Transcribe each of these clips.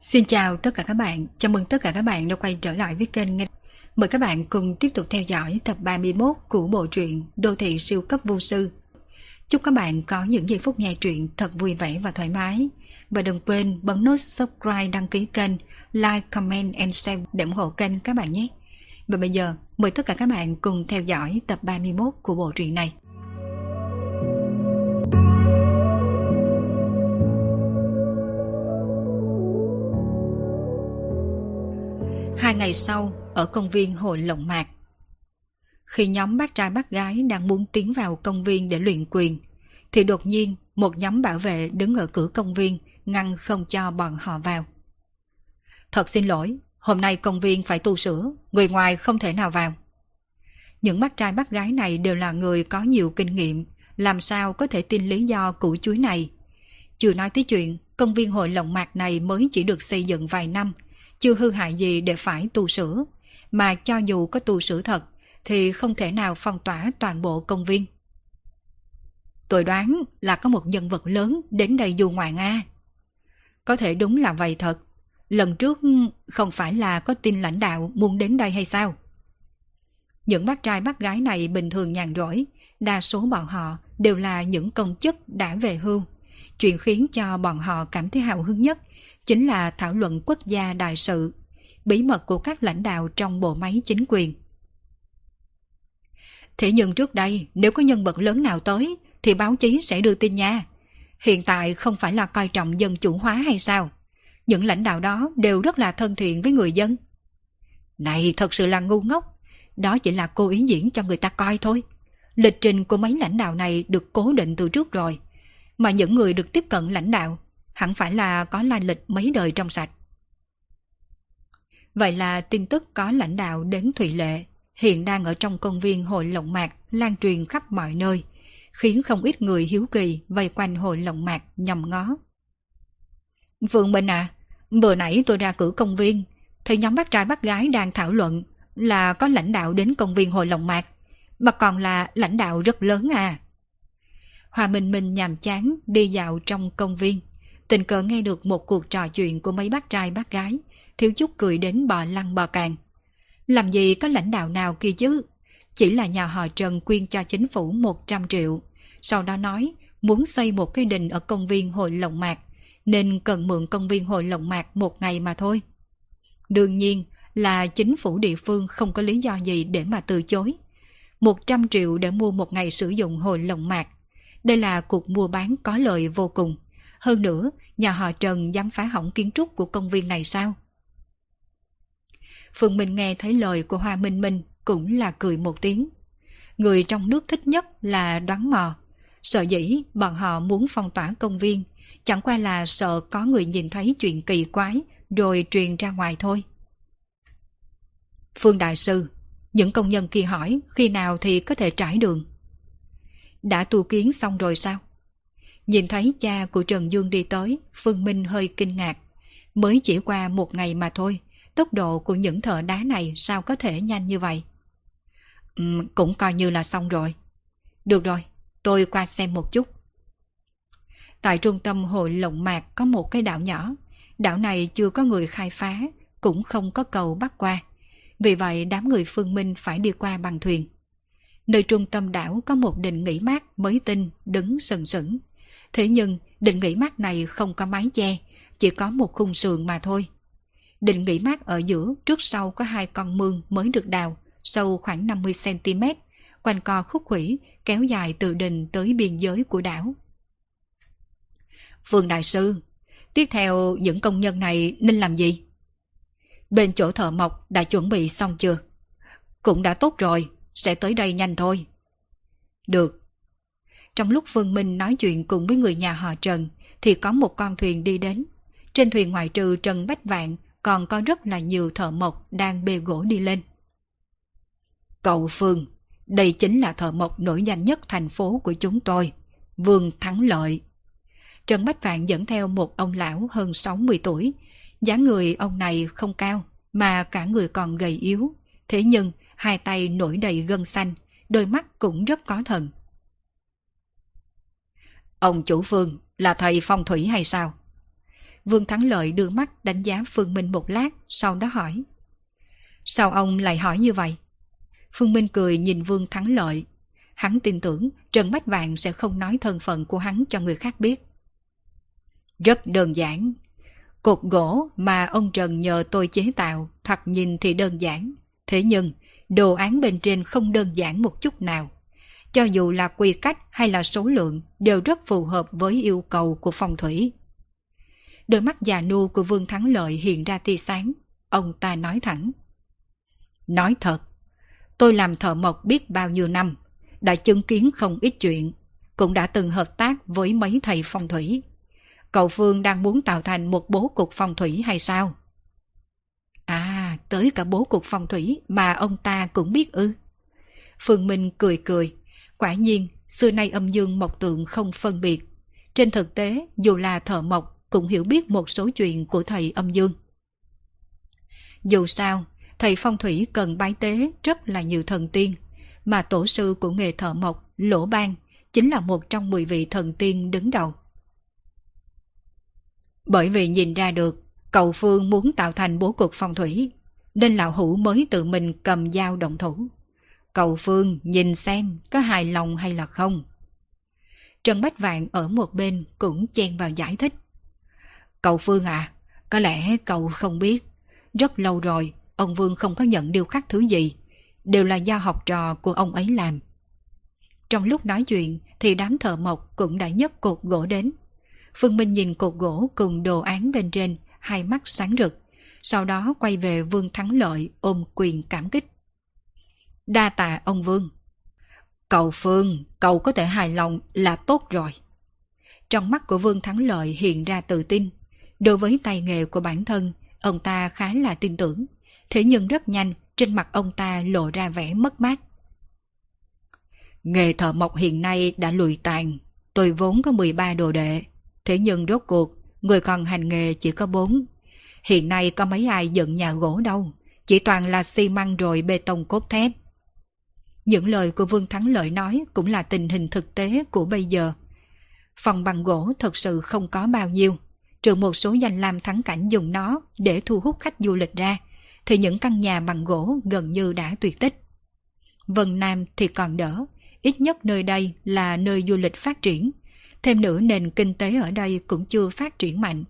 Xin chào tất cả các bạn, chào mừng tất cả các bạn đã quay trở lại với kênh nghe. Mời các bạn cùng tiếp tục theo dõi tập 31 của bộ truyện Đô thị siêu cấp vô sư. Chúc các bạn có những giây phút nghe truyện thật vui vẻ và thoải mái. Và đừng quên bấm nút subscribe đăng ký kênh, like, comment and share để ủng hộ kênh các bạn nhé. Và bây giờ, mời tất cả các bạn cùng theo dõi tập 31 của bộ truyện này. Hai ngày sau, ở công viên Hội Lộng Mạc. Khi nhóm bác trai bác gái đang muốn tiến vào công viên để luyện quyền, thì đột nhiên một nhóm bảo vệ đứng ở cửa công viên ngăn không cho bọn họ vào. Thật xin lỗi, hôm nay công viên phải tu sửa, người ngoài không thể nào vào. Những bác trai bác gái này đều là người có nhiều kinh nghiệm, làm sao có thể tin lý do củ chuối này. Chưa nói tới chuyện, công viên hội lộng mạc này mới chỉ được xây dựng vài năm, chưa hư hại gì để phải tu sửa, mà cho dù có tu sửa thật thì không thể nào phong tỏa toàn bộ công viên. Tôi đoán là có một nhân vật lớn đến đây du ngoạn A. Có thể đúng là vậy thật. Lần trước không phải là có tin lãnh đạo muốn đến đây hay sao? Những bác trai bác gái này bình thường nhàn rỗi, đa số bọn họ đều là những công chức đã về hưu. Chuyện khiến cho bọn họ cảm thấy hào hứng nhất chính là thảo luận quốc gia đại sự, bí mật của các lãnh đạo trong bộ máy chính quyền. Thế nhưng trước đây, nếu có nhân vật lớn nào tới, thì báo chí sẽ đưa tin nha. Hiện tại không phải là coi trọng dân chủ hóa hay sao? Những lãnh đạo đó đều rất là thân thiện với người dân. Này thật sự là ngu ngốc. Đó chỉ là cô ý diễn cho người ta coi thôi. Lịch trình của mấy lãnh đạo này được cố định từ trước rồi. Mà những người được tiếp cận lãnh đạo hẳn phải là có lai lịch mấy đời trong sạch. Vậy là tin tức có lãnh đạo đến Thụy Lệ hiện đang ở trong công viên hội lộng mạc lan truyền khắp mọi nơi, khiến không ít người hiếu kỳ vây quanh hội lộng mạc nhầm ngó. vượng Minh à, vừa nãy tôi ra cửa công viên, thì nhóm bác trai bác gái đang thảo luận là có lãnh đạo đến công viên hội lộng mạc, mà còn là lãnh đạo rất lớn à. Hòa Minh Minh nhàm chán đi dạo trong công viên, tình cờ nghe được một cuộc trò chuyện của mấy bác trai bác gái, thiếu chút cười đến bò lăn bò càng. Làm gì có lãnh đạo nào kia chứ? Chỉ là nhà họ Trần quyên cho chính phủ 100 triệu. Sau đó nói muốn xây một cái đình ở công viên Hội Lộng Mạc, nên cần mượn công viên Hội Lộng Mạc một ngày mà thôi. Đương nhiên là chính phủ địa phương không có lý do gì để mà từ chối. 100 triệu để mua một ngày sử dụng Hội Lộng Mạc. Đây là cuộc mua bán có lợi vô cùng. Hơn nữa, nhà họ Trần dám phá hỏng kiến trúc của công viên này sao? Phương Minh nghe thấy lời của Hoa Minh Minh cũng là cười một tiếng. Người trong nước thích nhất là đoán mò. Sợ dĩ bọn họ muốn phong tỏa công viên, chẳng qua là sợ có người nhìn thấy chuyện kỳ quái rồi truyền ra ngoài thôi. Phương Đại Sư, những công nhân kia hỏi khi nào thì có thể trải đường. Đã tu kiến xong rồi sao? Nhìn thấy cha của Trần Dương đi tới, Phương Minh hơi kinh ngạc. Mới chỉ qua một ngày mà thôi, tốc độ của những thợ đá này sao có thể nhanh như vậy? Ừ, cũng coi như là xong rồi. Được rồi, tôi qua xem một chút. Tại trung tâm hội lộng mạc có một cái đảo nhỏ. Đảo này chưa có người khai phá, cũng không có cầu bắt qua. Vì vậy đám người phương minh phải đi qua bằng thuyền. Nơi trung tâm đảo có một đình nghỉ mát mới tinh đứng sừng sững. Thế nhưng định nghỉ mát này không có mái che, chỉ có một khung sườn mà thôi. định nghỉ mát ở giữa trước sau có hai con mương mới được đào, sâu khoảng 50cm, quanh co khúc khủy, kéo dài từ đình tới biên giới của đảo. Phương Đại Sư, tiếp theo những công nhân này nên làm gì? Bên chỗ thợ mộc đã chuẩn bị xong chưa? Cũng đã tốt rồi, sẽ tới đây nhanh thôi. Được. Trong lúc Phương Minh nói chuyện cùng với người nhà họ Trần, thì có một con thuyền đi đến. Trên thuyền ngoại trừ Trần Bách Vạn, còn có rất là nhiều thợ mộc đang bê gỗ đi lên. Cậu Phương, đây chính là thợ mộc nổi danh nhất thành phố của chúng tôi, Vương Thắng Lợi. Trần Bách Vạn dẫn theo một ông lão hơn 60 tuổi. dáng người ông này không cao, mà cả người còn gầy yếu. Thế nhưng, hai tay nổi đầy gân xanh, đôi mắt cũng rất có thần. Ông chủ Phương là thầy phong thủy hay sao? Vương Thắng Lợi đưa mắt đánh giá Phương Minh một lát, sau đó hỏi. Sao ông lại hỏi như vậy? Phương Minh cười nhìn Vương Thắng Lợi. Hắn tin tưởng Trần Bách Vạn sẽ không nói thân phận của hắn cho người khác biết. Rất đơn giản. Cột gỗ mà ông Trần nhờ tôi chế tạo, thoạt nhìn thì đơn giản. Thế nhưng, đồ án bên trên không đơn giản một chút nào. Cho dù là quy cách hay là số lượng đều rất phù hợp với yêu cầu của phong thủy. Đôi mắt già nua của Vương Thắng Lợi hiện ra tia sáng. Ông ta nói thẳng. Nói thật, tôi làm thợ mộc biết bao nhiêu năm, đã chứng kiến không ít chuyện, cũng đã từng hợp tác với mấy thầy phong thủy. Cậu Phương đang muốn tạo thành một bố cục phong thủy hay sao? À, tới cả bố cục phong thủy mà ông ta cũng biết ư. Phương Minh cười cười. Quả nhiên, xưa nay âm dương mộc tượng không phân biệt. Trên thực tế, dù là thợ mộc cũng hiểu biết một số chuyện của thầy âm dương. Dù sao, thầy phong thủy cần bái tế rất là nhiều thần tiên, mà tổ sư của nghề thợ mộc, Lỗ Ban, chính là một trong 10 vị thần tiên đứng đầu. Bởi vì nhìn ra được, cậu Phương muốn tạo thành bố cục phong thủy, nên lão hữu mới tự mình cầm dao động thủ cầu Phương nhìn xem có hài lòng hay là không. Trần Bách Vạn ở một bên cũng chen vào giải thích. Cậu Phương à, có lẽ cậu không biết. Rất lâu rồi, ông Vương không có nhận điều khắc thứ gì. Đều là do học trò của ông ấy làm. Trong lúc nói chuyện thì đám thợ mộc cũng đã nhấc cột gỗ đến. Phương Minh nhìn cột gỗ cùng đồ án bên trên, hai mắt sáng rực. Sau đó quay về Vương Thắng Lợi ôm quyền cảm kích. Đa tạ ông Vương. Cậu Phương, cậu có thể hài lòng là tốt rồi. Trong mắt của Vương Thắng Lợi hiện ra tự tin. Đối với tay nghề của bản thân, ông ta khá là tin tưởng. Thế nhưng rất nhanh, trên mặt ông ta lộ ra vẻ mất mát. Nghề thợ mộc hiện nay đã lùi tàn. Tôi vốn có 13 đồ đệ. Thế nhưng rốt cuộc, người còn hành nghề chỉ có 4. Hiện nay có mấy ai dựng nhà gỗ đâu. Chỉ toàn là xi măng rồi bê tông cốt thép. Những lời của Vương Thắng Lợi nói cũng là tình hình thực tế của bây giờ. Phòng bằng gỗ thật sự không có bao nhiêu trừ một số danh lam thắng cảnh dùng nó để thu hút khách du lịch ra, thì những căn nhà bằng gỗ gần như đã tuyệt tích. Vân Nam thì còn đỡ, ít nhất nơi đây là nơi du lịch phát triển. Thêm nữa nền kinh tế ở đây cũng chưa phát triển mạnh.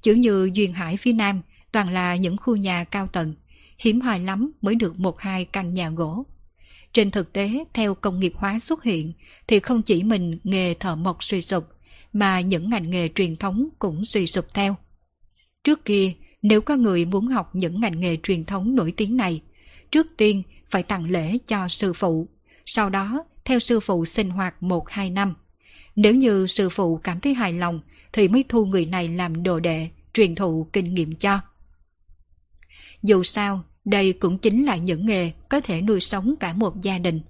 Chứ như Duyên Hải phía Nam toàn là những khu nhà cao tầng, hiếm hoi lắm mới được một hai căn nhà gỗ. Trên thực tế, theo công nghiệp hóa xuất hiện, thì không chỉ mình nghề thợ mộc suy sụp, mà những ngành nghề truyền thống cũng suy sụp theo. Trước kia, nếu có người muốn học những ngành nghề truyền thống nổi tiếng này, trước tiên phải tặng lễ cho sư phụ, sau đó theo sư phụ sinh hoạt 1-2 năm. Nếu như sư phụ cảm thấy hài lòng thì mới thu người này làm đồ đệ, truyền thụ kinh nghiệm cho. Dù sao, đây cũng chính là những nghề có thể nuôi sống cả một gia đình.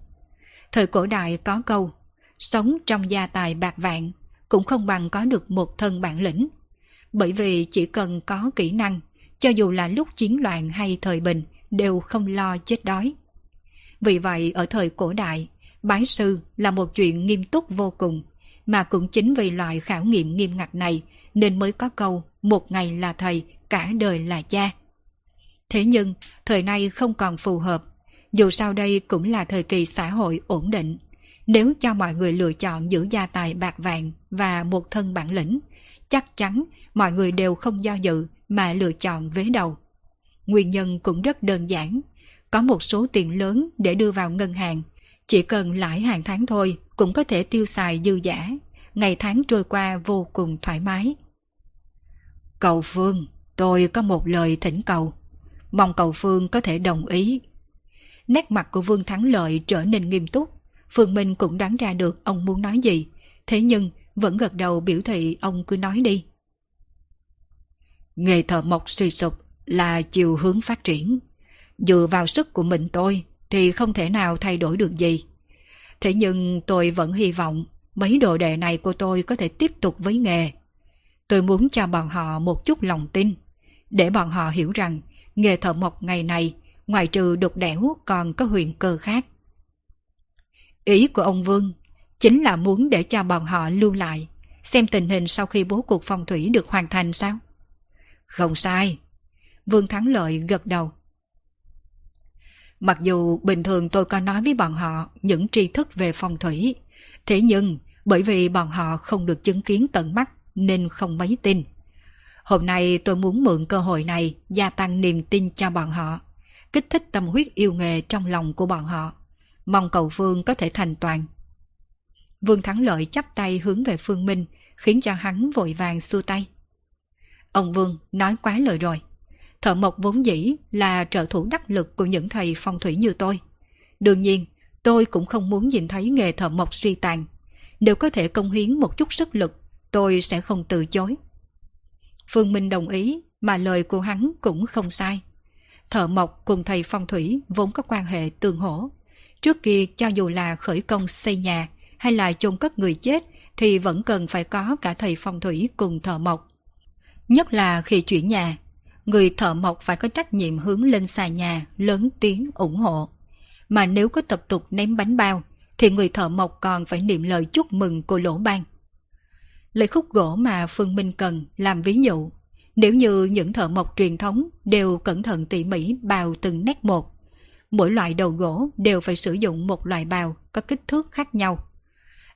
Thời cổ đại có câu, sống trong gia tài bạc vạn, cũng không bằng có được một thân bản lĩnh. Bởi vì chỉ cần có kỹ năng, cho dù là lúc chiến loạn hay thời bình, đều không lo chết đói. Vì vậy ở thời cổ đại, bái sư là một chuyện nghiêm túc vô cùng, mà cũng chính vì loại khảo nghiệm nghiêm ngặt này nên mới có câu một ngày là thầy, cả đời là cha. Thế nhưng, thời nay không còn phù hợp, dù sao đây cũng là thời kỳ xã hội ổn định. Nếu cho mọi người lựa chọn giữ gia tài bạc vàng và một thân bản lĩnh, chắc chắn mọi người đều không do dự mà lựa chọn vế đầu. Nguyên nhân cũng rất đơn giản, có một số tiền lớn để đưa vào ngân hàng, chỉ cần lãi hàng tháng thôi cũng có thể tiêu xài dư giả, ngày tháng trôi qua vô cùng thoải mái. Cầu Phương, tôi có một lời thỉnh cầu, mong cầu Phương có thể đồng ý. Nét mặt của Vương Thắng Lợi trở nên nghiêm túc, Phương Minh cũng đoán ra được ông muốn nói gì, thế nhưng vẫn gật đầu biểu thị ông cứ nói đi. Nghề thợ mộc suy sụp là chiều hướng phát triển. Dựa vào sức của mình tôi thì không thể nào thay đổi được gì. Thế nhưng tôi vẫn hy vọng mấy đồ đệ này của tôi có thể tiếp tục với nghề. Tôi muốn cho bọn họ một chút lòng tin, để bọn họ hiểu rằng nghề thợ mộc ngày này ngoài trừ đục đẽo còn có huyền cơ khác. Ý của ông Vương chính là muốn để cho bọn họ lưu lại, xem tình hình sau khi bố cục phong thủy được hoàn thành sao? Không sai. Vương Thắng Lợi gật đầu. Mặc dù bình thường tôi có nói với bọn họ những tri thức về phong thủy, thế nhưng bởi vì bọn họ không được chứng kiến tận mắt nên không mấy tin. Hôm nay tôi muốn mượn cơ hội này gia tăng niềm tin cho bọn họ, kích thích tâm huyết yêu nghề trong lòng của bọn họ. Mong cầu Phương có thể thành toàn. Vương Thắng Lợi chắp tay hướng về Phương Minh, khiến cho hắn vội vàng xua tay. Ông Vương nói quá lời rồi. Thợ mộc vốn dĩ là trợ thủ đắc lực của những thầy phong thủy như tôi. Đương nhiên, tôi cũng không muốn nhìn thấy nghề thợ mộc suy tàn. Nếu có thể công hiến một chút sức lực, tôi sẽ không từ chối. Phương Minh đồng ý, mà lời của hắn cũng không sai. Thợ mộc cùng thầy phong thủy vốn có quan hệ tương hỗ. Trước kia cho dù là khởi công xây nhà hay là chôn cất người chết thì vẫn cần phải có cả thầy phong thủy cùng thợ mộc. Nhất là khi chuyển nhà, người thợ mộc phải có trách nhiệm hướng lên xà nhà lớn tiếng ủng hộ. Mà nếu có tập tục ném bánh bao, thì người thợ mộc còn phải niệm lời chúc mừng của lỗ ban. Lấy khúc gỗ mà Phương Minh cần làm ví dụ, nếu như những thợ mộc truyền thống đều cẩn thận tỉ mỉ bào từng nét một, mỗi loại đầu gỗ đều phải sử dụng một loại bào có kích thước khác nhau.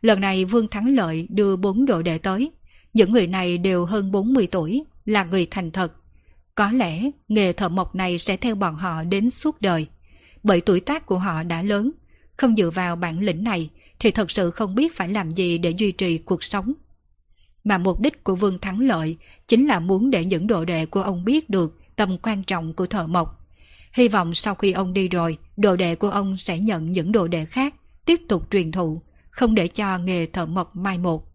Lần này Vương Thắng Lợi đưa bốn đội đệ tới, những người này đều hơn 40 tuổi, là người thành thật. Có lẽ nghề thợ mộc này sẽ theo bọn họ đến suốt đời, bởi tuổi tác của họ đã lớn, không dựa vào bản lĩnh này thì thật sự không biết phải làm gì để duy trì cuộc sống. Mà mục đích của Vương Thắng Lợi chính là muốn để những đồ đệ của ông biết được tầm quan trọng của thợ mộc. Hy vọng sau khi ông đi rồi, đồ đệ của ông sẽ nhận những đồ đệ khác, tiếp tục truyền thụ, không để cho nghề thợ mộc mai một.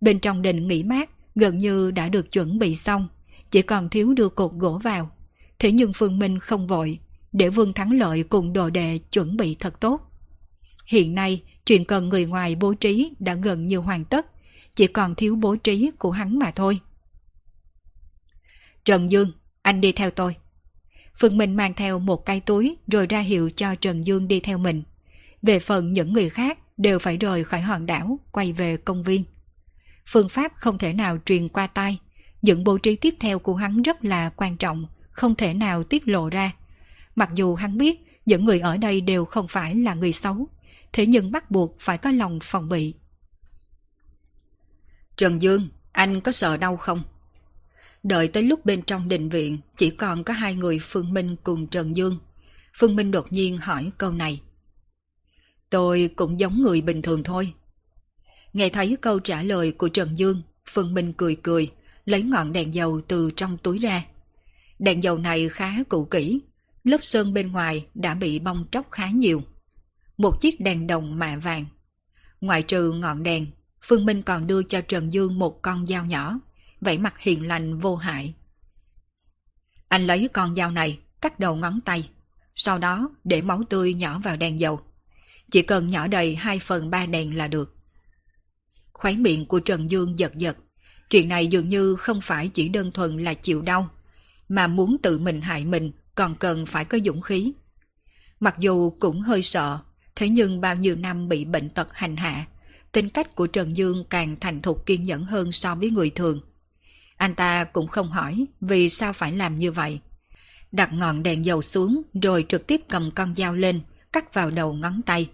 Bên trong đình nghỉ mát, gần như đã được chuẩn bị xong, chỉ còn thiếu đưa cột gỗ vào. Thế nhưng Phương Minh không vội, để Vương Thắng Lợi cùng đồ đệ chuẩn bị thật tốt. Hiện nay, chuyện cần người ngoài bố trí đã gần như hoàn tất, chỉ còn thiếu bố trí của hắn mà thôi. Trần Dương, anh đi theo tôi. Phương Minh mang theo một cái túi rồi ra hiệu cho Trần Dương đi theo mình. Về phần những người khác đều phải rời khỏi hòn đảo, quay về công viên. Phương pháp không thể nào truyền qua tay. Những bố trí tiếp theo của hắn rất là quan trọng, không thể nào tiết lộ ra. Mặc dù hắn biết những người ở đây đều không phải là người xấu, thế nhưng bắt buộc phải có lòng phòng bị. Trần Dương, anh có sợ đau không? Đợi tới lúc bên trong định viện chỉ còn có hai người Phương Minh cùng Trần Dương. Phương Minh đột nhiên hỏi câu này. Tôi cũng giống người bình thường thôi. Nghe thấy câu trả lời của Trần Dương, Phương Minh cười cười, lấy ngọn đèn dầu từ trong túi ra. Đèn dầu này khá cũ kỹ, lớp sơn bên ngoài đã bị bong tróc khá nhiều. Một chiếc đèn đồng mạ vàng. ngoại trừ ngọn đèn, Phương Minh còn đưa cho Trần Dương một con dao nhỏ, vẻ mặt hiền lành vô hại. Anh lấy con dao này, cắt đầu ngón tay, sau đó để máu tươi nhỏ vào đèn dầu. Chỉ cần nhỏ đầy 2 phần 3 đèn là được. Khói miệng của Trần Dương giật giật. Chuyện này dường như không phải chỉ đơn thuần là chịu đau, mà muốn tự mình hại mình còn cần phải có dũng khí. Mặc dù cũng hơi sợ, thế nhưng bao nhiêu năm bị bệnh tật hành hạ, tính cách của Trần Dương càng thành thục kiên nhẫn hơn so với người thường. Anh ta cũng không hỏi vì sao phải làm như vậy. Đặt ngọn đèn dầu xuống rồi trực tiếp cầm con dao lên, cắt vào đầu ngón tay.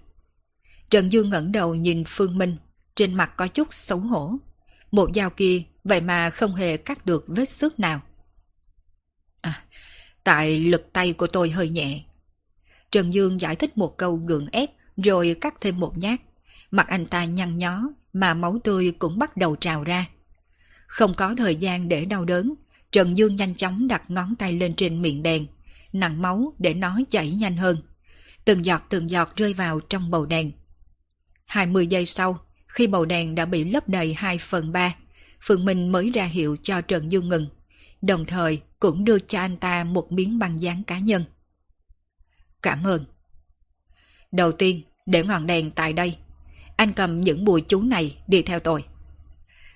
Trần Dương ngẩng đầu nhìn Phương Minh, trên mặt có chút xấu hổ. Một dao kia vậy mà không hề cắt được vết xước nào. À, tại lực tay của tôi hơi nhẹ. Trần Dương giải thích một câu gượng ép rồi cắt thêm một nhát. Mặt anh ta nhăn nhó mà máu tươi cũng bắt đầu trào ra. Không có thời gian để đau đớn, Trần Dương nhanh chóng đặt ngón tay lên trên miệng đèn, nặng máu để nó chảy nhanh hơn. Từng giọt từng giọt rơi vào trong bầu đèn. 20 giây sau, khi bầu đèn đã bị lấp đầy 2 phần 3, Phương Minh mới ra hiệu cho Trần Dương ngừng, đồng thời cũng đưa cho anh ta một miếng băng dán cá nhân. Cảm ơn. Đầu tiên, để ngọn đèn tại đây. Anh cầm những bùi chú này đi theo tôi.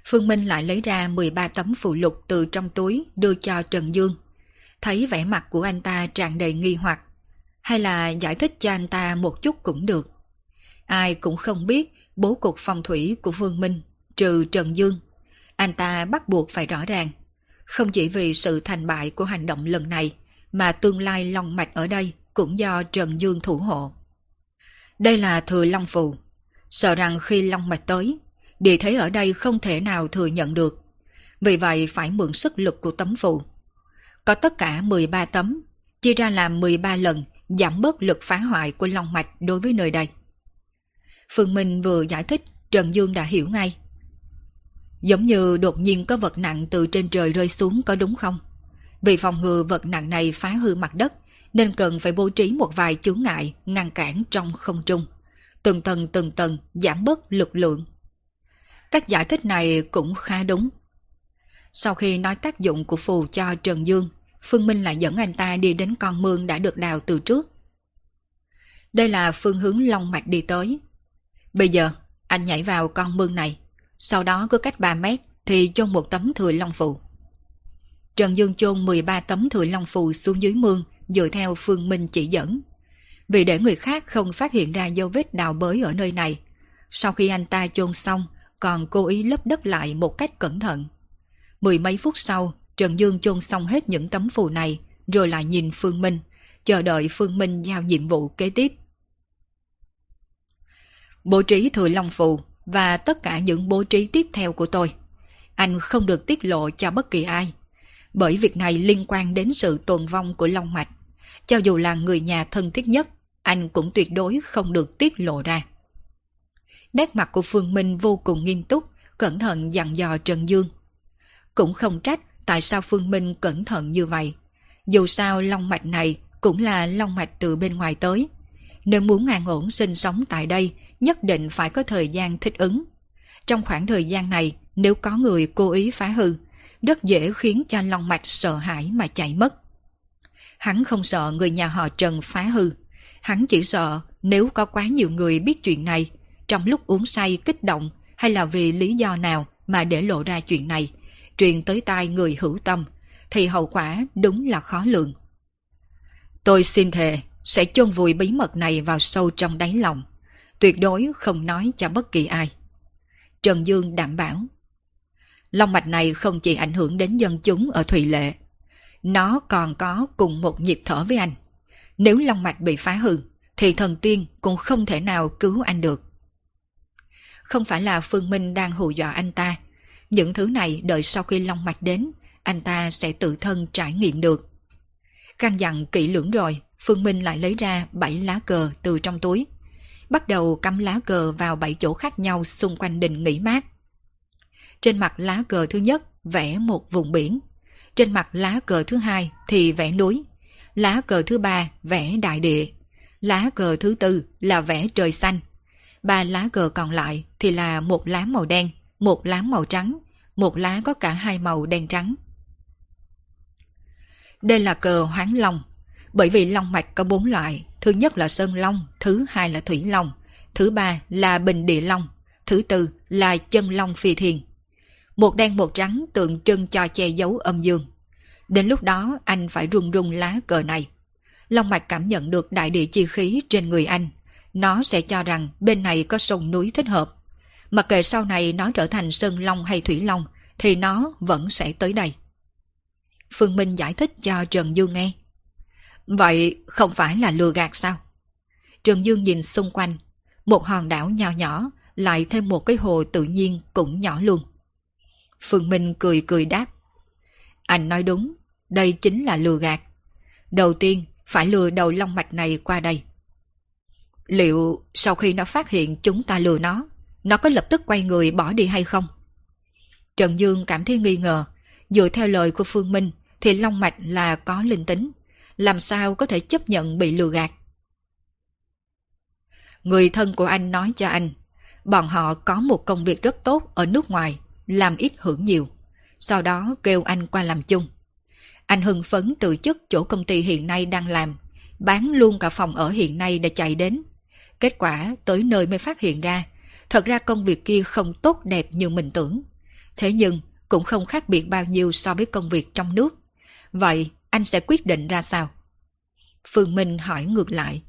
Phương Minh lại lấy ra 13 tấm phụ lục từ trong túi đưa cho Trần Dương. Thấy vẻ mặt của anh ta tràn đầy nghi hoặc, hay là giải thích cho anh ta một chút cũng được. Ai cũng không biết bố cục phong thủy của Phương Minh, trừ Trần Dương. Anh ta bắt buộc phải rõ ràng. Không chỉ vì sự thành bại của hành động lần này, mà tương lai long mạch ở đây cũng do Trần Dương thủ hộ. Đây là thừa long phù, sợ rằng khi long mạch tới, địa thế ở đây không thể nào thừa nhận được. Vì vậy phải mượn sức lực của tấm phù. Có tất cả 13 tấm, chia ra làm 13 lần giảm bớt lực phá hoại của long mạch đối với nơi đây. Phương Minh vừa giải thích, Trần Dương đã hiểu ngay. Giống như đột nhiên có vật nặng từ trên trời rơi xuống có đúng không? Vì phòng ngừa vật nặng này phá hư mặt đất, nên cần phải bố trí một vài chướng ngại ngăn cản trong không trung. Từng tầng từng tầng giảm bớt lực lượng. Cách giải thích này cũng khá đúng. Sau khi nói tác dụng của phù cho Trần Dương, Phương Minh lại dẫn anh ta đi đến con mương đã được đào từ trước. Đây là phương hướng Long Mạch đi tới. Bây giờ, anh nhảy vào con mương này, sau đó cứ cách 3 mét thì chôn một tấm thừa long phù. Trần Dương chôn 13 tấm thừa long phù xuống dưới mương dựa theo Phương Minh chỉ dẫn. Vì để người khác không phát hiện ra dấu vết đào bới ở nơi này, sau khi anh ta chôn xong, còn cố ý lấp đất lại một cách cẩn thận. Mười mấy phút sau, Trần Dương chôn xong hết những tấm phù này, rồi lại nhìn Phương Minh, chờ đợi Phương Minh giao nhiệm vụ kế tiếp. Bố trí thừa long phù và tất cả những bố trí tiếp theo của tôi. Anh không được tiết lộ cho bất kỳ ai. Bởi việc này liên quan đến sự tồn vong của Long Mạch. Cho dù là người nhà thân thiết nhất, anh cũng tuyệt đối không được tiết lộ ra. Nét mặt của Phương Minh vô cùng nghiêm túc, cẩn thận dặn dò Trần Dương. Cũng không trách tại sao Phương Minh cẩn thận như vậy. Dù sao long mạch này cũng là long mạch từ bên ngoài tới. Nếu muốn an ổn sinh sống tại đây, nhất định phải có thời gian thích ứng. Trong khoảng thời gian này, nếu có người cố ý phá hư, rất dễ khiến cho long mạch sợ hãi mà chạy mất. Hắn không sợ người nhà họ Trần phá hư. Hắn chỉ sợ nếu có quá nhiều người biết chuyện này, trong lúc uống say kích động hay là vì lý do nào mà để lộ ra chuyện này, truyền tới tai người hữu tâm, thì hậu quả đúng là khó lường. Tôi xin thề sẽ chôn vùi bí mật này vào sâu trong đáy lòng, tuyệt đối không nói cho bất kỳ ai. Trần Dương đảm bảo. Long mạch này không chỉ ảnh hưởng đến dân chúng ở Thủy Lệ, nó còn có cùng một nhịp thở với anh. Nếu long mạch bị phá hư, thì thần tiên cũng không thể nào cứu anh được. Không phải là Phương Minh đang hù dọa anh ta, những thứ này đợi sau khi long mạch đến, anh ta sẽ tự thân trải nghiệm được. Căn dặn kỹ lưỡng rồi, Phương Minh lại lấy ra bảy lá cờ từ trong túi. Bắt đầu cắm lá cờ vào bảy chỗ khác nhau xung quanh đình nghỉ mát. Trên mặt lá cờ thứ nhất vẽ một vùng biển. Trên mặt lá cờ thứ hai thì vẽ núi. Lá cờ thứ ba vẽ đại địa. Lá cờ thứ tư là vẽ trời xanh. Ba lá cờ còn lại thì là một lá màu đen, một lá màu trắng, một lá có cả hai màu đen trắng. Đây là cờ hoáng long, bởi vì long mạch có bốn loại, thứ nhất là sơn long, thứ hai là thủy long, thứ ba là bình địa long, thứ tư là chân long phi thiền. Một đen một trắng tượng trưng cho che giấu âm dương. Đến lúc đó anh phải rung rung lá cờ này. Long mạch cảm nhận được đại địa chi khí trên người anh. Nó sẽ cho rằng bên này có sông núi thích hợp. Mặc kệ sau này nó trở thành Sơn Long hay Thủy Long, thì nó vẫn sẽ tới đây. Phương Minh giải thích cho Trần Dương nghe. Vậy không phải là lừa gạt sao? Trần Dương nhìn xung quanh, một hòn đảo nhỏ nhỏ, lại thêm một cái hồ tự nhiên cũng nhỏ luôn. Phương Minh cười cười đáp. Anh nói đúng, đây chính là lừa gạt. Đầu tiên, phải lừa đầu long mạch này qua đây. Liệu sau khi nó phát hiện chúng ta lừa nó, nó có lập tức quay người bỏ đi hay không? Trần Dương cảm thấy nghi ngờ, dựa theo lời của Phương Minh thì Long Mạch là có linh tính, làm sao có thể chấp nhận bị lừa gạt. Người thân của anh nói cho anh, bọn họ có một công việc rất tốt ở nước ngoài, làm ít hưởng nhiều, sau đó kêu anh qua làm chung. Anh hưng phấn từ chức chỗ công ty hiện nay đang làm, bán luôn cả phòng ở hiện nay để chạy đến. Kết quả tới nơi mới phát hiện ra Thật ra công việc kia không tốt đẹp như mình tưởng. Thế nhưng cũng không khác biệt bao nhiêu so với công việc trong nước. Vậy anh sẽ quyết định ra sao? Phương Minh hỏi ngược lại.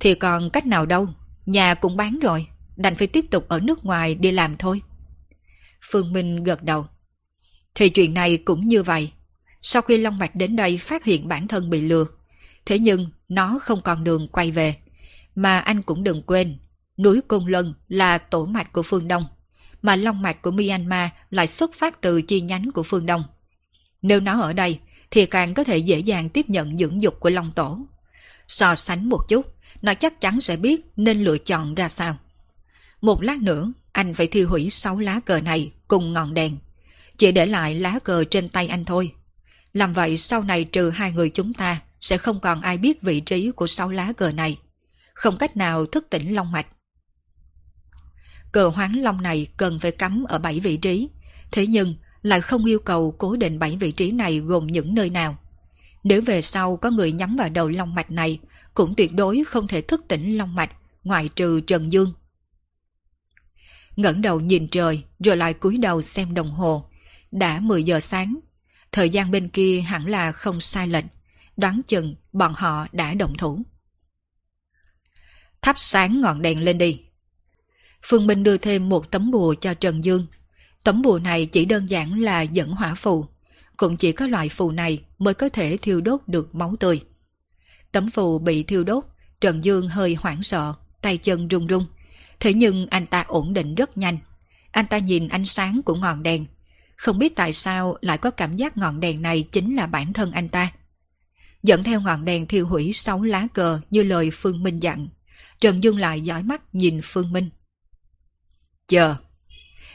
Thì còn cách nào đâu, nhà cũng bán rồi, đành phải tiếp tục ở nước ngoài đi làm thôi. Phương Minh gật đầu. Thì chuyện này cũng như vậy. Sau khi Long Mạch đến đây phát hiện bản thân bị lừa, thế nhưng nó không còn đường quay về. Mà anh cũng đừng quên, núi Côn Lân là tổ mạch của phương Đông, mà long mạch của Myanmar lại xuất phát từ chi nhánh của phương Đông. Nếu nó ở đây, thì càng có thể dễ dàng tiếp nhận dưỡng dục của Long Tổ. So sánh một chút, nó chắc chắn sẽ biết nên lựa chọn ra sao. Một lát nữa, anh phải thiêu hủy sáu lá cờ này cùng ngọn đèn. Chỉ để lại lá cờ trên tay anh thôi. Làm vậy sau này trừ hai người chúng ta sẽ không còn ai biết vị trí của sáu lá cờ này. Không cách nào thức tỉnh long mạch. Cờ hoán long này cần phải cắm ở bảy vị trí. Thế nhưng lại không yêu cầu cố định bảy vị trí này gồm những nơi nào. Nếu về sau có người nhắm vào đầu long mạch này, cũng tuyệt đối không thể thức tỉnh long mạch, ngoại trừ Trần Dương. ngẩng đầu nhìn trời, rồi lại cúi đầu xem đồng hồ. Đã 10 giờ sáng. Thời gian bên kia hẳn là không sai lệch. Đoán chừng bọn họ đã động thủ. Thắp sáng ngọn đèn lên đi. Phương Minh đưa thêm một tấm bùa cho Trần Dương. Tấm bùa này chỉ đơn giản là dẫn hỏa phù. Cũng chỉ có loại phù này mới có thể thiêu đốt được máu tươi. Tấm phù bị thiêu đốt, Trần Dương hơi hoảng sợ, tay chân run run. Thế nhưng anh ta ổn định rất nhanh. Anh ta nhìn ánh sáng của ngọn đèn. Không biết tại sao lại có cảm giác ngọn đèn này chính là bản thân anh ta. Dẫn theo ngọn đèn thiêu hủy sáu lá cờ như lời Phương Minh dặn. Trần Dương lại dõi mắt nhìn Phương Minh. Chờ.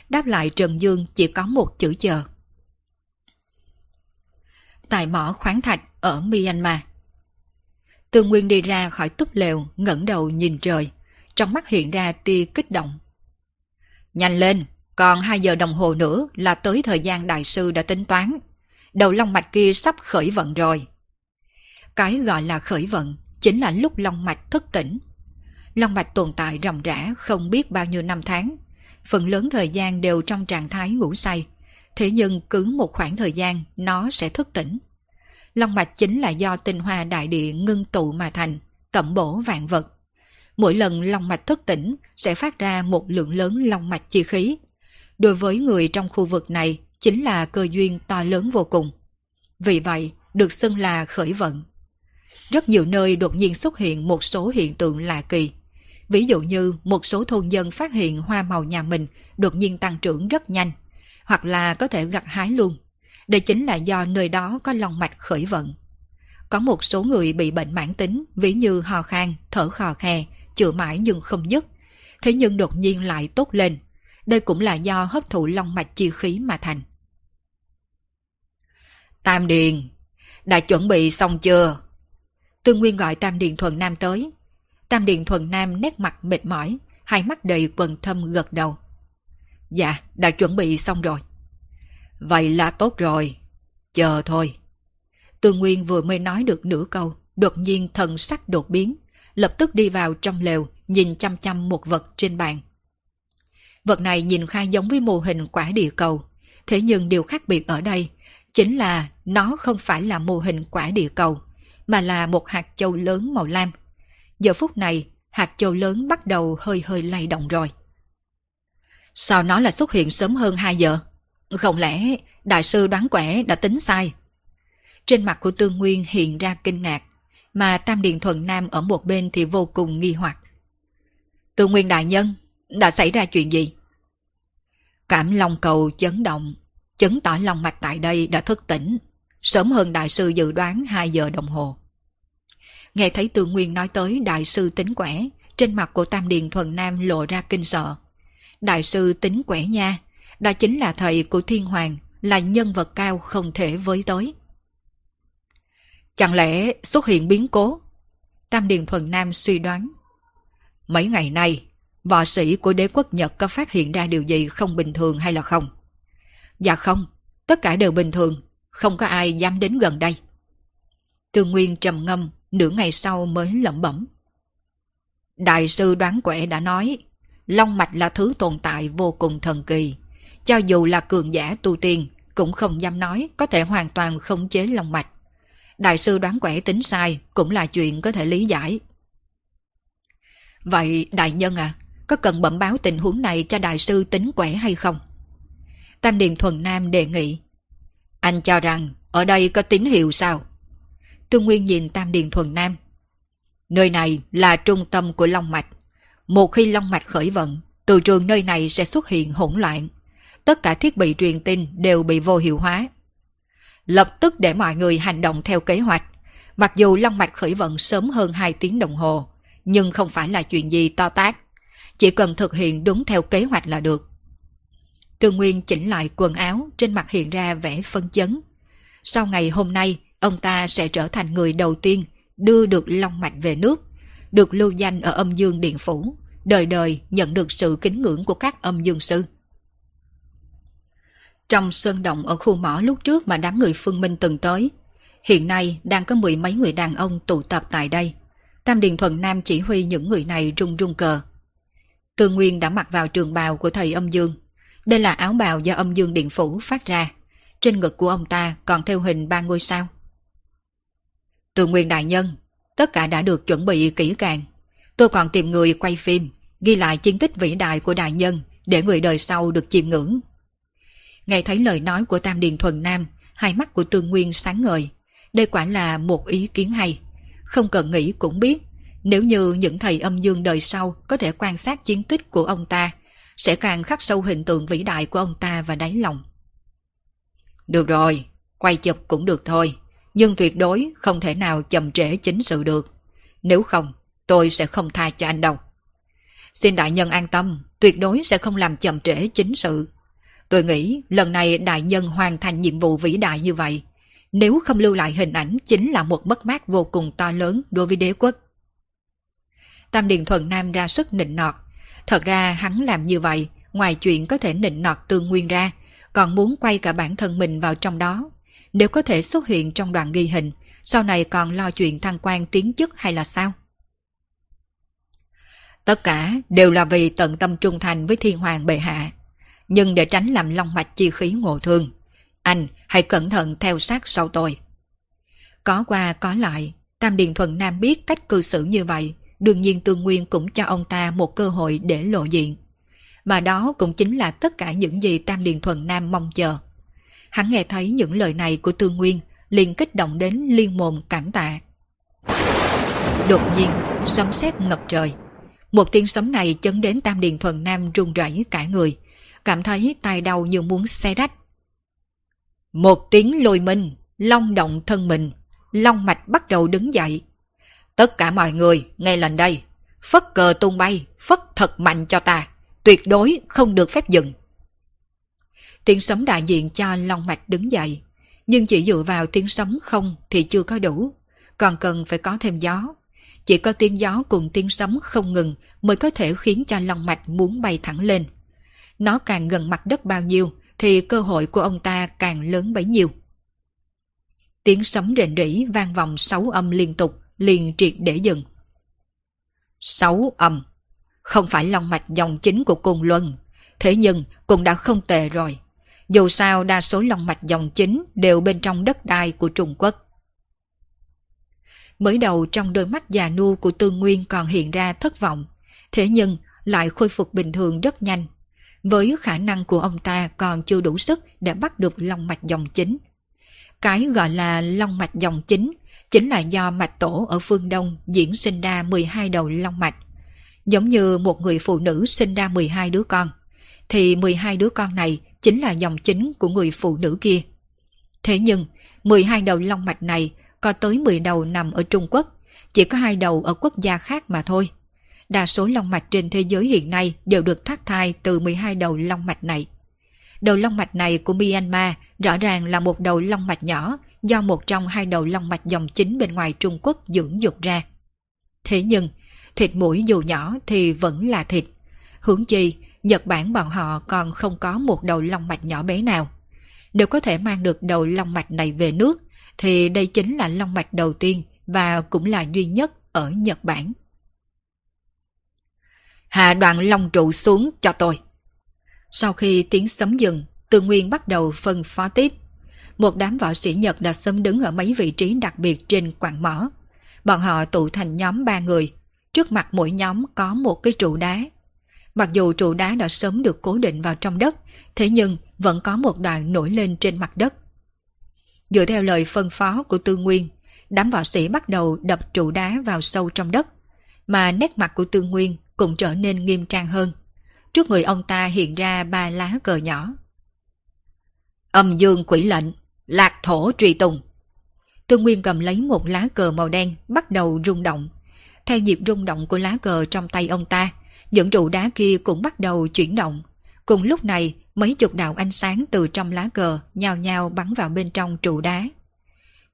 Đáp lại Trần Dương chỉ có một chữ chờ. Tại mỏ khoáng thạch ở Myanmar. Tương Nguyên đi ra khỏi túp lều, ngẩng đầu nhìn trời. Trong mắt hiện ra tia kích động. Nhanh lên, còn 2 giờ đồng hồ nữa là tới thời gian đại sư đã tính toán. Đầu long mạch kia sắp khởi vận rồi. Cái gọi là khởi vận chính là lúc long mạch thức tỉnh. Long mạch tồn tại ròng rã không biết bao nhiêu năm tháng, phần lớn thời gian đều trong trạng thái ngủ say. Thế nhưng cứ một khoảng thời gian nó sẽ thức tỉnh. Long mạch chính là do tinh hoa đại địa ngưng tụ mà thành, tẩm bổ vạn vật. Mỗi lần long mạch thức tỉnh sẽ phát ra một lượng lớn long mạch chi khí. Đối với người trong khu vực này chính là cơ duyên to lớn vô cùng. Vì vậy, được xưng là khởi vận. Rất nhiều nơi đột nhiên xuất hiện một số hiện tượng lạ kỳ. Ví dụ như một số thôn dân phát hiện hoa màu nhà mình đột nhiên tăng trưởng rất nhanh, hoặc là có thể gặt hái luôn. Đây chính là do nơi đó có lòng mạch khởi vận. Có một số người bị bệnh mãn tính, ví như ho khan, thở khò khe, chữa mãi nhưng không dứt. Thế nhưng đột nhiên lại tốt lên. Đây cũng là do hấp thụ long mạch chi khí mà thành. Tam Điền, đã chuẩn bị xong chưa? Tương Nguyên gọi Tam Điền Thuần Nam tới, Tam Điền Thuần Nam nét mặt mệt mỏi, hai mắt đầy quần thâm gật đầu. Dạ, đã chuẩn bị xong rồi. Vậy là tốt rồi. Chờ thôi. Tương Nguyên vừa mới nói được nửa câu, đột nhiên thần sắc đột biến, lập tức đi vào trong lều, nhìn chăm chăm một vật trên bàn. Vật này nhìn khai giống với mô hình quả địa cầu, thế nhưng điều khác biệt ở đây chính là nó không phải là mô hình quả địa cầu, mà là một hạt châu lớn màu lam Giờ phút này, hạt châu lớn bắt đầu hơi hơi lay động rồi. Sao nó lại xuất hiện sớm hơn 2 giờ? Không lẽ đại sư đoán quẻ đã tính sai? Trên mặt của Tương Nguyên hiện ra kinh ngạc, mà Tam Điện Thuần Nam ở một bên thì vô cùng nghi hoặc. Tương Nguyên đại nhân, đã xảy ra chuyện gì? Cảm lòng cầu chấn động, chứng tỏ lòng mạch tại đây đã thức tỉnh, sớm hơn đại sư dự đoán 2 giờ đồng hồ. Nghe thấy Tương Nguyên nói tới đại sư tính quẻ, trên mặt của Tam Điền Thuần Nam lộ ra kinh sợ. Đại sư tính quẻ nha, đó chính là thầy của Thiên Hoàng, là nhân vật cao không thể với tới. Chẳng lẽ xuất hiện biến cố? Tam Điền Thuần Nam suy đoán. Mấy ngày nay, võ sĩ của đế quốc Nhật có phát hiện ra điều gì không bình thường hay là không? Dạ không, tất cả đều bình thường, không có ai dám đến gần đây. Tương Nguyên trầm ngâm, nửa ngày sau mới lẩm bẩm. Đại sư đoán quẻ đã nói, long mạch là thứ tồn tại vô cùng thần kỳ. Cho dù là cường giả tu tiên, cũng không dám nói có thể hoàn toàn khống chế long mạch. Đại sư đoán quẻ tính sai cũng là chuyện có thể lý giải. Vậy đại nhân à, có cần bẩm báo tình huống này cho đại sư tính quẻ hay không? Tam Điền Thuần Nam đề nghị. Anh cho rằng ở đây có tín hiệu sao? Tương Nguyên nhìn Tam Điền Thuần Nam. Nơi này là trung tâm của Long Mạch. Một khi Long Mạch khởi vận, từ trường nơi này sẽ xuất hiện hỗn loạn. Tất cả thiết bị truyền tin đều bị vô hiệu hóa. Lập tức để mọi người hành động theo kế hoạch. Mặc dù Long Mạch khởi vận sớm hơn 2 tiếng đồng hồ, nhưng không phải là chuyện gì to tác. Chỉ cần thực hiện đúng theo kế hoạch là được. Tương Nguyên chỉnh lại quần áo, trên mặt hiện ra vẻ phân chấn. Sau ngày hôm nay, ông ta sẽ trở thành người đầu tiên đưa được Long Mạch về nước, được lưu danh ở âm dương điện phủ, đời đời nhận được sự kính ngưỡng của các âm dương sư. Trong sơn động ở khu mỏ lúc trước mà đám người phương minh từng tới, hiện nay đang có mười mấy người đàn ông tụ tập tại đây. Tam Điền Thuần Nam chỉ huy những người này rung rung cờ. Tương Nguyên đã mặc vào trường bào của thầy âm dương. Đây là áo bào do âm dương điện phủ phát ra. Trên ngực của ông ta còn theo hình ba ngôi sao. Tương Nguyên Đại Nhân, tất cả đã được chuẩn bị kỹ càng. Tôi còn tìm người quay phim, ghi lại chiến tích vĩ đại của Đại Nhân để người đời sau được chiêm ngưỡng. Nghe thấy lời nói của Tam Điền Thuần Nam, hai mắt của Tương Nguyên sáng ngời. Đây quả là một ý kiến hay. Không cần nghĩ cũng biết, nếu như những thầy âm dương đời sau có thể quan sát chiến tích của ông ta, sẽ càng khắc sâu hình tượng vĩ đại của ông ta và đáy lòng. Được rồi, quay chụp cũng được thôi, nhưng tuyệt đối không thể nào chậm trễ chính sự được. Nếu không, tôi sẽ không tha cho anh đâu. Xin đại nhân an tâm, tuyệt đối sẽ không làm chậm trễ chính sự. Tôi nghĩ lần này đại nhân hoàn thành nhiệm vụ vĩ đại như vậy. Nếu không lưu lại hình ảnh chính là một mất mát vô cùng to lớn đối với đế quốc. Tam Điền thuận Nam ra sức nịnh nọt. Thật ra hắn làm như vậy, ngoài chuyện có thể nịnh nọt tương nguyên ra, còn muốn quay cả bản thân mình vào trong đó. Nếu có thể xuất hiện trong đoạn ghi hình, sau này còn lo chuyện thăng quan tiến chức hay là sao? Tất cả đều là vì tận tâm trung thành với thiên hoàng bệ hạ. Nhưng để tránh làm long mạch chi khí ngộ thương, anh hãy cẩn thận theo sát sau tôi. Có qua có lại, Tam Điền thuận Nam biết cách cư xử như vậy, đương nhiên Tương Nguyên cũng cho ông ta một cơ hội để lộ diện. Mà đó cũng chính là tất cả những gì Tam Điền Thuần Nam mong chờ. Hắn nghe thấy những lời này của Tương Nguyên, liền kích động đến liên mồm cảm tạ. Đột nhiên, sấm sét ngập trời. Một tiếng sấm này chấn đến Tam Điền Thuần Nam run rẩy cả người, cảm thấy tai đau như muốn xe rách. Một tiếng lôi minh, long động thân mình, long mạch bắt đầu đứng dậy. Tất cả mọi người, nghe lần đây, phất cờ tung bay, phất thật mạnh cho ta, tuyệt đối không được phép dừng. Tiếng sấm đại diện cho long mạch đứng dậy, nhưng chỉ dựa vào tiếng sấm không thì chưa có đủ, còn cần phải có thêm gió. Chỉ có tiếng gió cùng tiếng sấm không ngừng mới có thể khiến cho long mạch muốn bay thẳng lên. Nó càng gần mặt đất bao nhiêu thì cơ hội của ông ta càng lớn bấy nhiêu. Tiếng sấm rền rỉ vang vòng sáu âm liên tục, liền triệt để dừng. Sáu âm, không phải long mạch dòng chính của cung luân, thế nhưng cũng đã không tệ rồi. Dù sao đa số long mạch dòng chính đều bên trong đất đai của Trung Quốc. Mới đầu trong đôi mắt già nua của Tương Nguyên còn hiện ra thất vọng, thế nhưng lại khôi phục bình thường rất nhanh. Với khả năng của ông ta còn chưa đủ sức để bắt được long mạch dòng chính. Cái gọi là long mạch dòng chính chính là do mạch tổ ở phương Đông diễn sinh ra 12 đầu long mạch. Giống như một người phụ nữ sinh ra 12 đứa con, thì 12 đứa con này chính là dòng chính của người phụ nữ kia. Thế nhưng, 12 đầu long mạch này có tới 10 đầu nằm ở Trung Quốc, chỉ có hai đầu ở quốc gia khác mà thôi. Đa số long mạch trên thế giới hiện nay đều được thoát thai từ 12 đầu long mạch này. Đầu long mạch này của Myanmar rõ ràng là một đầu long mạch nhỏ do một trong hai đầu long mạch dòng chính bên ngoài Trung Quốc dưỡng dục ra. Thế nhưng, thịt mũi dù nhỏ thì vẫn là thịt. Hướng chi, Nhật Bản bọn họ còn không có một đầu long mạch nhỏ bé nào. Nếu có thể mang được đầu long mạch này về nước, thì đây chính là long mạch đầu tiên và cũng là duy nhất ở Nhật Bản. Hạ đoạn long trụ xuống cho tôi. Sau khi tiếng sấm dừng, Tư Nguyên bắt đầu phân phó tiếp. Một đám võ sĩ Nhật đã sớm đứng ở mấy vị trí đặc biệt trên quảng mỏ. Bọn họ tụ thành nhóm ba người. Trước mặt mỗi nhóm có một cái trụ đá. Mặc dù trụ đá đã sớm được cố định vào trong đất, thế nhưng vẫn có một đoạn nổi lên trên mặt đất. Dựa theo lời phân phó của Tư Nguyên, đám võ sĩ bắt đầu đập trụ đá vào sâu trong đất, mà nét mặt của Tư Nguyên cũng trở nên nghiêm trang hơn. Trước người ông ta hiện ra ba lá cờ nhỏ. Âm dương quỷ lệnh, lạc thổ truy tùng. Tương Nguyên cầm lấy một lá cờ màu đen, bắt đầu rung động. Theo nhịp rung động của lá cờ trong tay ông ta, những trụ đá kia cũng bắt đầu chuyển động. Cùng lúc này, mấy chục đạo ánh sáng từ trong lá cờ nhào nhào bắn vào bên trong trụ đá.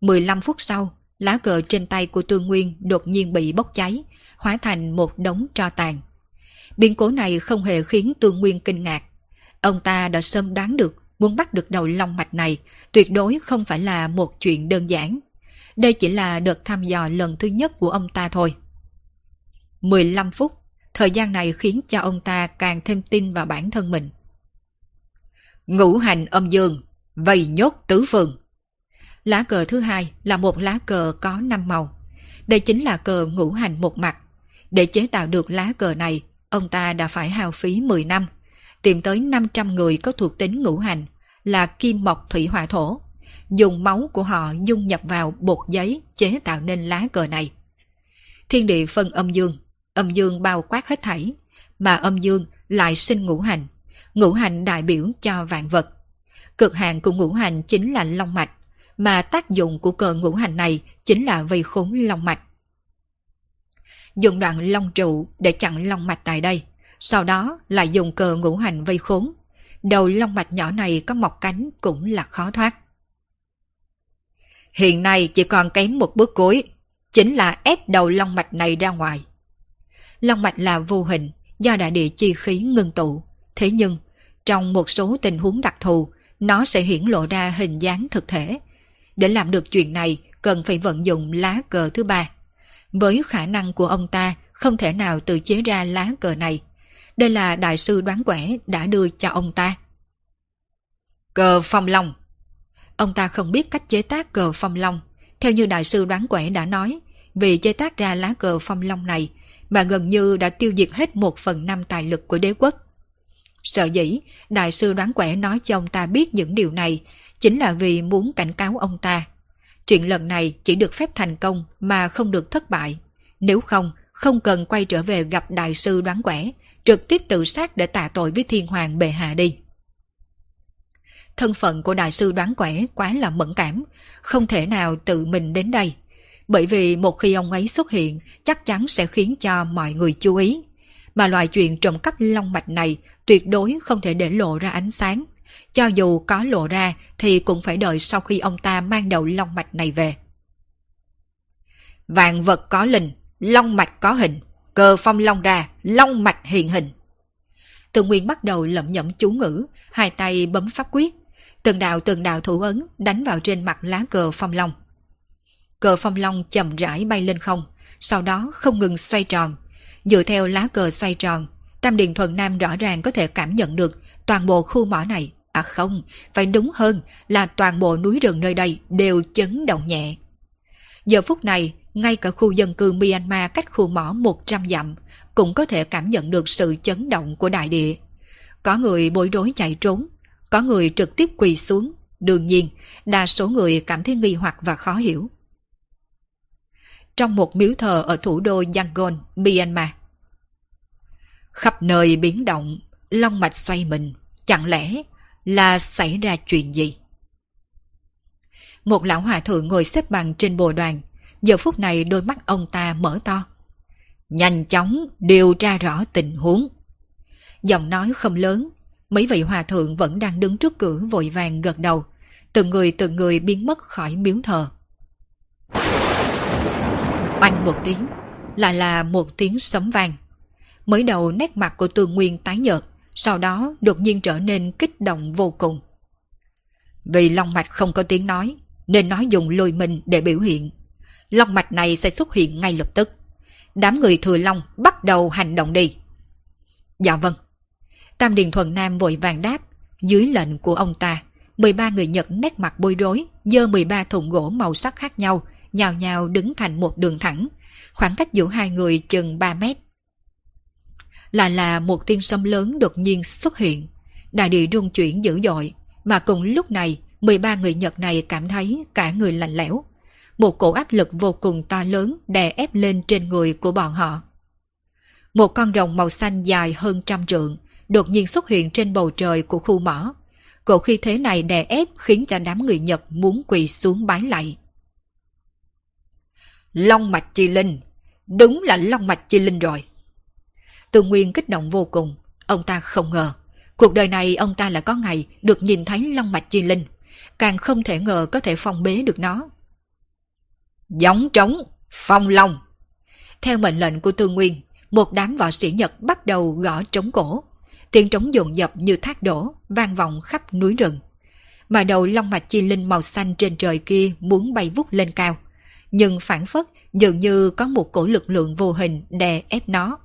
15 phút sau, lá cờ trên tay của Tương Nguyên đột nhiên bị bốc cháy, hóa thành một đống tro tàn. Biến cố này không hề khiến Tương Nguyên kinh ngạc. Ông ta đã sớm đoán được muốn bắt được đầu long mạch này tuyệt đối không phải là một chuyện đơn giản. Đây chỉ là đợt thăm dò lần thứ nhất của ông ta thôi. 15 phút, thời gian này khiến cho ông ta càng thêm tin vào bản thân mình. Ngũ hành âm dương, vây nhốt tứ phương. Lá cờ thứ hai là một lá cờ có 5 màu. Đây chính là cờ ngũ hành một mặt. Để chế tạo được lá cờ này, ông ta đã phải hao phí 10 năm, tìm tới 500 người có thuộc tính ngũ hành, là kim mộc thủy hỏa thổ. Dùng máu của họ dung nhập vào bột giấy chế tạo nên lá cờ này. Thiên địa phân âm dương, âm dương bao quát hết thảy, mà âm dương lại sinh ngũ hành. Ngũ hành đại biểu cho vạn vật. Cực hạn của ngũ hành chính là long mạch, mà tác dụng của cờ ngũ hành này chính là vây khốn long mạch. Dùng đoạn long trụ để chặn long mạch tại đây, sau đó lại dùng cờ ngũ hành vây khốn. Đầu long mạch nhỏ này có mọc cánh cũng là khó thoát. Hiện nay chỉ còn kém một bước cuối, chính là ép đầu long mạch này ra ngoài. Long mạch là vô hình, do đại địa chi khí ngưng tụ. Thế nhưng, trong một số tình huống đặc thù, nó sẽ hiển lộ ra hình dáng thực thể. Để làm được chuyện này, cần phải vận dụng lá cờ thứ ba. Với khả năng của ông ta, không thể nào tự chế ra lá cờ này. Đây là đại sư đoán quẻ đã đưa cho ông ta. Cờ phong long Ông ta không biết cách chế tác cờ phong long. Theo như đại sư đoán quẻ đã nói, vì chế tác ra lá cờ phong long này mà gần như đã tiêu diệt hết một phần năm tài lực của đế quốc. Sợ dĩ, đại sư đoán quẻ nói cho ông ta biết những điều này chính là vì muốn cảnh cáo ông ta. Chuyện lần này chỉ được phép thành công mà không được thất bại. Nếu không, không cần quay trở về gặp đại sư đoán quẻ, trực tiếp tự sát để tạ tội với thiên hoàng bệ hạ đi. Thân phận của đại sư đoán quẻ quá là mẫn cảm, không thể nào tự mình đến đây. Bởi vì một khi ông ấy xuất hiện, chắc chắn sẽ khiến cho mọi người chú ý. Mà loại chuyện trộm cắp long mạch này tuyệt đối không thể để lộ ra ánh sáng. Cho dù có lộ ra thì cũng phải đợi sau khi ông ta mang đầu long mạch này về. Vạn vật có linh, long mạch có hình, cờ phong long đà long mạch hiện hình. Tường Nguyên bắt đầu lẩm nhẩm chú ngữ, hai tay bấm pháp quyết. Từng đạo từng đạo thủ ấn đánh vào trên mặt lá cờ phong long. Cờ phong long chậm rãi bay lên không, sau đó không ngừng xoay tròn. Dựa theo lá cờ xoay tròn, Tam Điền Thuần Nam rõ ràng có thể cảm nhận được toàn bộ khu mỏ này. À không, phải đúng hơn là toàn bộ núi rừng nơi đây đều chấn động nhẹ. Giờ phút này, ngay cả khu dân cư Myanmar cách khu mỏ 100 dặm cũng có thể cảm nhận được sự chấn động của đại địa. Có người bối rối chạy trốn, có người trực tiếp quỳ xuống. Đương nhiên, đa số người cảm thấy nghi hoặc và khó hiểu trong một miếu thờ ở thủ đô Yangon, Myanmar. Khắp nơi biến động, long mạch xoay mình, chẳng lẽ là xảy ra chuyện gì? Một lão hòa thượng ngồi xếp bằng trên bồ đoàn, giờ phút này đôi mắt ông ta mở to. Nhanh chóng điều tra rõ tình huống. Giọng nói không lớn, mấy vị hòa thượng vẫn đang đứng trước cửa vội vàng gật đầu, từng người từng người biến mất khỏi miếu thờ. anh một tiếng, lại là một tiếng sấm vang. Mới đầu nét mặt của tường Nguyên tái nhợt, sau đó đột nhiên trở nên kích động vô cùng. Vì long mạch không có tiếng nói, nên nói dùng lôi mình để biểu hiện. Long mạch này sẽ xuất hiện ngay lập tức. Đám người thừa long bắt đầu hành động đi. Dạ vâng. Tam Điền Thuần Nam vội vàng đáp, dưới lệnh của ông ta, 13 người Nhật nét mặt bối rối, dơ 13 thùng gỗ màu sắc khác nhau, nhào nhào đứng thành một đường thẳng, khoảng cách giữa hai người chừng 3 mét. Là là một tiên sâm lớn đột nhiên xuất hiện, đại địa rung chuyển dữ dội, mà cùng lúc này 13 người Nhật này cảm thấy cả người lạnh lẽo. Một cổ áp lực vô cùng to lớn đè ép lên trên người của bọn họ. Một con rồng màu xanh dài hơn trăm trượng đột nhiên xuất hiện trên bầu trời của khu mỏ. Cổ khi thế này đè ép khiến cho đám người Nhật muốn quỳ xuống bái lạy. Long mạch chi linh, đúng là long mạch chi linh rồi. Từ Nguyên kích động vô cùng, ông ta không ngờ. Cuộc đời này ông ta là có ngày được nhìn thấy long mạch chi linh, càng không thể ngờ có thể phong bế được nó. Giống trống, phong long. Theo mệnh lệnh của Tư Nguyên, một đám võ sĩ Nhật bắt đầu gõ trống cổ. Tiếng trống dồn dập như thác đổ, vang vọng khắp núi rừng. Mà đầu long mạch chi linh màu xanh trên trời kia muốn bay vút lên cao. Nhưng phản phất dường như có một cổ lực lượng vô hình đè ép nó.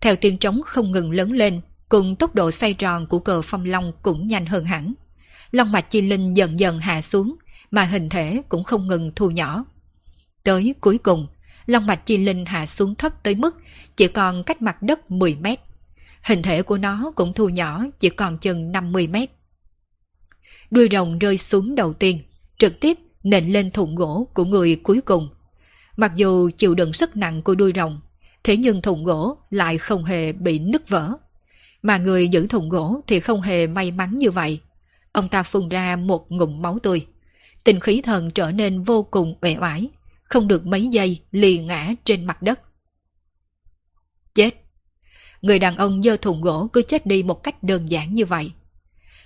Theo tiếng trống không ngừng lớn lên, cùng tốc độ xoay tròn của cờ phong long cũng nhanh hơn hẳn. Long mạch chi linh dần dần hạ xuống, mà hình thể cũng không ngừng thu nhỏ. Tới cuối cùng, long mạch chi linh hạ xuống thấp tới mức chỉ còn cách mặt đất 10 mét. Hình thể của nó cũng thu nhỏ chỉ còn chừng 50 mét. Đuôi rồng rơi xuống đầu tiên, trực tiếp nện lên thùng gỗ của người cuối cùng. Mặc dù chịu đựng sức nặng của đuôi rồng, thế nhưng thùng gỗ lại không hề bị nứt vỡ. Mà người giữ thùng gỗ thì không hề may mắn như vậy. Ông ta phun ra một ngụm máu tươi. Tình khí thần trở nên vô cùng uể oải, không được mấy giây lì ngã trên mặt đất. Chết! Người đàn ông dơ thùng gỗ cứ chết đi một cách đơn giản như vậy.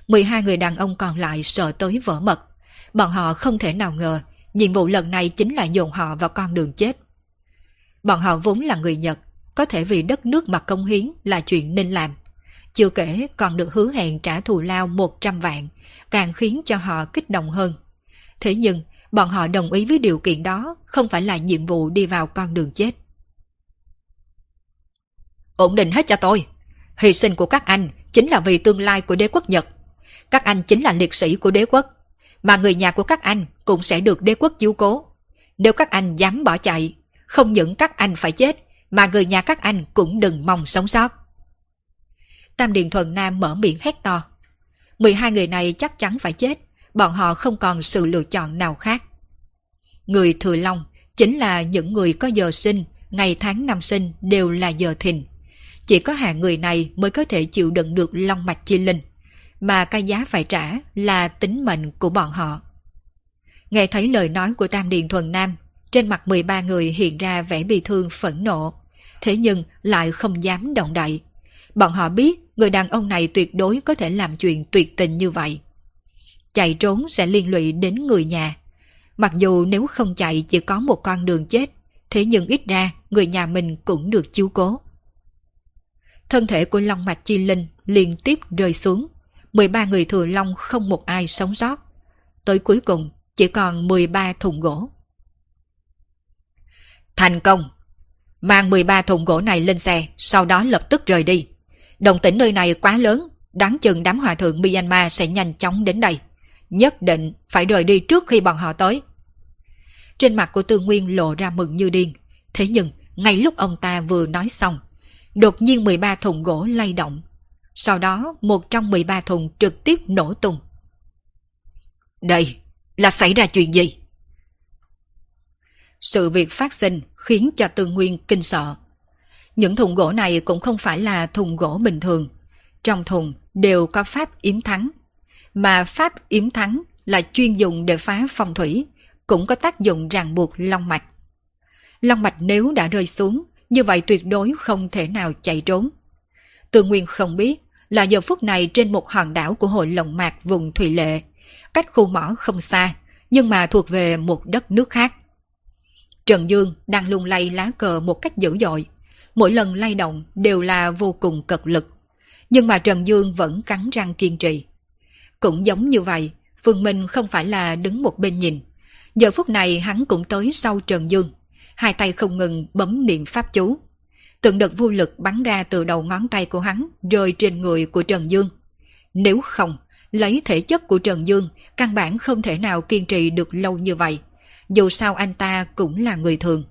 12 người đàn ông còn lại sợ tới vỡ mật. Bọn họ không thể nào ngờ nhiệm vụ lần này chính là dồn họ vào con đường chết. Bọn họ vốn là người Nhật, có thể vì đất nước mà công hiến là chuyện nên làm. Chưa kể còn được hứa hẹn trả thù lao 100 vạn, càng khiến cho họ kích động hơn. Thế nhưng, bọn họ đồng ý với điều kiện đó không phải là nhiệm vụ đi vào con đường chết. Ổn định hết cho tôi. Hy sinh của các anh chính là vì tương lai của đế quốc Nhật. Các anh chính là liệt sĩ của đế quốc. Mà người nhà của các anh cũng sẽ được đế quốc chiếu cố. Nếu các anh dám bỏ chạy, không những các anh phải chết, mà người nhà các anh cũng đừng mong sống sót. Tam Điền Thuần Nam mở miệng hét to. 12 người này chắc chắn phải chết, bọn họ không còn sự lựa chọn nào khác. Người Thừa Long chính là những người có giờ sinh, ngày tháng năm sinh đều là giờ thìn. Chỉ có hạng người này mới có thể chịu đựng được long mạch chi linh, mà cái giá phải trả là tính mệnh của bọn họ. Nghe thấy lời nói của Tam Điền Thuần Nam, trên mặt 13 người hiện ra vẻ bị thương phẫn nộ, thế nhưng lại không dám động đậy. Bọn họ biết người đàn ông này tuyệt đối có thể làm chuyện tuyệt tình như vậy. Chạy trốn sẽ liên lụy đến người nhà. Mặc dù nếu không chạy chỉ có một con đường chết, thế nhưng ít ra người nhà mình cũng được chiếu cố. Thân thể của Long Mạch Chi Linh liên tiếp rơi xuống. 13 người thừa Long không một ai sống sót. Tới cuối cùng chỉ còn 13 thùng gỗ. Thành công! Mang 13 thùng gỗ này lên xe, sau đó lập tức rời đi. Đồng tỉnh nơi này quá lớn, đáng chừng đám hòa thượng Myanmar sẽ nhanh chóng đến đây. Nhất định phải rời đi trước khi bọn họ tới. Trên mặt của Tư Nguyên lộ ra mừng như điên. Thế nhưng, ngay lúc ông ta vừa nói xong, đột nhiên 13 thùng gỗ lay động. Sau đó, một trong 13 thùng trực tiếp nổ tung. Đây, là xảy ra chuyện gì? Sự việc phát sinh khiến cho Tư Nguyên kinh sợ. Những thùng gỗ này cũng không phải là thùng gỗ bình thường. Trong thùng đều có pháp yếm thắng. Mà pháp yếm thắng là chuyên dùng để phá phong thủy, cũng có tác dụng ràng buộc long mạch. Long mạch nếu đã rơi xuống, như vậy tuyệt đối không thể nào chạy trốn. Tư Nguyên không biết là giờ phút này trên một hòn đảo của hội lồng mạc vùng Thủy Lệ, cách khu mỏ không xa, nhưng mà thuộc về một đất nước khác. Trần Dương đang lung lay lá cờ một cách dữ dội. Mỗi lần lay động đều là vô cùng cật lực. Nhưng mà Trần Dương vẫn cắn răng kiên trì. Cũng giống như vậy, Phương Minh không phải là đứng một bên nhìn. Giờ phút này hắn cũng tới sau Trần Dương. Hai tay không ngừng bấm niệm pháp chú. Từng đợt vô lực bắn ra từ đầu ngón tay của hắn rơi trên người của Trần Dương. Nếu không, lấy thể chất của Trần Dương, căn bản không thể nào kiên trì được lâu như vậy dù sao anh ta cũng là người thường.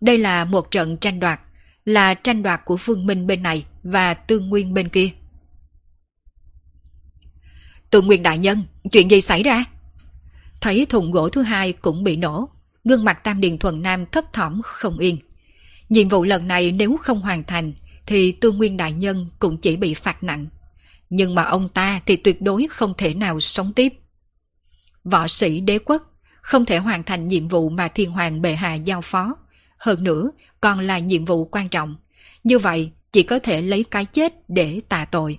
Đây là một trận tranh đoạt, là tranh đoạt của Phương Minh bên này và Tương Nguyên bên kia. Tượng Nguyên Đại Nhân, chuyện gì xảy ra? Thấy thùng gỗ thứ hai cũng bị nổ, gương mặt Tam Điền Thuần Nam thấp thỏm không yên. Nhiệm vụ lần này nếu không hoàn thành, thì Tương Nguyên Đại Nhân cũng chỉ bị phạt nặng. Nhưng mà ông ta thì tuyệt đối không thể nào sống tiếp. Võ sĩ đế quốc không thể hoàn thành nhiệm vụ mà thiên hoàng bệ hạ giao phó. Hơn nữa, còn là nhiệm vụ quan trọng. Như vậy, chỉ có thể lấy cái chết để tạ tội.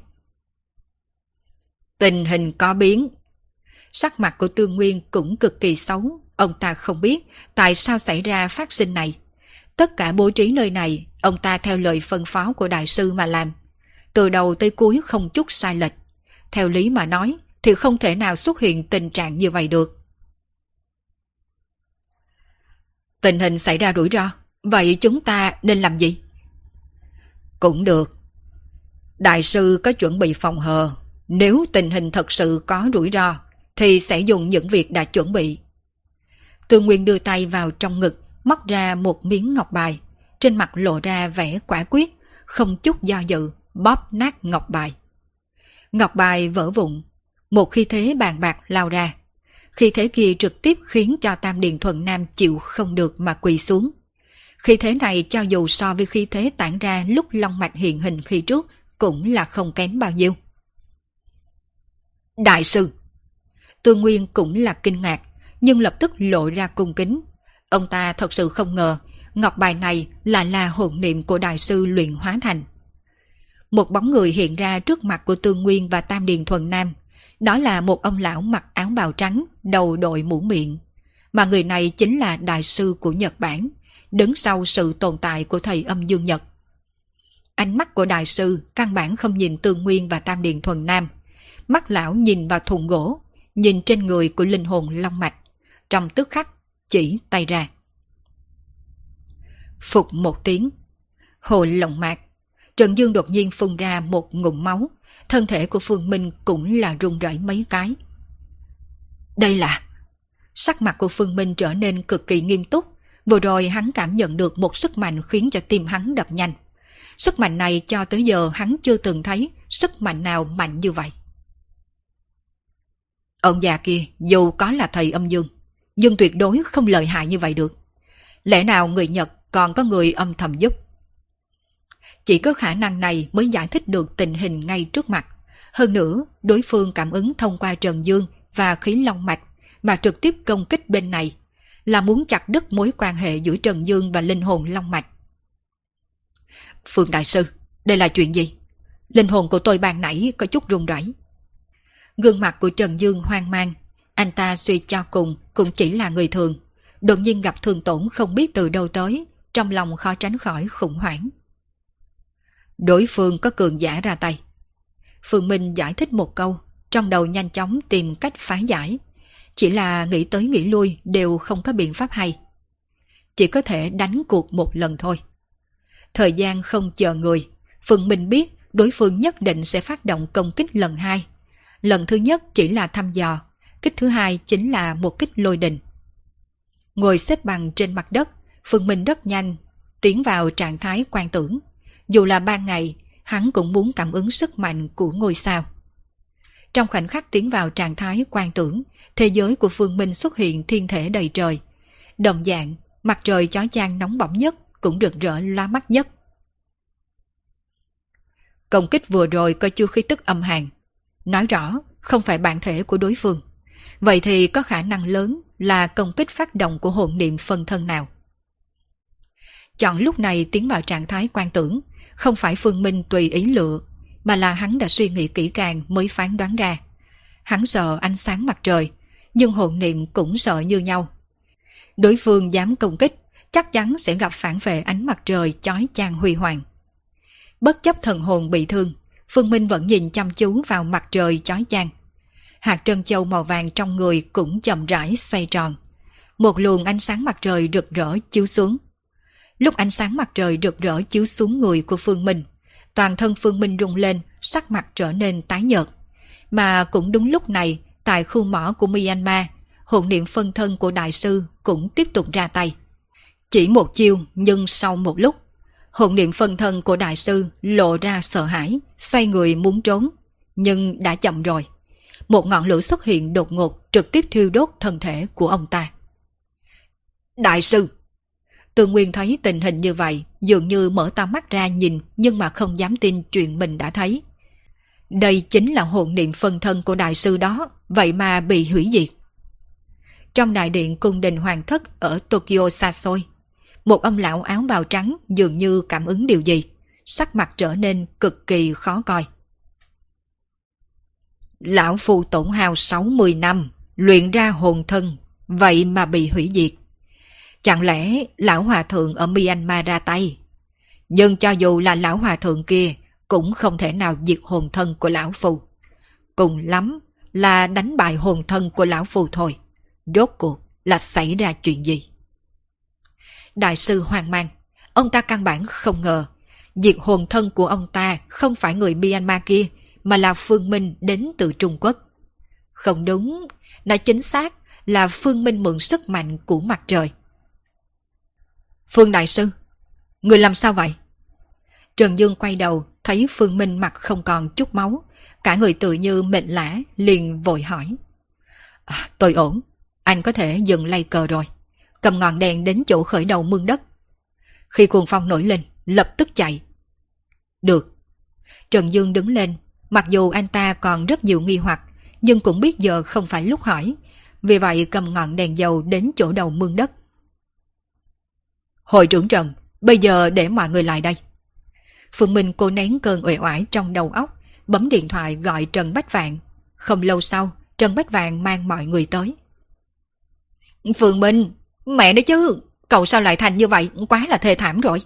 Tình hình có biến. Sắc mặt của Tương Nguyên cũng cực kỳ xấu. Ông ta không biết tại sao xảy ra phát sinh này. Tất cả bố trí nơi này, ông ta theo lời phân phó của đại sư mà làm. Từ đầu tới cuối không chút sai lệch. Theo lý mà nói, thì không thể nào xuất hiện tình trạng như vậy được. Tình hình xảy ra rủi ro, vậy chúng ta nên làm gì? Cũng được. Đại sư có chuẩn bị phòng hờ, nếu tình hình thật sự có rủi ro, thì sẽ dùng những việc đã chuẩn bị. Tương Nguyên đưa tay vào trong ngực, móc ra một miếng ngọc bài, trên mặt lộ ra vẻ quả quyết, không chút do dự, bóp nát ngọc bài. Ngọc bài vỡ vụn, một khi thế bàn bạc lao ra. Khi thế kia trực tiếp khiến cho Tam Điền Thuận Nam chịu không được mà quỳ xuống. Khi thế này cho dù so với khi thế tản ra lúc long mạch hiện hình khi trước cũng là không kém bao nhiêu. Đại sư Tương Nguyên cũng là kinh ngạc, nhưng lập tức lộ ra cung kính. Ông ta thật sự không ngờ, ngọc bài này là là hồn niệm của đại sư luyện hóa thành. Một bóng người hiện ra trước mặt của Tương Nguyên và Tam Điền Thuần Nam. Đó là một ông lão mặc áo bào trắng, đầu đội mũ miệng. Mà người này chính là đại sư của Nhật Bản, đứng sau sự tồn tại của thầy âm dương Nhật. Ánh mắt của đại sư căn bản không nhìn Tương Nguyên và Tam Điền Thuần Nam. Mắt lão nhìn vào thùng gỗ, nhìn trên người của linh hồn long mạch. Trong tức khắc, chỉ tay ra. Phục một tiếng. Hồ lộng mạc. Trần Dương đột nhiên phun ra một ngụm máu. Thân thể của Phương Minh cũng là run rẩy mấy cái. Đây là... Sắc mặt của Phương Minh trở nên cực kỳ nghiêm túc. Vừa rồi hắn cảm nhận được một sức mạnh khiến cho tim hắn đập nhanh. Sức mạnh này cho tới giờ hắn chưa từng thấy sức mạnh nào mạnh như vậy. Ông già kia dù có là thầy âm dương, nhưng tuyệt đối không lợi hại như vậy được. Lẽ nào người Nhật còn có người âm thầm giúp? Chỉ có khả năng này mới giải thích được tình hình ngay trước mặt. Hơn nữa, đối phương cảm ứng thông qua Trần Dương và khí long mạch mà trực tiếp công kích bên này là muốn chặt đứt mối quan hệ giữa Trần Dương và linh hồn long mạch. Phương Đại Sư, đây là chuyện gì? Linh hồn của tôi ban nãy có chút run rẩy. Gương mặt của Trần Dương hoang mang, anh ta suy cho cùng cũng chỉ là người thường. Đột nhiên gặp thương tổn không biết từ đâu tới, trong lòng khó tránh khỏi khủng hoảng. Đối phương có cường giả ra tay. Phương Minh giải thích một câu, trong đầu nhanh chóng tìm cách phá giải. Chỉ là nghĩ tới nghĩ lui đều không có biện pháp hay. Chỉ có thể đánh cuộc một lần thôi. Thời gian không chờ người, Phương Minh biết đối phương nhất định sẽ phát động công kích lần hai. Lần thứ nhất chỉ là thăm dò, kích thứ hai chính là một kích lôi đình. Ngồi xếp bằng trên mặt đất, Phương Minh rất nhanh, tiến vào trạng thái quan tưởng. Dù là ban ngày, hắn cũng muốn cảm ứng sức mạnh của ngôi sao. Trong khoảnh khắc tiến vào trạng thái quan tưởng, thế giới của Phương Minh xuất hiện thiên thể đầy trời. Đồng dạng, mặt trời chói chang nóng bỏng nhất cũng rực rỡ loa mắt nhất. Công kích vừa rồi có chưa khí tức âm hàn. Nói rõ, không phải bản thể của đối phương. Vậy thì có khả năng lớn là công kích phát động của hồn niệm phân thân nào. Chọn lúc này tiến vào trạng thái quan tưởng, không phải Phương Minh tùy ý lựa, mà là hắn đã suy nghĩ kỹ càng mới phán đoán ra. Hắn sợ ánh sáng mặt trời, nhưng hồn niệm cũng sợ như nhau. Đối phương dám công kích, chắc chắn sẽ gặp phản vệ ánh mặt trời chói chang huy hoàng. Bất chấp thần hồn bị thương, Phương Minh vẫn nhìn chăm chú vào mặt trời chói chang. Hạt trân châu màu vàng trong người cũng chậm rãi xoay tròn. Một luồng ánh sáng mặt trời rực rỡ chiếu xuống. Lúc ánh sáng mặt trời rực rỡ chiếu xuống người của Phương Minh, toàn thân Phương Minh rung lên, sắc mặt trở nên tái nhợt. Mà cũng đúng lúc này, tại khu mỏ của Myanmar, hồn niệm phân thân của đại sư cũng tiếp tục ra tay. Chỉ một chiêu nhưng sau một lúc, hồn niệm phân thân của đại sư lộ ra sợ hãi, xoay người muốn trốn, nhưng đã chậm rồi. một ngọn lửa xuất hiện đột ngột trực tiếp thiêu đốt thân thể của ông ta. Đại sư! Tương Nguyên thấy tình hình như vậy, dường như mở to mắt ra nhìn nhưng mà không dám tin chuyện mình đã thấy. Đây chính là hồn niệm phân thân của đại sư đó, vậy mà bị hủy diệt. Trong đại điện cung đình hoàng thất ở Tokyo xa xôi, một ông lão áo bào trắng dường như cảm ứng điều gì, sắc mặt trở nên cực kỳ khó coi. Lão phù tổn hào 60 năm, luyện ra hồn thân, vậy mà bị hủy diệt. Chẳng lẽ lão hòa thượng ở Myanmar ra tay? Nhưng cho dù là lão hòa thượng kia, cũng không thể nào diệt hồn thân của lão phù. Cùng lắm là đánh bại hồn thân của lão phù thôi. Rốt cuộc là xảy ra chuyện gì? Đại sư hoang mang, ông ta căn bản không ngờ, diệt hồn thân của ông ta không phải người Myanmar kia, mà là Phương Minh đến từ Trung Quốc. Không đúng, nói chính xác là Phương Minh mượn sức mạnh của mặt trời. Phương Đại Sư, người làm sao vậy? Trần Dương quay đầu, thấy Phương Minh mặt không còn chút máu, cả người tự như mệt lã, liền vội hỏi. À, tôi ổn, anh có thể dừng lay cờ rồi. Cầm ngọn đèn đến chỗ khởi đầu mương đất. Khi cuồng phong nổi lên, lập tức chạy. Được. Trần Dương đứng lên, mặc dù anh ta còn rất nhiều nghi hoặc, nhưng cũng biết giờ không phải lúc hỏi. Vì vậy cầm ngọn đèn dầu đến chỗ đầu mương đất. Hội trưởng Trần, bây giờ để mọi người lại đây. Phương Minh cô nén cơn uể oải trong đầu óc, bấm điện thoại gọi Trần Bách Vạn. Không lâu sau, Trần Bách Vạn mang mọi người tới. Phương Minh, mẹ nói chứ, cậu sao lại thành như vậy, quá là thê thảm rồi.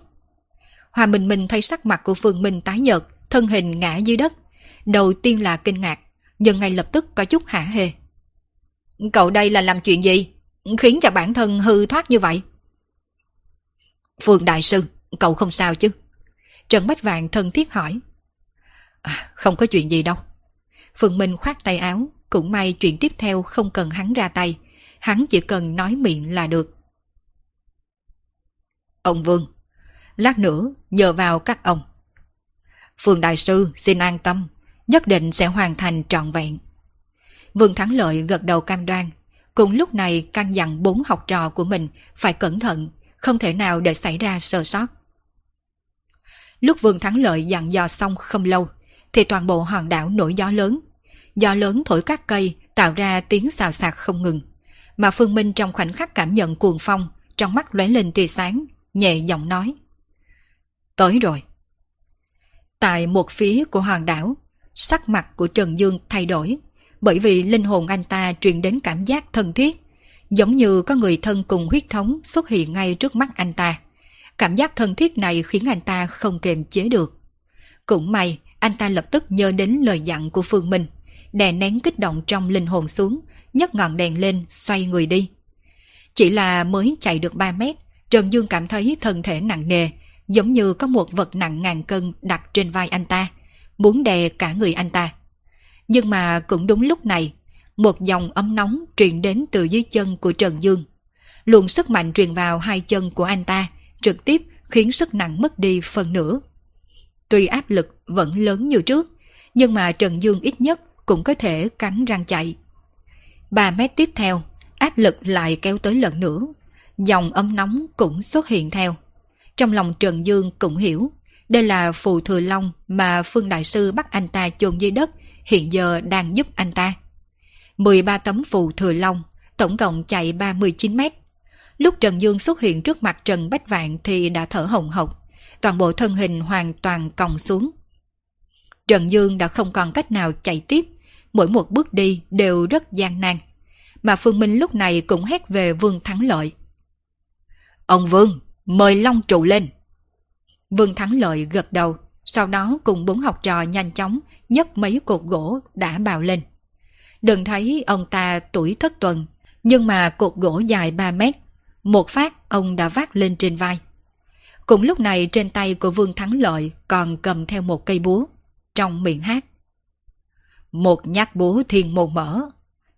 hòa Minh Minh thấy sắc mặt của Phương Minh tái nhợt, thân hình ngã dưới đất. Đầu tiên là kinh ngạc, nhưng ngay lập tức có chút hả hê. Cậu đây là làm chuyện gì? Khiến cho bản thân hư thoát như vậy? Phương Đại Sư, cậu không sao chứ? Trần Bách vàng thân thiết hỏi. À, không có chuyện gì đâu. Phương Minh khoát tay áo, cũng may chuyện tiếp theo không cần hắn ra tay, hắn chỉ cần nói miệng là được. Ông Vương, lát nữa nhờ vào các ông. Phương Đại Sư xin an tâm, nhất định sẽ hoàn thành trọn vẹn. Vương Thắng Lợi gật đầu cam đoan, cùng lúc này căn dặn bốn học trò của mình phải cẩn thận, không thể nào để xảy ra sơ sót. Lúc Vương Thắng Lợi dặn dò xong không lâu, thì toàn bộ hòn đảo nổi gió lớn. Gió lớn thổi các cây tạo ra tiếng xào xạc không ngừng. Mà Phương Minh trong khoảnh khắc cảm nhận cuồng phong, trong mắt lóe lên tia sáng, nhẹ giọng nói. Tới rồi. Tại một phía của hòn đảo, sắc mặt của Trần Dương thay đổi, bởi vì linh hồn anh ta truyền đến cảm giác thân thiết, giống như có người thân cùng huyết thống xuất hiện ngay trước mắt anh ta. Cảm giác thân thiết này khiến anh ta không kiềm chế được. Cũng may, anh ta lập tức nhớ đến lời dặn của Phương Minh, đè nén kích động trong linh hồn xuống, nhấc ngọn đèn lên, xoay người đi. Chỉ là mới chạy được 3 mét, Trần Dương cảm thấy thân thể nặng nề, giống như có một vật nặng ngàn cân đặt trên vai anh ta, muốn đè cả người anh ta. Nhưng mà cũng đúng lúc này, một dòng ấm nóng truyền đến từ dưới chân của Trần Dương. Luồng sức mạnh truyền vào hai chân của anh ta, trực tiếp khiến sức nặng mất đi phần nửa. Tuy áp lực vẫn lớn như trước, nhưng mà Trần Dương ít nhất cũng có thể cắn răng chạy. 3 mét tiếp theo, áp lực lại kéo tới lần nữa, dòng ấm nóng cũng xuất hiện theo. Trong lòng Trần Dương cũng hiểu, đây là phù thừa long mà Phương Đại Sư bắt anh ta chôn dưới đất, hiện giờ đang giúp anh ta. 13 tấm phù thừa long, tổng cộng chạy 39 mét. Lúc Trần Dương xuất hiện trước mặt Trần Bách Vạn thì đã thở hồng hộc, toàn bộ thân hình hoàn toàn còng xuống. Trần Dương đã không còn cách nào chạy tiếp, mỗi một bước đi đều rất gian nan. Mà Phương Minh lúc này cũng hét về Vương Thắng Lợi. Ông Vương, mời Long trụ lên. Vương Thắng Lợi gật đầu, sau đó cùng bốn học trò nhanh chóng nhấc mấy cột gỗ đã bào lên. Đừng thấy ông ta tuổi thất tuần, nhưng mà cột gỗ dài 3 mét, một phát ông đã vác lên trên vai. Cùng lúc này trên tay của Vương Thắng Lợi còn cầm theo một cây búa, trong miệng hát. Một nhát búa thiên môn mở,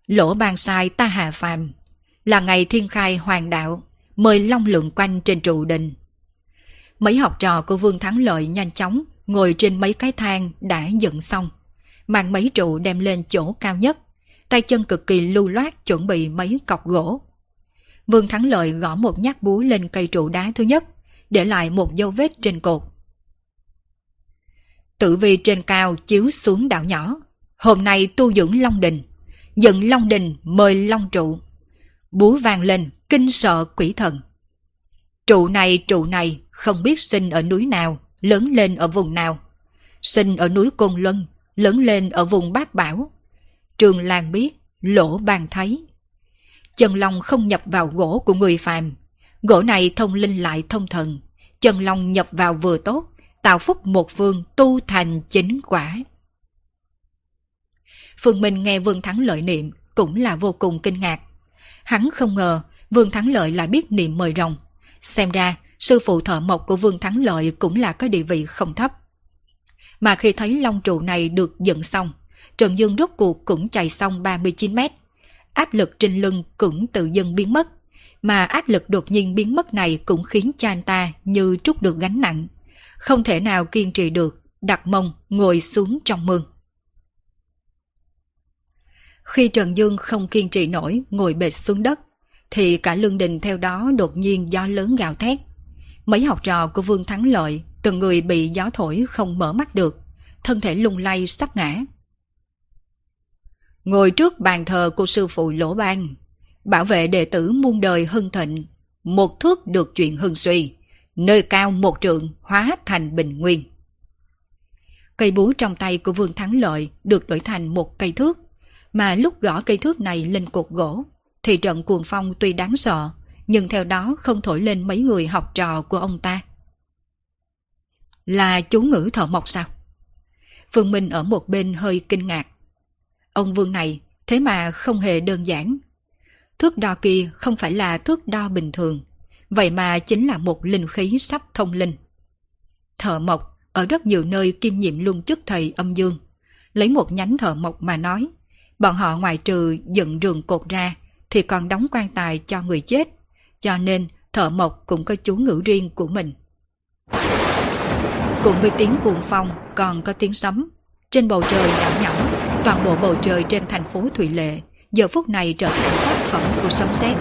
lỗ ban sai ta hạ phàm, là ngày thiên khai hoàng đạo, mời long lượng quanh trên trụ đình. Mấy học trò của Vương Thắng Lợi nhanh chóng ngồi trên mấy cái thang đã dựng xong, mang mấy trụ đem lên chỗ cao nhất, tay chân cực kỳ lưu loát chuẩn bị mấy cọc gỗ. Vương Thắng Lợi gõ một nhát búa lên cây trụ đá thứ nhất, để lại một dấu vết trên cột. Tử vi trên cao chiếu xuống đảo nhỏ. Hôm nay tu dưỡng Long Đình. Dựng Long Đình mời Long Trụ. Búa vang lên, kinh sợ quỷ thần. Trụ này trụ này không biết sinh ở núi nào, lớn lên ở vùng nào. Sinh ở núi Côn Luân, lớn lên ở vùng Bát Bảo. Trường làng biết, lỗ bàn thấy. Chân Long không nhập vào gỗ của người phàm. Gỗ này thông linh lại thông thần. Chân Long nhập vào vừa tốt, tạo phúc một vương tu thành chính quả. Phương Minh nghe Vương Thắng lợi niệm cũng là vô cùng kinh ngạc. Hắn không ngờ Vương Thắng Lợi lại biết niệm mời rồng. Xem ra, sư phụ thợ mộc của Vương Thắng Lợi cũng là có địa vị không thấp. Mà khi thấy long trụ này được dựng xong, Trần Dương rốt cuộc cũng chạy xong 39 mét. Áp lực trên lưng cũng tự dưng biến mất. Mà áp lực đột nhiên biến mất này cũng khiến cha anh ta như trút được gánh nặng. Không thể nào kiên trì được, đặt mông ngồi xuống trong mương. Khi Trần Dương không kiên trì nổi ngồi bệt xuống đất, thì cả lương đình theo đó đột nhiên gió lớn gào thét. Mấy học trò của Vương Thắng Lợi, từng người bị gió thổi không mở mắt được, thân thể lung lay sắp ngã. Ngồi trước bàn thờ của sư phụ Lỗ Ban, bảo vệ đệ tử muôn đời hưng thịnh, một thước được chuyện hưng suy, nơi cao một trượng hóa thành bình nguyên. Cây búa trong tay của Vương Thắng Lợi được đổi thành một cây thước, mà lúc gõ cây thước này lên cột gỗ, thì trận cuồng phong tuy đáng sợ, nhưng theo đó không thổi lên mấy người học trò của ông ta. Là chú ngữ thợ mộc sao? Phương Minh ở một bên hơi kinh ngạc. Ông Vương này thế mà không hề đơn giản. Thước đo kia không phải là thước đo bình thường, vậy mà chính là một linh khí sắp thông linh. Thợ mộc ở rất nhiều nơi kim nhiệm luôn chức thầy âm dương. Lấy một nhánh thợ mộc mà nói, bọn họ ngoài trừ dựng rường cột ra thì còn đóng quan tài cho người chết, cho nên thợ mộc cũng có chú ngữ riêng của mình. Cùng với tiếng cuồng phong còn có tiếng sấm. Trên bầu trời đảo nhỏng, toàn bộ bầu trời trên thành phố Thủy Lệ giờ phút này trở thành tác phẩm của sấm sét.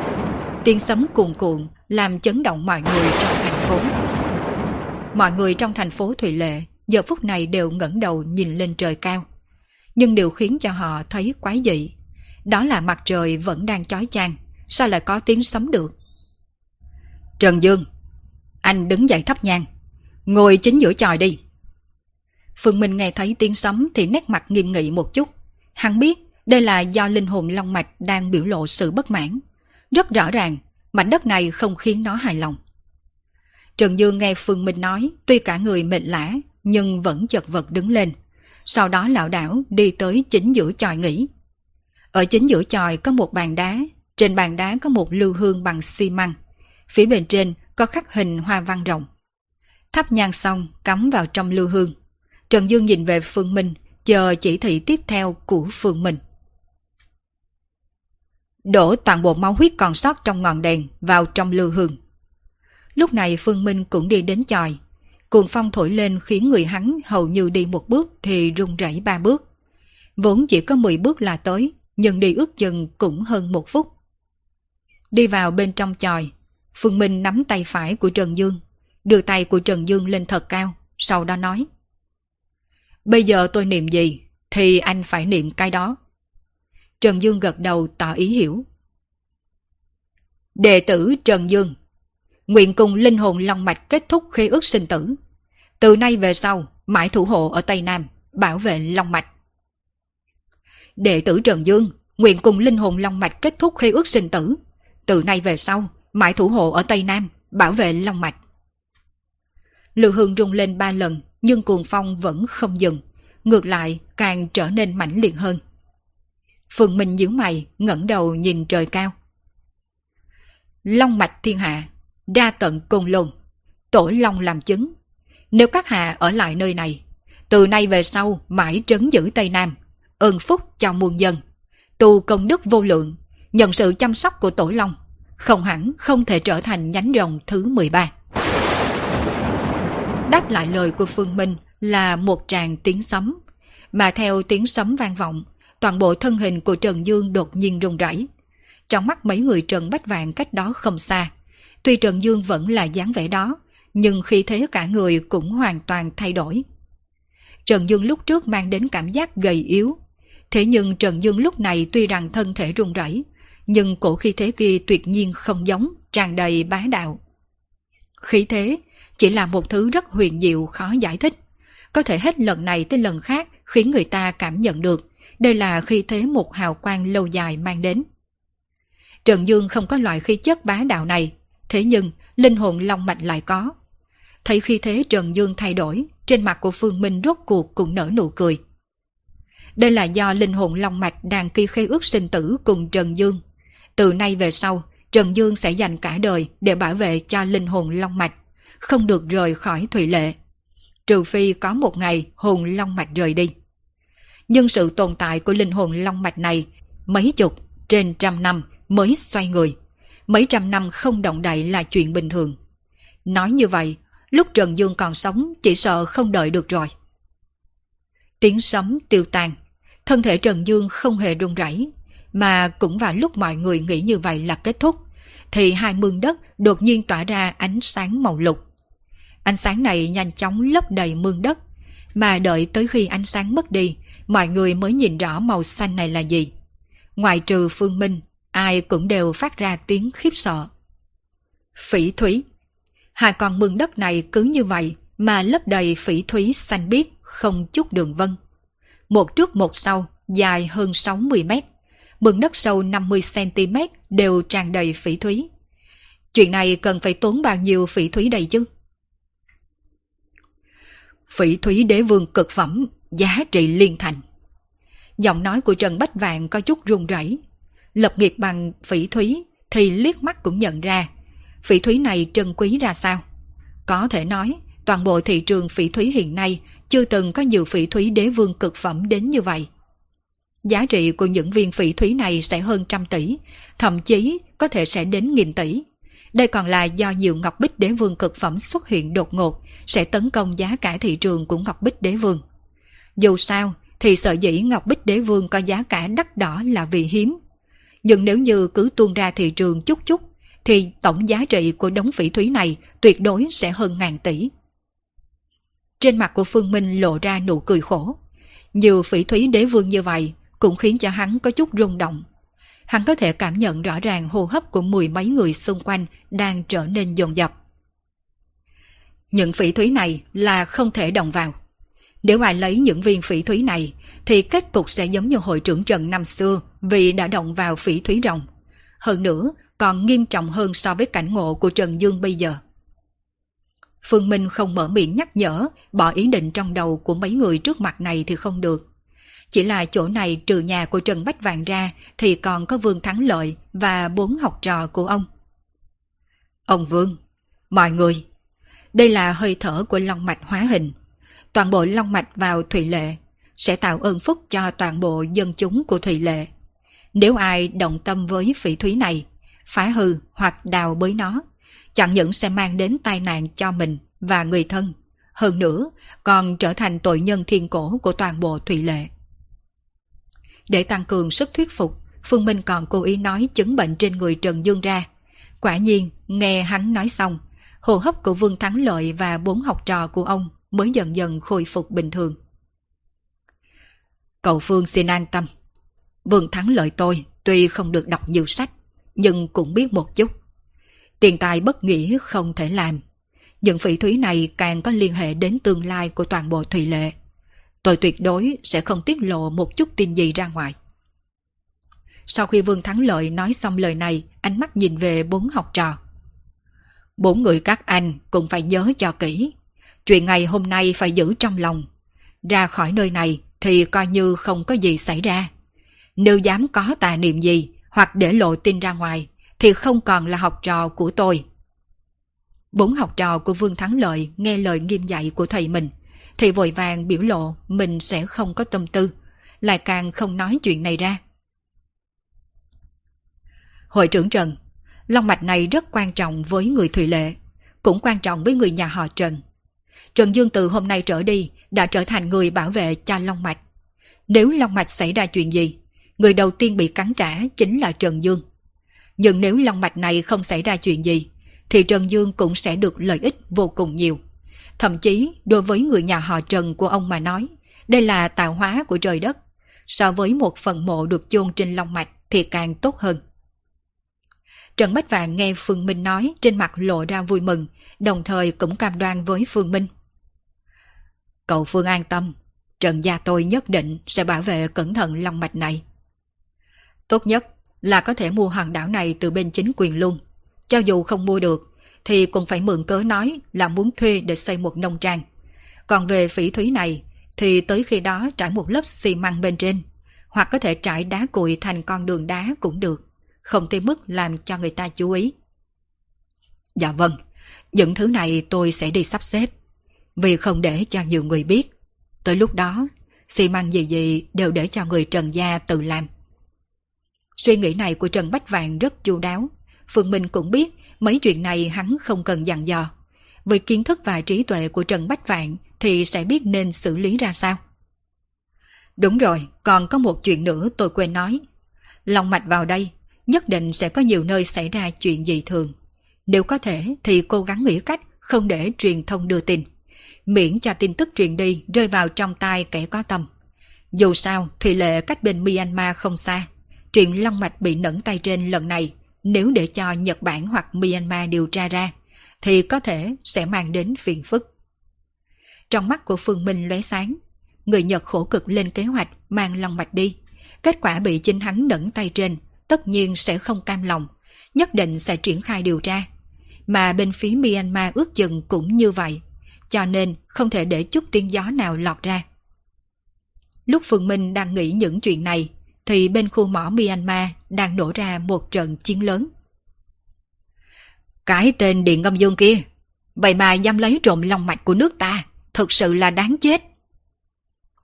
Tiếng sấm cuồn cuộn làm chấn động mọi người trong thành phố. Mọi người trong thành phố Thủy Lệ giờ phút này đều ngẩng đầu nhìn lên trời cao. Nhưng điều khiến cho họ thấy quái dị đó là mặt trời vẫn đang chói chang, sao lại có tiếng sấm được? Trần Dương, anh đứng dậy thấp nhang, ngồi chính giữa tròi đi. Phương Minh nghe thấy tiếng sấm thì nét mặt nghiêm nghị một chút. Hắn biết đây là do linh hồn long mạch đang biểu lộ sự bất mãn. Rất rõ ràng, mảnh đất này không khiến nó hài lòng. Trần Dương nghe Phương Minh nói, tuy cả người mệt lã, nhưng vẫn chật vật đứng lên. Sau đó lão đảo đi tới chính giữa tròi nghỉ. Ở chính giữa chòi có một bàn đá, trên bàn đá có một lưu hương bằng xi măng. Phía bên trên có khắc hình hoa văn rồng. Thắp nhang xong cắm vào trong lưu hương. Trần Dương nhìn về Phương Minh, chờ chỉ thị tiếp theo của Phương Minh. Đổ toàn bộ máu huyết còn sót trong ngọn đèn vào trong lưu hương. Lúc này Phương Minh cũng đi đến chòi. Cuồng phong thổi lên khiến người hắn hầu như đi một bước thì rung rẩy ba bước. Vốn chỉ có 10 bước là tới, nhưng đi ước chừng cũng hơn một phút. Đi vào bên trong chòi, Phương Minh nắm tay phải của Trần Dương, đưa tay của Trần Dương lên thật cao, sau đó nói. Bây giờ tôi niệm gì, thì anh phải niệm cái đó. Trần Dương gật đầu tỏ ý hiểu. Đệ tử Trần Dương, nguyện cùng linh hồn long mạch kết thúc khế ước sinh tử. Từ nay về sau, mãi thủ hộ ở Tây Nam, bảo vệ long mạch. Đệ tử Trần Dương, nguyện cùng linh hồn Long Mạch kết thúc khế ước sinh tử. Từ nay về sau, mãi thủ hộ ở Tây Nam, bảo vệ Long Mạch. Lưu Hương rung lên ba lần, nhưng cuồng phong vẫn không dừng. Ngược lại, càng trở nên mãnh liệt hơn. Phương Minh nhíu mày, ngẩng đầu nhìn trời cao. Long mạch thiên hạ, ra tận côn lôn, tổ long làm chứng. Nếu các hạ ở lại nơi này, từ nay về sau mãi trấn giữ Tây Nam, ơn phúc cho muôn dân. Tu công đức vô lượng, nhận sự chăm sóc của Tổ Long, không hẳn không thể trở thành nhánh rồng thứ 13. Đáp lại lời của Phương Minh là một tràng tiếng sấm, mà theo tiếng sấm vang vọng, toàn bộ thân hình của Trần Dương đột nhiên rung rẩy. Trong mắt mấy người Trần Bách Vạn cách đó không xa. Tuy Trần Dương vẫn là dáng vẻ đó, nhưng khi thế cả người cũng hoàn toàn thay đổi. Trần Dương lúc trước mang đến cảm giác gầy yếu. Thế nhưng Trần Dương lúc này tuy rằng thân thể run rẩy, nhưng cổ khí thế kia tuyệt nhiên không giống, tràn đầy bá đạo. Khí thế chỉ là một thứ rất huyền diệu khó giải thích. Có thể hết lần này tới lần khác khiến người ta cảm nhận được đây là khí thế một hào quang lâu dài mang đến. Trần Dương không có loại khí chất bá đạo này, thế nhưng linh hồn long mạch lại có. Thấy khi thế Trần Dương thay đổi, trên mặt của Phương Minh rốt cuộc cũng nở nụ cười. Đây là do linh hồn long mạch đang ký khế ước sinh tử cùng Trần Dương. Từ nay về sau, Trần Dương sẽ dành cả đời để bảo vệ cho linh hồn long mạch, không được rời khỏi Thủy Lệ. Trừ phi có một ngày hồn long mạch rời đi. Nhưng sự tồn tại của linh hồn long mạch này mấy chục, trên trăm năm mới xoay người. Mấy trăm năm không động đậy là chuyện bình thường. Nói như vậy, lúc Trần Dương còn sống chỉ sợ không đợi được rồi. Tiếng sấm tiêu tan, thân thể Trần Dương không hề run rẩy, mà cũng vào lúc mọi người nghĩ như vậy là kết thúc, thì hai mương đất đột nhiên tỏa ra ánh sáng màu lục. Ánh sáng này nhanh chóng lấp đầy mương đất, mà đợi tới khi ánh sáng mất đi, mọi người mới nhìn rõ màu xanh này là gì. Ngoài trừ Phương Minh, ai cũng đều phát ra tiếng khiếp sợ. Phỉ thúy Hai con mương đất này cứ như vậy mà lấp đầy phỉ thúy xanh biếc, không chút đường vân. Một trước một sau, dài hơn 60 mét. Mương đất sâu 50cm đều tràn đầy phỉ thúy. Chuyện này cần phải tốn bao nhiêu phỉ thúy đầy chứ? Phỉ thúy đế vương cực phẩm, giá trị liên thành. Giọng nói của Trần Bách Vạn có chút run rẩy. Lập nghiệp bằng phỉ thúy thì liếc mắt cũng nhận ra. Phỉ thúy này trân quý ra sao? Có thể nói, toàn bộ thị trường phỉ thúy hiện nay chưa từng có nhiều phỉ thúy đế vương cực phẩm đến như vậy. Giá trị của những viên phỉ thúy này sẽ hơn trăm tỷ, thậm chí có thể sẽ đến nghìn tỷ. Đây còn là do nhiều ngọc bích đế vương cực phẩm xuất hiện đột ngột, sẽ tấn công giá cả thị trường của ngọc bích đế vương. Dù sao, thì sở dĩ ngọc bích đế vương có giá cả đắt đỏ là vì hiếm. Nhưng nếu như cứ tuôn ra thị trường chút chút, thì tổng giá trị của đống phỉ thúy này tuyệt đối sẽ hơn ngàn tỷ. Trên mặt của Phương Minh lộ ra nụ cười khổ. Nhiều phỉ thúy đế vương như vậy cũng khiến cho hắn có chút rung động. Hắn có thể cảm nhận rõ ràng hô hấp của mười mấy người xung quanh đang trở nên dồn dập. Những phỉ thúy này là không thể động vào. Nếu ai lấy những viên phỉ thúy này, thì kết cục sẽ giống như hội trưởng Trần năm xưa vì đã động vào phỉ thúy rồng. Hơn nữa, còn nghiêm trọng hơn so với cảnh ngộ của Trần Dương bây giờ. Phương Minh không mở miệng nhắc nhở, bỏ ý định trong đầu của mấy người trước mặt này thì không được. Chỉ là chỗ này trừ nhà của Trần Bách Vàng ra thì còn có Vương Thắng Lợi và bốn học trò của ông. Ông Vương, mọi người, đây là hơi thở của long mạch hóa hình. Toàn bộ long mạch vào Thủy Lệ sẽ tạo ơn phúc cho toàn bộ dân chúng của Thủy Lệ. Nếu ai động tâm với phỉ thúy này, phá hư hoặc đào bới nó, chẳng những sẽ mang đến tai nạn cho mình và người thân, hơn nữa còn trở thành tội nhân thiên cổ của toàn bộ Thủy Lệ. Để tăng cường sức thuyết phục, Phương Minh còn cố ý nói chứng bệnh trên người Trần Dương ra. Quả nhiên, nghe hắn nói xong, hô hấp của Vương Thắng Lợi và bốn học trò của ông mới dần dần khôi phục bình thường. Cậu Phương xin an tâm. Vương Thắng Lợi tôi tuy không được đọc nhiều sách, nhưng cũng biết một chút. Tiền tài bất nghĩa không thể làm. Những phỉ thúy này càng có liên hệ đến tương lai của toàn bộ thủy lệ. Tôi tuyệt đối sẽ không tiết lộ một chút tin gì ra ngoài. Sau khi Vương Thắng Lợi nói xong lời này, ánh mắt nhìn về bốn học trò. Bốn người các anh cũng phải nhớ cho kỹ. Chuyện ngày hôm nay phải giữ trong lòng. Ra khỏi nơi này thì coi như không có gì xảy ra. Nếu dám có tà niệm gì hoặc để lộ tin ra ngoài thì không còn là học trò của tôi. Bốn học trò của Vương Thắng Lợi nghe lời nghiêm dạy của thầy mình thì vội vàng biểu lộ mình sẽ không có tâm tư, lại càng không nói chuyện này ra. Hội trưởng Trần, Long mạch này rất quan trọng với người Thủy Lệ, cũng quan trọng với người nhà họ Trần. Trần Dương từ hôm nay trở đi đã trở thành người bảo vệ cho Long mạch. Nếu Long Mạch xảy ra chuyện gì, người đầu tiên bị cắn trả chính là Trần Dương. Nhưng nếu Long Mạch này không xảy ra chuyện gì, thì Trần Dương cũng sẽ được lợi ích vô cùng nhiều. Thậm chí, đối với người nhà họ Trần của ông mà nói, đây là tạo hóa của trời đất. So với một phần mộ được chôn trên Long Mạch thì càng tốt hơn. Trần Bách Vạn nghe Phương Minh nói trên mặt lộ ra vui mừng, đồng thời cũng cam đoan với Phương Minh. Cậu Phương an tâm, Trần gia tôi nhất định sẽ bảo vệ cẩn thận long mạch này. Tốt nhất là có thể mua hòn đảo này từ bên chính quyền luôn. Cho dù không mua được, thì cũng phải mượn cớ nói là muốn thuê để xây một nông trang. Còn về phỉ thúy này, thì tới khi đó trải một lớp xi măng bên trên, hoặc có thể trải đá cùi thành con đường đá cũng được, không tới mức làm cho người ta chú ý. Dạ vâng, những thứ này tôi sẽ đi sắp xếp, vì không để cho nhiều người biết. Tới lúc đó, xi măng gì gì đều để cho người Trần Gia tự làm. Suy nghĩ này của Trần Bách Vàng rất chu đáo. Phương Minh cũng biết mấy chuyện này hắn không cần dặn dò. Với kiến thức và trí tuệ của Trần Bách Vạn thì sẽ biết nên xử lý ra sao. Đúng rồi, còn có một chuyện nữa tôi quên nói. Lòng mạch vào đây, nhất định sẽ có nhiều nơi xảy ra chuyện dị thường. Nếu có thể thì cố gắng nghĩ cách không để truyền thông đưa tin. Miễn cho tin tức truyền đi rơi vào trong tay kẻ có tâm. Dù sao, Thủy Lệ cách bên Myanmar không xa. Chuyện Long Mạch bị nẫn tay trên lần này, nếu để cho Nhật Bản hoặc Myanmar điều tra ra, thì có thể sẽ mang đến phiền phức. Trong mắt của Phương Minh lóe sáng, người Nhật khổ cực lên kế hoạch mang Long Mạch đi. Kết quả bị chính hắn nẫn tay trên, tất nhiên sẽ không cam lòng, nhất định sẽ triển khai điều tra. Mà bên phía Myanmar ước chừng cũng như vậy, cho nên không thể để chút tiếng gió nào lọt ra. Lúc Phương Minh đang nghĩ những chuyện này, thì bên khu mỏ Myanmar đang nổ ra một trận chiến lớn. Cái tên Điện Ngâm Dương kia, vậy mà dám lấy trộm lòng mạch của nước ta, thực sự là đáng chết.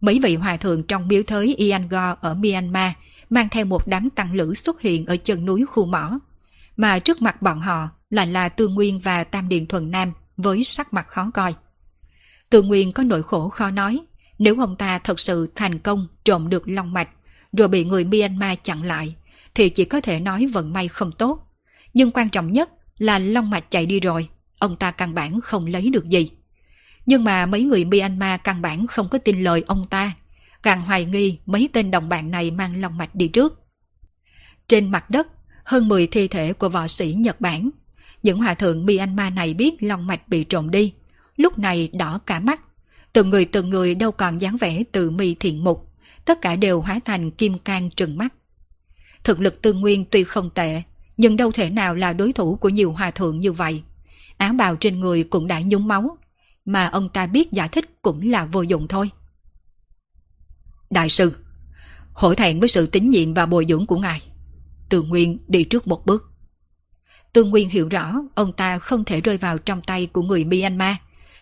Mấy vị hòa thượng trong miếu thới Iangor ở Myanmar mang theo một đám tăng lữ xuất hiện ở chân núi khu mỏ, mà trước mặt bọn họ là là Tương Nguyên và Tam Điện Thuần Nam với sắc mặt khó coi. Tương Nguyên có nỗi khổ khó nói, nếu ông ta thật sự thành công trộm được long mạch, rồi bị người Myanmar chặn lại, thì chỉ có thể nói vận may không tốt. Nhưng quan trọng nhất là long mạch chạy đi rồi, ông ta căn bản không lấy được gì. Nhưng mà mấy người Myanmar căn bản không có tin lời ông ta, càng hoài nghi mấy tên đồng bạn này mang long mạch đi trước. Trên mặt đất, hơn 10 thi thể của võ sĩ Nhật Bản. Những hòa thượng Myanmar này biết long mạch bị trộm đi, lúc này đỏ cả mắt. Từng người từng người đâu còn dáng vẻ từ mi thiện mục, tất cả đều hóa thành kim cang trừng mắt. Thực lực tương nguyên tuy không tệ, nhưng đâu thể nào là đối thủ của nhiều hòa thượng như vậy. Áo bào trên người cũng đã nhúng máu, mà ông ta biết giải thích cũng là vô dụng thôi. Đại sư, hổ thẹn với sự tín nhiệm và bồi dưỡng của ngài. Tương Nguyên đi trước một bước. Tương Nguyên hiểu rõ ông ta không thể rơi vào trong tay của người Myanmar,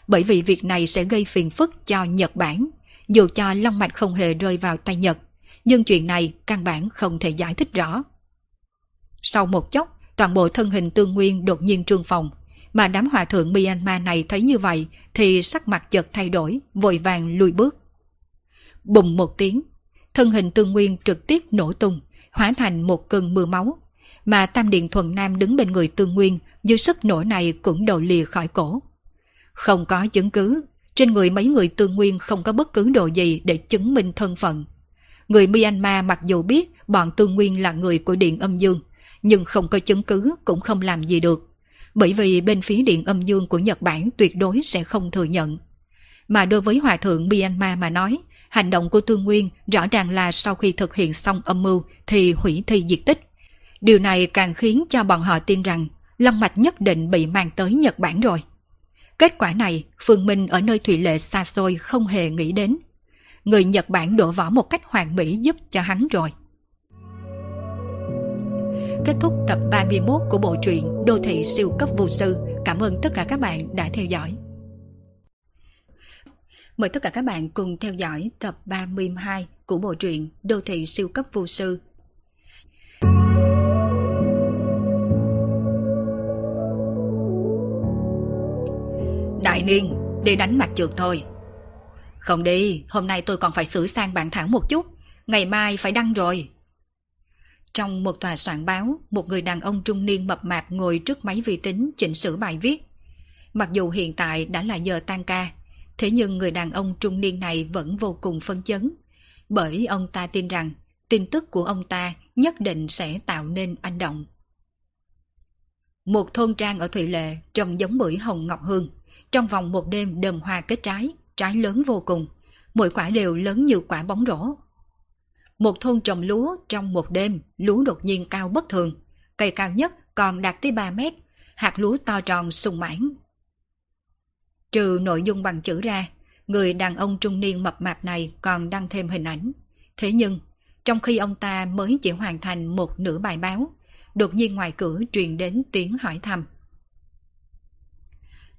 bởi vì việc này sẽ gây phiền phức cho Nhật Bản. Dù cho Long Mạch không hề rơi vào tay Nhật, nhưng chuyện này căn bản không thể giải thích rõ. Sau một chốc, toàn bộ thân hình tương nguyên đột nhiên trương phòng, mà đám hòa thượng Myanmar này thấy như vậy thì sắc mặt chợt thay đổi, vội vàng lùi bước. Bùng một tiếng, thân hình tương nguyên trực tiếp nổ tung, hóa thành một cơn mưa máu, mà Tam Điện Thuần Nam đứng bên người tương nguyên, dư sức nổ này cũng đầu lìa khỏi cổ. Không có chứng cứ, trên người mấy người tương nguyên không có bất cứ đồ gì để chứng minh thân phận. Người Myanmar mặc dù biết bọn tương nguyên là người của Điện Âm Dương, nhưng không có chứng cứ cũng không làm gì được. Bởi vì bên phía Điện Âm Dương của Nhật Bản tuyệt đối sẽ không thừa nhận. Mà đối với Hòa Thượng Myanmar mà nói, hành động của Tương Nguyên rõ ràng là sau khi thực hiện xong âm mưu thì hủy thi diệt tích. Điều này càng khiến cho bọn họ tin rằng Long Mạch nhất định bị mang tới Nhật Bản rồi. Kết quả này, Phương Minh ở nơi Thủy Lệ xa xôi không hề nghĩ đến. Người Nhật Bản đổ võ một cách hoàn mỹ giúp cho hắn rồi. Kết thúc tập 31 của bộ truyện Đô thị siêu cấp vô sư. Cảm ơn tất cả các bạn đã theo dõi. Mời tất cả các bạn cùng theo dõi tập 32 của bộ truyện Đô thị siêu cấp vô sư Đại niên, đi đánh mặt trượt thôi. Không đi, hôm nay tôi còn phải sửa sang bản thảo một chút, ngày mai phải đăng rồi. Trong một tòa soạn báo, một người đàn ông trung niên mập mạp ngồi trước máy vi tính chỉnh sửa bài viết. Mặc dù hiện tại đã là giờ tan ca, thế nhưng người đàn ông trung niên này vẫn vô cùng phân chấn, bởi ông ta tin rằng tin tức của ông ta nhất định sẽ tạo nên anh động. Một thôn trang ở Thụy Lệ trông giống bưởi hồng ngọc hương, trong vòng một đêm đầm hoa kết trái, trái lớn vô cùng, mỗi quả đều lớn như quả bóng rổ. Một thôn trồng lúa trong một đêm, lúa đột nhiên cao bất thường, cây cao nhất còn đạt tới 3 mét, hạt lúa to tròn sung mãn. Trừ nội dung bằng chữ ra, người đàn ông trung niên mập mạp này còn đăng thêm hình ảnh. Thế nhưng, trong khi ông ta mới chỉ hoàn thành một nửa bài báo, đột nhiên ngoài cửa truyền đến tiếng hỏi thăm.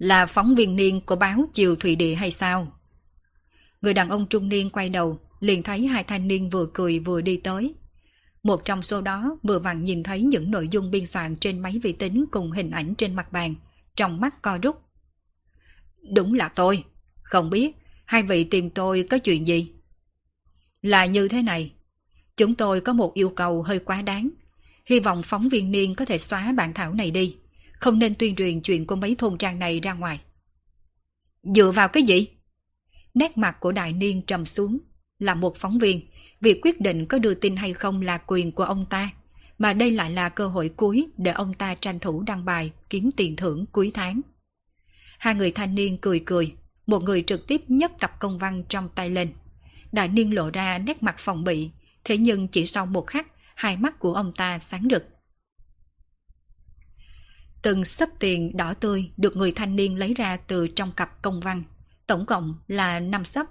Là phóng viên niên của báo Chiều Thụy Địa hay sao? Người đàn ông trung niên quay đầu, liền thấy hai thanh niên vừa cười vừa đi tới. Một trong số đó vừa vặn nhìn thấy những nội dung biên soạn trên máy vi tính cùng hình ảnh trên mặt bàn, trong mắt co rút. Đúng là tôi, không biết hai vị tìm tôi có chuyện gì? Là như thế này, chúng tôi có một yêu cầu hơi quá đáng. Hy vọng phóng viên niên có thể xóa bản thảo này đi, không nên tuyên truyền chuyện của mấy thôn trang này ra ngoài. Dựa vào cái gì? Nét mặt của đại niên trầm xuống, là một phóng viên, việc quyết định có đưa tin hay không là quyền của ông ta, mà đây lại là cơ hội cuối để ông ta tranh thủ đăng bài kiếm tiền thưởng cuối tháng. Hai người thanh niên cười cười, một người trực tiếp nhấc cặp công văn trong tay lên. Đại niên lộ ra nét mặt phòng bị, thế nhưng chỉ sau một khắc, hai mắt của ông ta sáng rực. Từng sấp tiền đỏ tươi được người thanh niên lấy ra từ trong cặp công văn, tổng cộng là 5 sấp.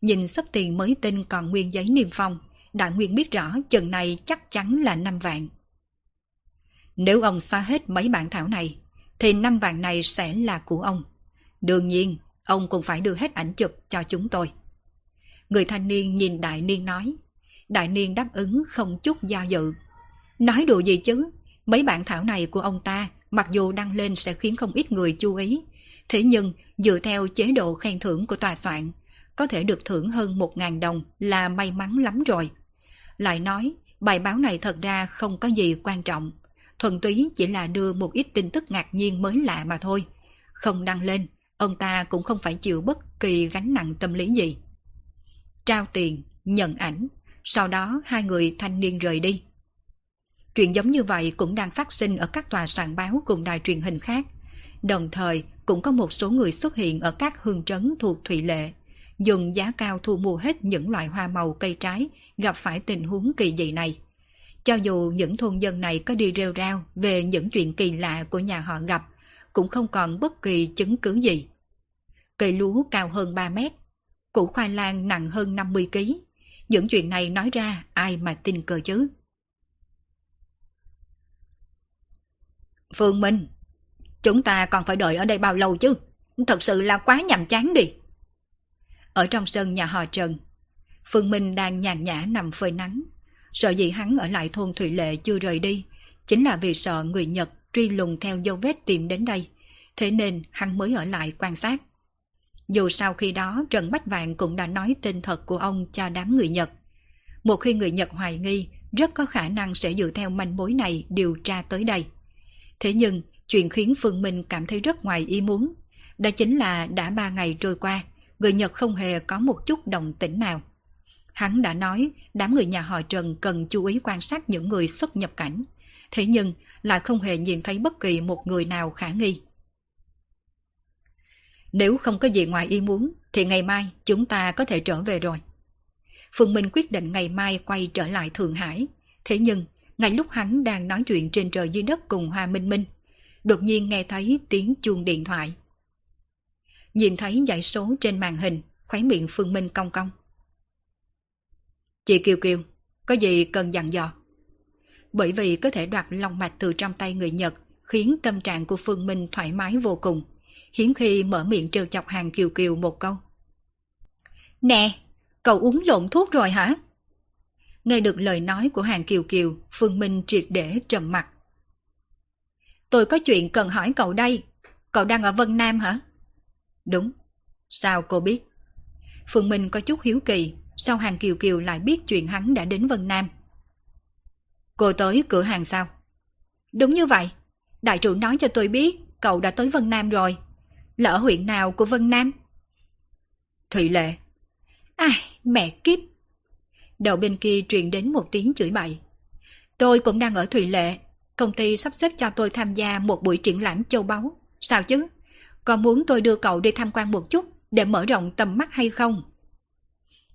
Nhìn sấp tiền mới tinh còn nguyên giấy niêm phong, Đại Nguyên biết rõ chừng này chắc chắn là 5 vạn. Nếu ông xóa hết mấy bản thảo này, thì 5 vạn này sẽ là của ông. Đương nhiên, ông cũng phải đưa hết ảnh chụp cho chúng tôi. Người thanh niên nhìn đại niên nói. Đại niên đáp ứng không chút do dự. Nói đùa gì chứ, mấy bản thảo này của ông ta mặc dù đăng lên sẽ khiến không ít người chú ý. Thế nhưng, dựa theo chế độ khen thưởng của tòa soạn, có thể được thưởng hơn 1.000 đồng là may mắn lắm rồi. Lại nói, bài báo này thật ra không có gì quan trọng. Thuần túy chỉ là đưa một ít tin tức ngạc nhiên mới lạ mà thôi. Không đăng lên, ông ta cũng không phải chịu bất kỳ gánh nặng tâm lý gì. Trao tiền, nhận ảnh, sau đó hai người thanh niên rời đi. Chuyện giống như vậy cũng đang phát sinh ở các tòa soạn báo cùng đài truyền hình khác. Đồng thời cũng có một số người xuất hiện ở các hương trấn thuộc Thụy Lệ, dùng giá cao thu mua hết những loại hoa màu cây trái gặp phải tình huống kỳ dị này. Cho dù những thôn dân này có đi rêu rao về những chuyện kỳ lạ của nhà họ gặp, cũng không còn bất kỳ chứng cứ gì. Cây lúa cao hơn 3 mét, củ khoai lang nặng hơn 50 kg. Những chuyện này nói ra ai mà tin cơ chứ? Phương Minh, chúng ta còn phải đợi ở đây bao lâu chứ? Thật sự là quá nhàm chán đi. Ở trong sân nhà họ Trần, Phương Minh đang nhàn nhã nằm phơi nắng. Sợ gì hắn ở lại thôn Thủy Lệ chưa rời đi, chính là vì sợ người Nhật truy lùng theo dấu vết tìm đến đây, thế nên hắn mới ở lại quan sát. Dù sau khi đó Trần Bách Vạn cũng đã nói tên thật của ông cho đám người Nhật. Một khi người Nhật hoài nghi, rất có khả năng sẽ dựa theo manh mối này điều tra tới đây. Thế nhưng, chuyện khiến Phương Minh cảm thấy rất ngoài ý muốn. Đó chính là đã ba ngày trôi qua, người Nhật không hề có một chút đồng tĩnh nào. Hắn đã nói đám người nhà họ Trần cần chú ý quan sát những người xuất nhập cảnh. Thế nhưng lại không hề nhìn thấy bất kỳ một người nào khả nghi. Nếu không có gì ngoài ý muốn, thì ngày mai chúng ta có thể trở về rồi. Phương Minh quyết định ngày mai quay trở lại Thượng Hải. Thế nhưng, ngay lúc hắn đang nói chuyện trên trời dưới đất cùng Hoa Minh Minh, đột nhiên nghe thấy tiếng chuông điện thoại. Nhìn thấy dãy số trên màn hình, khóe miệng Phương Minh cong cong. Chị Kiều Kiều, có gì cần dặn dò? Bởi vì có thể đoạt lòng mạch từ trong tay người Nhật, khiến tâm trạng của Phương Minh thoải mái vô cùng hiếm khi mở miệng trêu chọc hàng kiều kiều một câu. Nè, cậu uống lộn thuốc rồi hả? Nghe được lời nói của hàng kiều kiều, Phương Minh triệt để trầm mặt. Tôi có chuyện cần hỏi cậu đây. Cậu đang ở Vân Nam hả? Đúng. Sao cô biết? Phương Minh có chút hiếu kỳ, sao hàng Kiều Kiều lại biết chuyện hắn đã đến Vân Nam. Cô tới cửa hàng sao? Đúng như vậy. Đại trụ nói cho tôi biết cậu đã tới Vân Nam rồi. Lỡ huyện nào của Vân Nam? Thụy Lệ. Ai, mẹ kiếp. Đầu bên kia truyền đến một tiếng chửi bậy. Tôi cũng đang ở Thụy Lệ. Công ty sắp xếp cho tôi tham gia một buổi triển lãm châu báu. Sao chứ? Còn muốn tôi đưa cậu đi tham quan một chút để mở rộng tầm mắt hay không?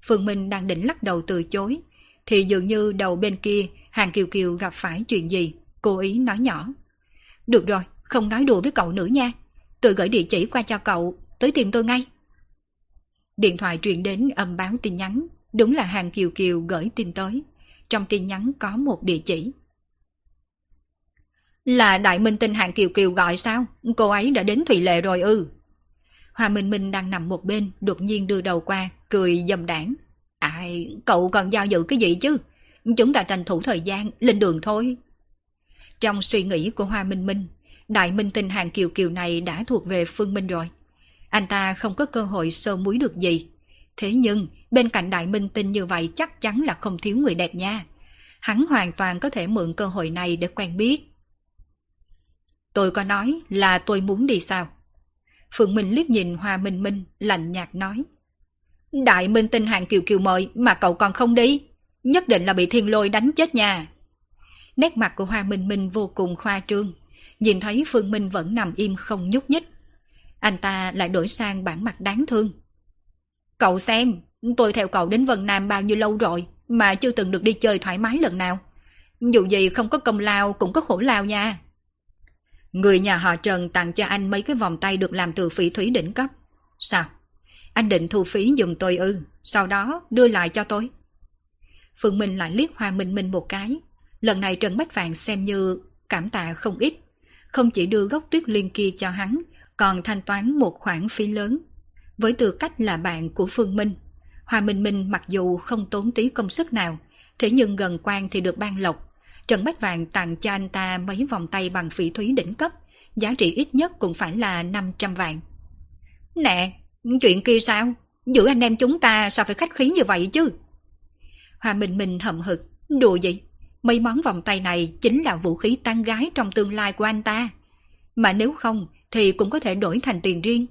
Phương Minh đang định lắc đầu từ chối, thì dường như đầu bên kia Hàng Kiều Kiều gặp phải chuyện gì, cố ý nói nhỏ. Được rồi, không nói đùa với cậu nữa nha. Tôi gửi địa chỉ qua cho cậu, tới tìm tôi ngay. Điện thoại truyền đến âm báo tin nhắn, đúng là Hàng Kiều Kiều gửi tin tới. Trong tin nhắn có một địa chỉ. Là đại minh tinh Hàng Kiều Kiều gọi sao? Cô ấy đã đến Thụy Lệ rồi ư. Hoa Minh Minh đang nằm một bên, đột nhiên đưa đầu qua, cười dầm đảng. Ai, cậu còn giao dự cái gì chứ? Chúng ta tranh thủ thời gian, lên đường thôi. Trong suy nghĩ của Hoa Minh Minh, đại minh tinh hàng kiều kiều này đã thuộc về Phương Minh rồi. Anh ta không có cơ hội sơ muối được gì. Thế nhưng, bên cạnh đại minh tinh như vậy chắc chắn là không thiếu người đẹp nha. Hắn hoàn toàn có thể mượn cơ hội này để quen biết. Tôi có nói là tôi muốn đi sao? Phượng Minh liếc nhìn Hoa Minh Minh, lạnh nhạt nói. Đại minh tinh hàng kiều kiều mời mà cậu còn không đi. Nhất định là bị thiên lôi đánh chết nha. Nét mặt của Hoa Minh Minh vô cùng khoa trương. Nhìn thấy Phương Minh vẫn nằm im không nhúc nhích. Anh ta lại đổi sang bản mặt đáng thương. Cậu xem, tôi theo cậu đến Vân Nam bao nhiêu lâu rồi mà chưa từng được đi chơi thoải mái lần nào. Dù gì không có công lao cũng có khổ lao nha. Người nhà họ Trần tặng cho anh mấy cái vòng tay được làm từ phỉ thúy đỉnh cấp. Sao? Anh định thu phí dùng tôi ư, sau đó đưa lại cho tôi. Phương Minh lại liếc Hoa Minh Minh một cái. Lần này Trần Bách Vàng xem như cảm tạ không ít. Không chỉ đưa gốc tuyết liên kia cho hắn, còn thanh toán một khoản phí lớn. Với tư cách là bạn của Phương Minh, Hoa Minh Minh mặc dù không tốn tí công sức nào, thế nhưng gần quan thì được ban lộc. Trần Bách Vàng tặng cho anh ta mấy vòng tay bằng phỉ thúy đỉnh cấp, giá trị ít nhất cũng phải là 500 vạn. Nè, chuyện kia sao? Giữa anh em chúng ta sao phải khách khí như vậy chứ? Hoa Minh Minh hậm hực, đùa gì? Mấy món vòng tay này chính là vũ khí tăng gái trong tương lai của anh ta. Mà nếu không thì cũng có thể đổi thành tiền riêng.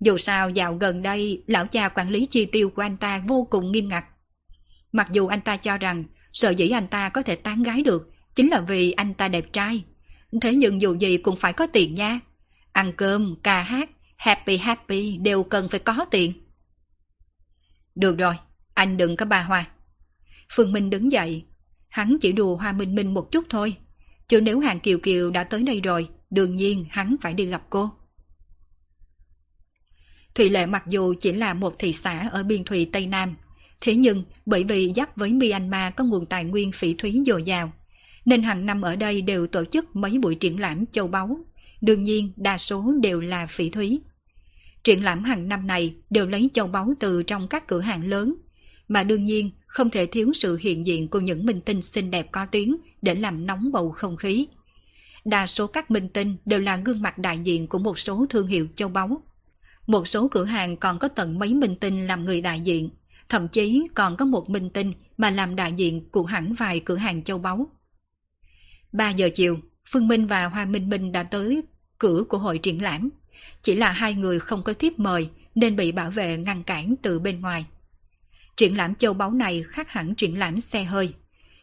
Dù sao dạo gần đây lão cha quản lý chi tiêu của anh ta vô cùng nghiêm ngặt. Mặc dù anh ta cho rằng sợ dĩ anh ta có thể tán gái được chính là vì anh ta đẹp trai. Thế nhưng dù gì cũng phải có tiền nha. Ăn cơm, ca hát, happy happy đều cần phải có tiền. Được rồi, anh đừng có bà hoa. Phương Minh đứng dậy. Hắn chỉ đùa Hoa Minh Minh một chút thôi. Chứ nếu Hàng Kiều Kiều đã tới đây rồi, đương nhiên hắn phải đi gặp cô. Thủy Lệ mặc dù chỉ là một thị xã ở biên thùy Tây Nam, thế nhưng bởi vì giáp với Myanmar có nguồn tài nguyên phỉ thúy dồi dào, nên hàng năm ở đây đều tổ chức mấy buổi triển lãm châu báu. Đương nhiên, đa số đều là phỉ thúy. Triển lãm hàng năm này đều lấy châu báu từ trong các cửa hàng lớn, mà đương nhiên không thể thiếu sự hiện diện của những minh tinh xinh đẹp có tiếng để làm nóng bầu không khí. Đa số các minh tinh đều là gương mặt đại diện của một số thương hiệu châu báu. Một số cửa hàng còn có tận mấy minh tinh làm người đại diện, thậm chí còn có một minh tinh mà làm đại diện của hẳn vài cửa hàng châu báu. 3 giờ chiều, Phương Minh và Hoa Minh Minh đã tới cửa của hội triển lãm. Chỉ là hai người không có tiếp mời nên bị bảo vệ ngăn cản từ bên ngoài. Triển lãm châu báu này khác hẳn triển lãm xe hơi.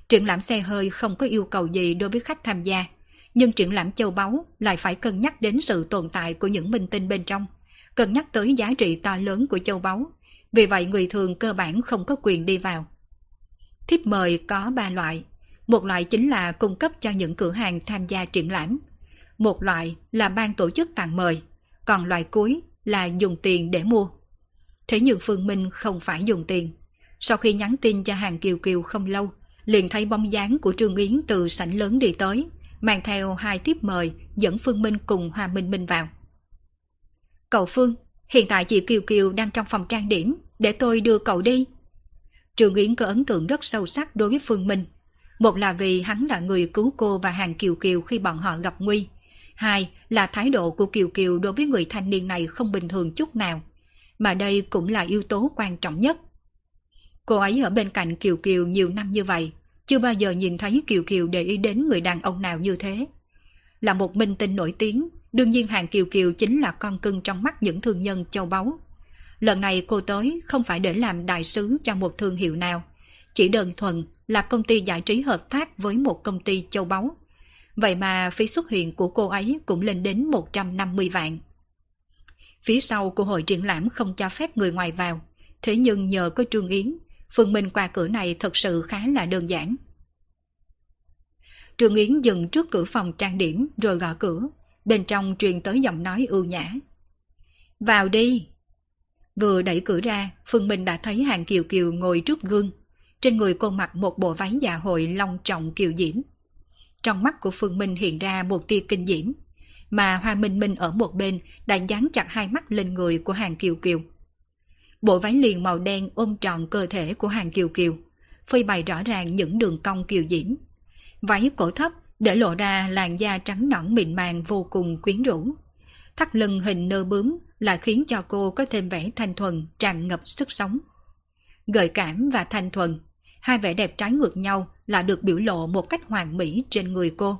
Triển lãm xe hơi không có yêu cầu gì đối với khách tham gia, nhưng triển lãm châu báu lại phải cân nhắc đến sự tồn tại của những minh tinh bên trong, cần nhắc tới giá trị to lớn của châu báu. Vì vậy người thường cơ bản không có quyền đi vào. Thiếp mời có ba loại, một loại chính là cung cấp cho những cửa hàng tham gia triển lãm. Một loại là ban tổ chức tặng mời, còn loại cuối là dùng tiền để mua. Thế nhưng Phương Minh không phải dùng tiền. Sau khi nhắn tin cho hàng Kiều Kiều không lâu, liền thấy bóng dáng của Trương Yến từ sảnh lớn đi tới, mang theo hai tiếp mời dẫn Phương Minh cùng Hoa Minh Minh vào. Cậu Phương, hiện tại chị Kiều Kiều đang trong phòng trang điểm, để tôi đưa cậu đi. Trường Yến có ấn tượng rất sâu sắc đối với Phương Minh, một là vì hắn là người cứu cô và hàng Kiều Kiều khi bọn họ gặp nguy. Hai là thái độ của Kiều Kiều đối với người thanh niên này không bình thường chút nào. mà đây cũng là yếu tố quan trọng nhất. Cô ấy ở bên cạnh Kiều Kiều nhiều năm như vậy, chưa bao giờ nhìn thấy Kiều Kiều để ý đến người đàn ông nào như thế. Là một minh tinh nổi tiếng, đương nhiên hàng Kiều Kiều chính là con cưng trong mắt những thương nhân châu báu. Lần này cô tới không phải để làm đại sứ cho một thương hiệu nào, chỉ đơn thuần là công ty giải trí hợp tác với một công ty châu báu. Vậy mà phí xuất hiện của cô ấy cũng lên đến 150 vạn. Phía sau của hội triển lãm không cho phép người ngoài vào, thế nhưng nhờ có Trương Yến, Phương Minh qua cửa này thật sự khá là đơn giản. Trương Yến dừng trước cửa phòng trang điểm rồi gõ cửa, bên trong truyền tới giọng nói ưu nhã. Vào đi! Vừa đẩy cửa ra, Phương Minh đã thấy hàng kiều kiều ngồi trước gương. Trên người cô mặc một bộ váy dạ hội long trọng kiều diễm. Trong mắt của Phương Minh hiện ra một tia kinh diễm, mà Hoa Minh Minh ở một bên đã dán chặt hai mắt lên người của hàng kiều kiều. Bộ váy liền màu đen ôm trọn cơ thể của hàng kiều kiều, phơi bày rõ ràng những đường cong kiều diễm. Váy cổ thấp để lộ ra làn da trắng nõn mịn màng vô cùng quyến rũ. Thắt lưng hình nơ bướm lại khiến cho cô có thêm vẻ thanh thuần, tràn ngập sức sống. Gợi cảm và thanh thuần, hai vẻ đẹp trái ngược nhau là được biểu lộ một cách hoàn mỹ trên người cô.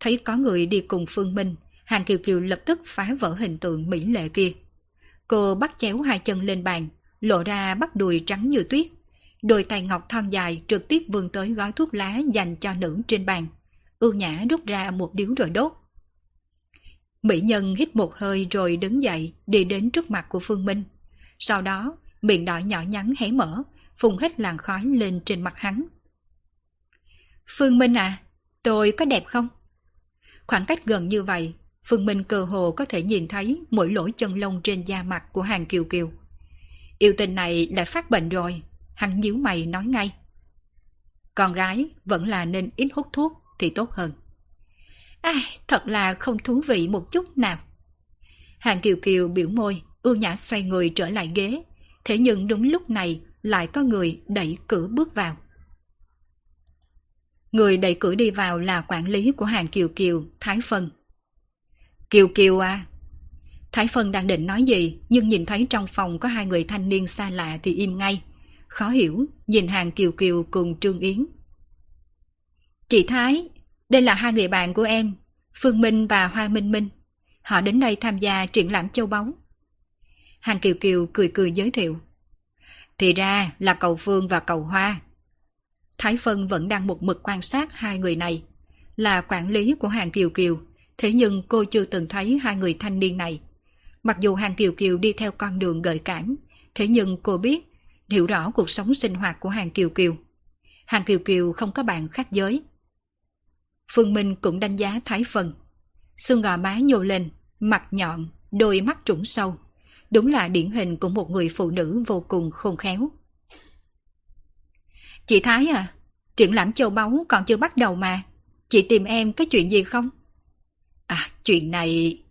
Thấy có người đi cùng Phương Minh, Hàng Kiều Kiều lập tức phá vỡ hình tượng mỹ lệ kia. Cô bắt chéo hai chân lên bàn, lộ ra bắp đùi trắng như tuyết. Đôi tay ngọc thon dài trực tiếp vươn tới gói thuốc lá dành cho nữ trên bàn. Ưu nhã rút ra một điếu rồi đốt. Mỹ nhân hít một hơi rồi đứng dậy đi đến trước mặt của Phương Minh. Sau đó, miệng đỏ nhỏ nhắn hé mở, phun hết làn khói lên trên mặt hắn. Phương Minh à, tôi có đẹp không? Khoảng cách gần như vậy, Phương Minh cơ hồ có thể nhìn thấy mỗi lỗ chân lông trên da mặt của hàng kiều kiều. Yêu tình này lại phát bệnh rồi, hắn nhíu mày nói ngay. Con gái vẫn là nên ít hút thuốc thì tốt hơn. Ai, thật là không thú vị một chút nào. Hàng kiều kiều biểu môi, ưu nhã xoay người trở lại ghế. Thế nhưng đúng lúc này lại có người đẩy cửa bước vào. Người đẩy cửa đi vào là quản lý của hàng Kiều Kiều, Thái Phân. Kiều Kiều à! Thái Phân đang định nói gì, nhưng nhìn thấy trong phòng có hai người thanh niên xa lạ thì im ngay. Khó hiểu, nhìn hàng Kiều Kiều cùng Trương Yến. Chị Thái, đây là hai người bạn của em, Phương Minh và Hoa Minh Minh. Họ đến đây tham gia triển lãm châu báu. Hàng Kiều Kiều cười cười giới thiệu. Thì ra là cầu Phương và cầu Hoa. Thái Phân vẫn đang một mực quan sát hai người này. Là quản lý của hàng Kiều Kiều, thế nhưng cô chưa từng thấy hai người thanh niên này. Mặc dù hàng Kiều Kiều đi theo con đường gợi cảm, thế nhưng cô biết, hiểu rõ cuộc sống sinh hoạt của hàng Kiều Kiều. Hàng Kiều Kiều không có bạn khác giới. Phương Minh cũng đánh giá Thái phần Xương gò má nhô lên, mặt nhọn, đôi mắt trũng sâu. Đúng là điển hình của một người phụ nữ vô cùng khôn khéo. Chị Thái à, triển lãm châu báu còn chưa bắt đầu mà. Chị tìm em có chuyện gì không? À, chuyện này...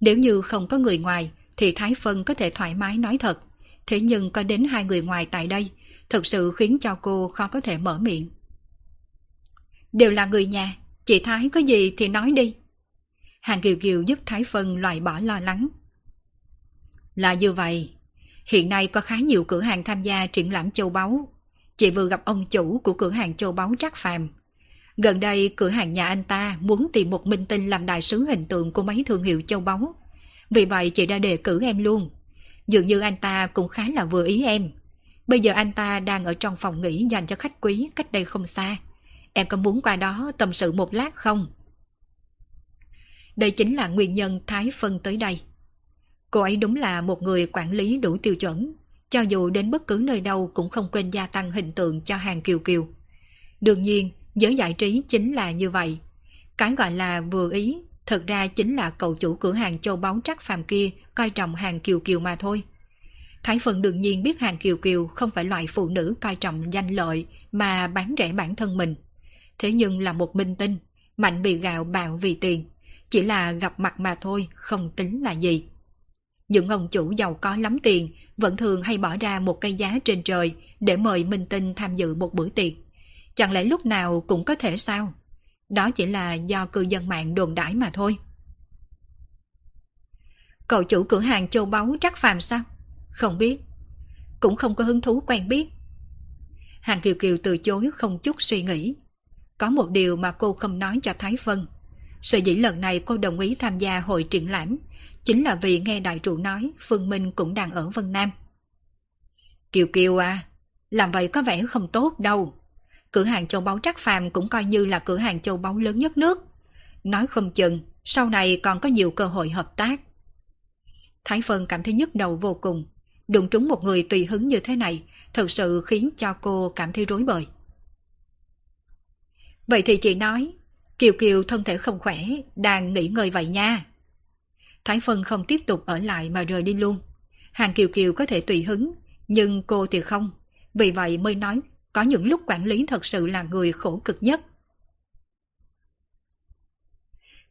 Nếu như không có người ngoài, thì Thái Phân có thể thoải mái nói thật. Thế nhưng có đến hai người ngoài tại đây, thực sự khiến cho cô khó có thể mở miệng. Đều là người nhà, chị Thái có gì thì nói đi. Hàng Kiều Kiều giúp Thái Phân loại bỏ lo lắng. Là như vậy, hiện nay có khá nhiều cửa hàng tham gia triển lãm châu báu. Chị vừa gặp ông chủ của cửa hàng châu báu Trác Phàm. Gần đây cửa hàng nhà anh ta muốn tìm một minh tinh làm đại sứ hình tượng của mấy thương hiệu châu báu. Vì vậy chị đã đề cử em luôn. Dường như anh ta cũng khá là vừa ý em. Bây giờ anh ta đang ở trong phòng nghỉ dành cho khách quý cách đây không xa. Em có muốn qua đó tâm sự một lát không? Đây chính là nguyên nhân Thái Phân tới đây. Cô ấy đúng là một người quản lý đủ tiêu chuẩn, cho dù đến bất cứ nơi đâu cũng không quên gia tăng hình tượng cho hàng kiều kiều. Đương nhiên, giới giải trí chính là như vậy. Cái gọi là vừa ý, thật ra chính là cậu chủ cửa hàng châu báu trắc phàm kia coi trọng hàng kiều kiều mà thôi. Thái Phần đương nhiên biết hàng kiều kiều không phải loại phụ nữ coi trọng danh lợi mà bán rẻ bản thân mình. Thế nhưng là một minh tinh, mạnh bị gạo bạo vì tiền. Chỉ là gặp mặt mà thôi, không tính là gì. Những ông chủ giàu có lắm tiền vẫn thường hay bỏ ra một cây giá trên trời để mời minh tinh tham dự một bữa tiệc. Chẳng lẽ lúc nào cũng có thể sao? Đó chỉ là do cư dân mạng đồn đãi mà thôi. Cậu chủ cửa hàng châu báu trắc phàm sao? Không biết. Cũng không có hứng thú quen biết. Hàng Kiều Kiều từ chối không chút suy nghĩ. Có một điều mà cô không nói cho Thái Vân. Sở dĩ lần này cô đồng ý tham gia hội triển lãm chính là vì nghe đại trụ nói Phương Minh cũng đang ở Vân Nam. Kiều Kiều à, làm vậy có vẻ không tốt đâu. Cửa hàng châu báu Trắc Phàm cũng coi như là cửa hàng châu báu lớn nhất nước. Nói không chừng, sau này còn có nhiều cơ hội hợp tác. Thái Vân cảm thấy nhức đầu vô cùng. Đụng trúng một người tùy hứng như thế này, thật sự khiến cho cô cảm thấy rối bời. Vậy thì chị nói, Kiều Kiều thân thể không khỏe, đang nghỉ ngơi vậy nha. Thái Phân không tiếp tục ở lại mà rời đi luôn. Hàng Kiều Kiều có thể tùy hứng, nhưng cô thì không. Vì vậy mới nói có những lúc quản lý thật sự là người khổ cực nhất.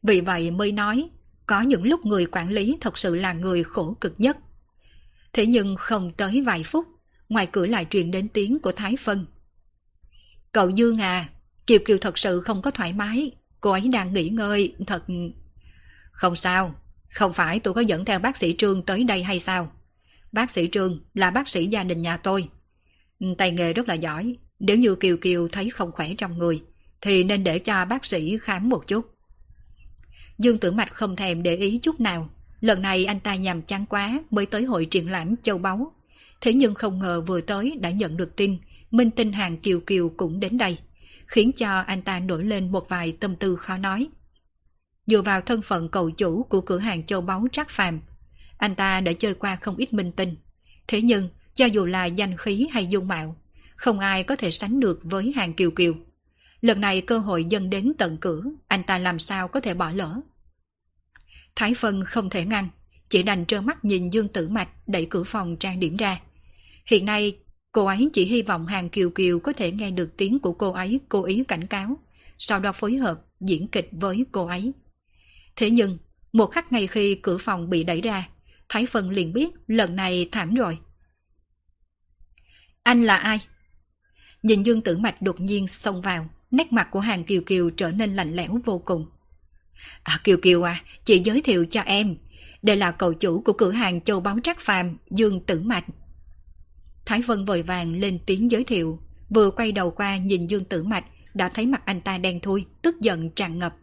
Vì vậy mới nói có những lúc người quản lý thật sự là người khổ cực nhất. Thế nhưng không tới vài phút, ngoài cửa lại truyền đến tiếng của Thái Phân. Cậu Dương à, Kiều Kiều thật sự không có thoải mái, cô ấy đang nghỉ ngơi, thật... Không sao, không phải tôi có dẫn theo bác sĩ Trương tới đây hay sao? Bác sĩ Trương là bác sĩ gia đình nhà tôi. Tay nghề rất là giỏi, nếu như Kiều Kiều thấy không khỏe trong người, thì nên để cho bác sĩ khám một chút. Dương Tử Mạch không thèm để ý chút nào, lần này anh ta nhằm chán quá mới tới hội triển lãm châu báu. Thế nhưng không ngờ vừa tới đã nhận được tin, Minh Tinh Hàng Kiều Kiều cũng đến đây, khiến cho anh ta nổi lên một vài tâm tư khó nói. Dựa vào thân phận cầu chủ của cửa hàng châu báu Trác Phàm, anh ta đã chơi qua không ít minh tinh. Thế nhưng, cho dù là danh khí hay dung mạo, không ai có thể sánh được với hàng kiều kiều. Lần này cơ hội dâng đến tận cửa, anh ta làm sao có thể bỏ lỡ. Thái Phân không thể ngăn, chỉ đành trơ mắt nhìn Dương Tử Mạch đẩy cửa phòng trang điểm ra. Hiện nay, cô ấy chỉ hy vọng hàng kiều kiều có thể nghe được tiếng của cô ấy cố ý cảnh cáo, sau đó phối hợp diễn kịch với cô ấy. Thế nhưng, một khắc ngay khi cửa phòng bị đẩy ra, Thái Phân liền biết lần này thảm rồi. Anh là ai? Nhìn Dương Tử Mạch đột nhiên xông vào, nét mặt của hàng Kiều Kiều trở nên lạnh lẽo vô cùng. À, Kiều Kiều à, chị giới thiệu cho em. Đây là cậu chủ của cửa hàng châu báu trác phàm, Dương Tử Mạch. Thái Vân vội vàng lên tiếng giới thiệu, vừa quay đầu qua nhìn Dương Tử Mạch, đã thấy mặt anh ta đen thui, tức giận tràn ngập.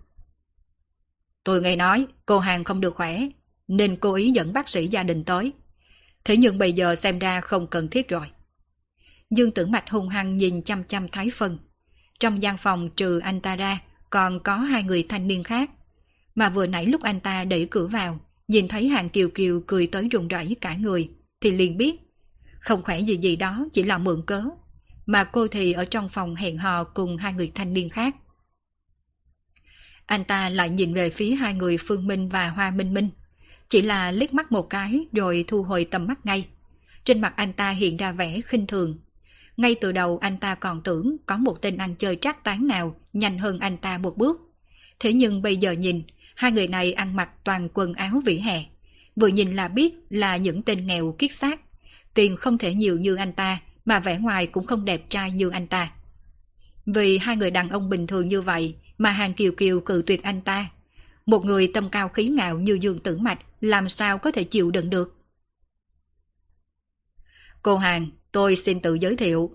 Tôi nghe nói cô hàng không được khỏe, nên cố ý dẫn bác sĩ gia đình tới. Thế nhưng bây giờ xem ra không cần thiết rồi. Dương Tử Mạch hung hăng nhìn chăm chăm Thái Phân. Trong gian phòng trừ anh ta ra, còn có hai người thanh niên khác. Mà vừa nãy lúc anh ta đẩy cửa vào, nhìn thấy hàng kiều kiều cười tới rùng rẩy cả người, thì liền biết. Không khỏe gì gì đó chỉ là mượn cớ. Mà cô thì ở trong phòng hẹn hò cùng hai người thanh niên khác. Anh ta lại nhìn về phía hai người Phương Minh và Hoa Minh Minh. Chỉ là liếc mắt một cái rồi thu hồi tầm mắt ngay. Trên mặt anh ta hiện ra vẻ khinh thường. Ngay từ đầu anh ta còn tưởng có một tên ăn chơi trác tán nào nhanh hơn anh ta một bước. Thế nhưng bây giờ nhìn, hai người này ăn mặc toàn quần áo vỉa hè. Vừa nhìn là biết là những tên nghèo kiết xác. Tiền không thể nhiều như anh ta, mà vẻ ngoài cũng không đẹp trai như anh ta. Vì hai người đàn ông bình thường như vậy mà Hàng Kiều Kiều cự tuyệt anh ta. Một người tâm cao khí ngạo như Dương Tử Mạch làm sao có thể chịu đựng được. Cô Hàng, tôi xin tự giới thiệu.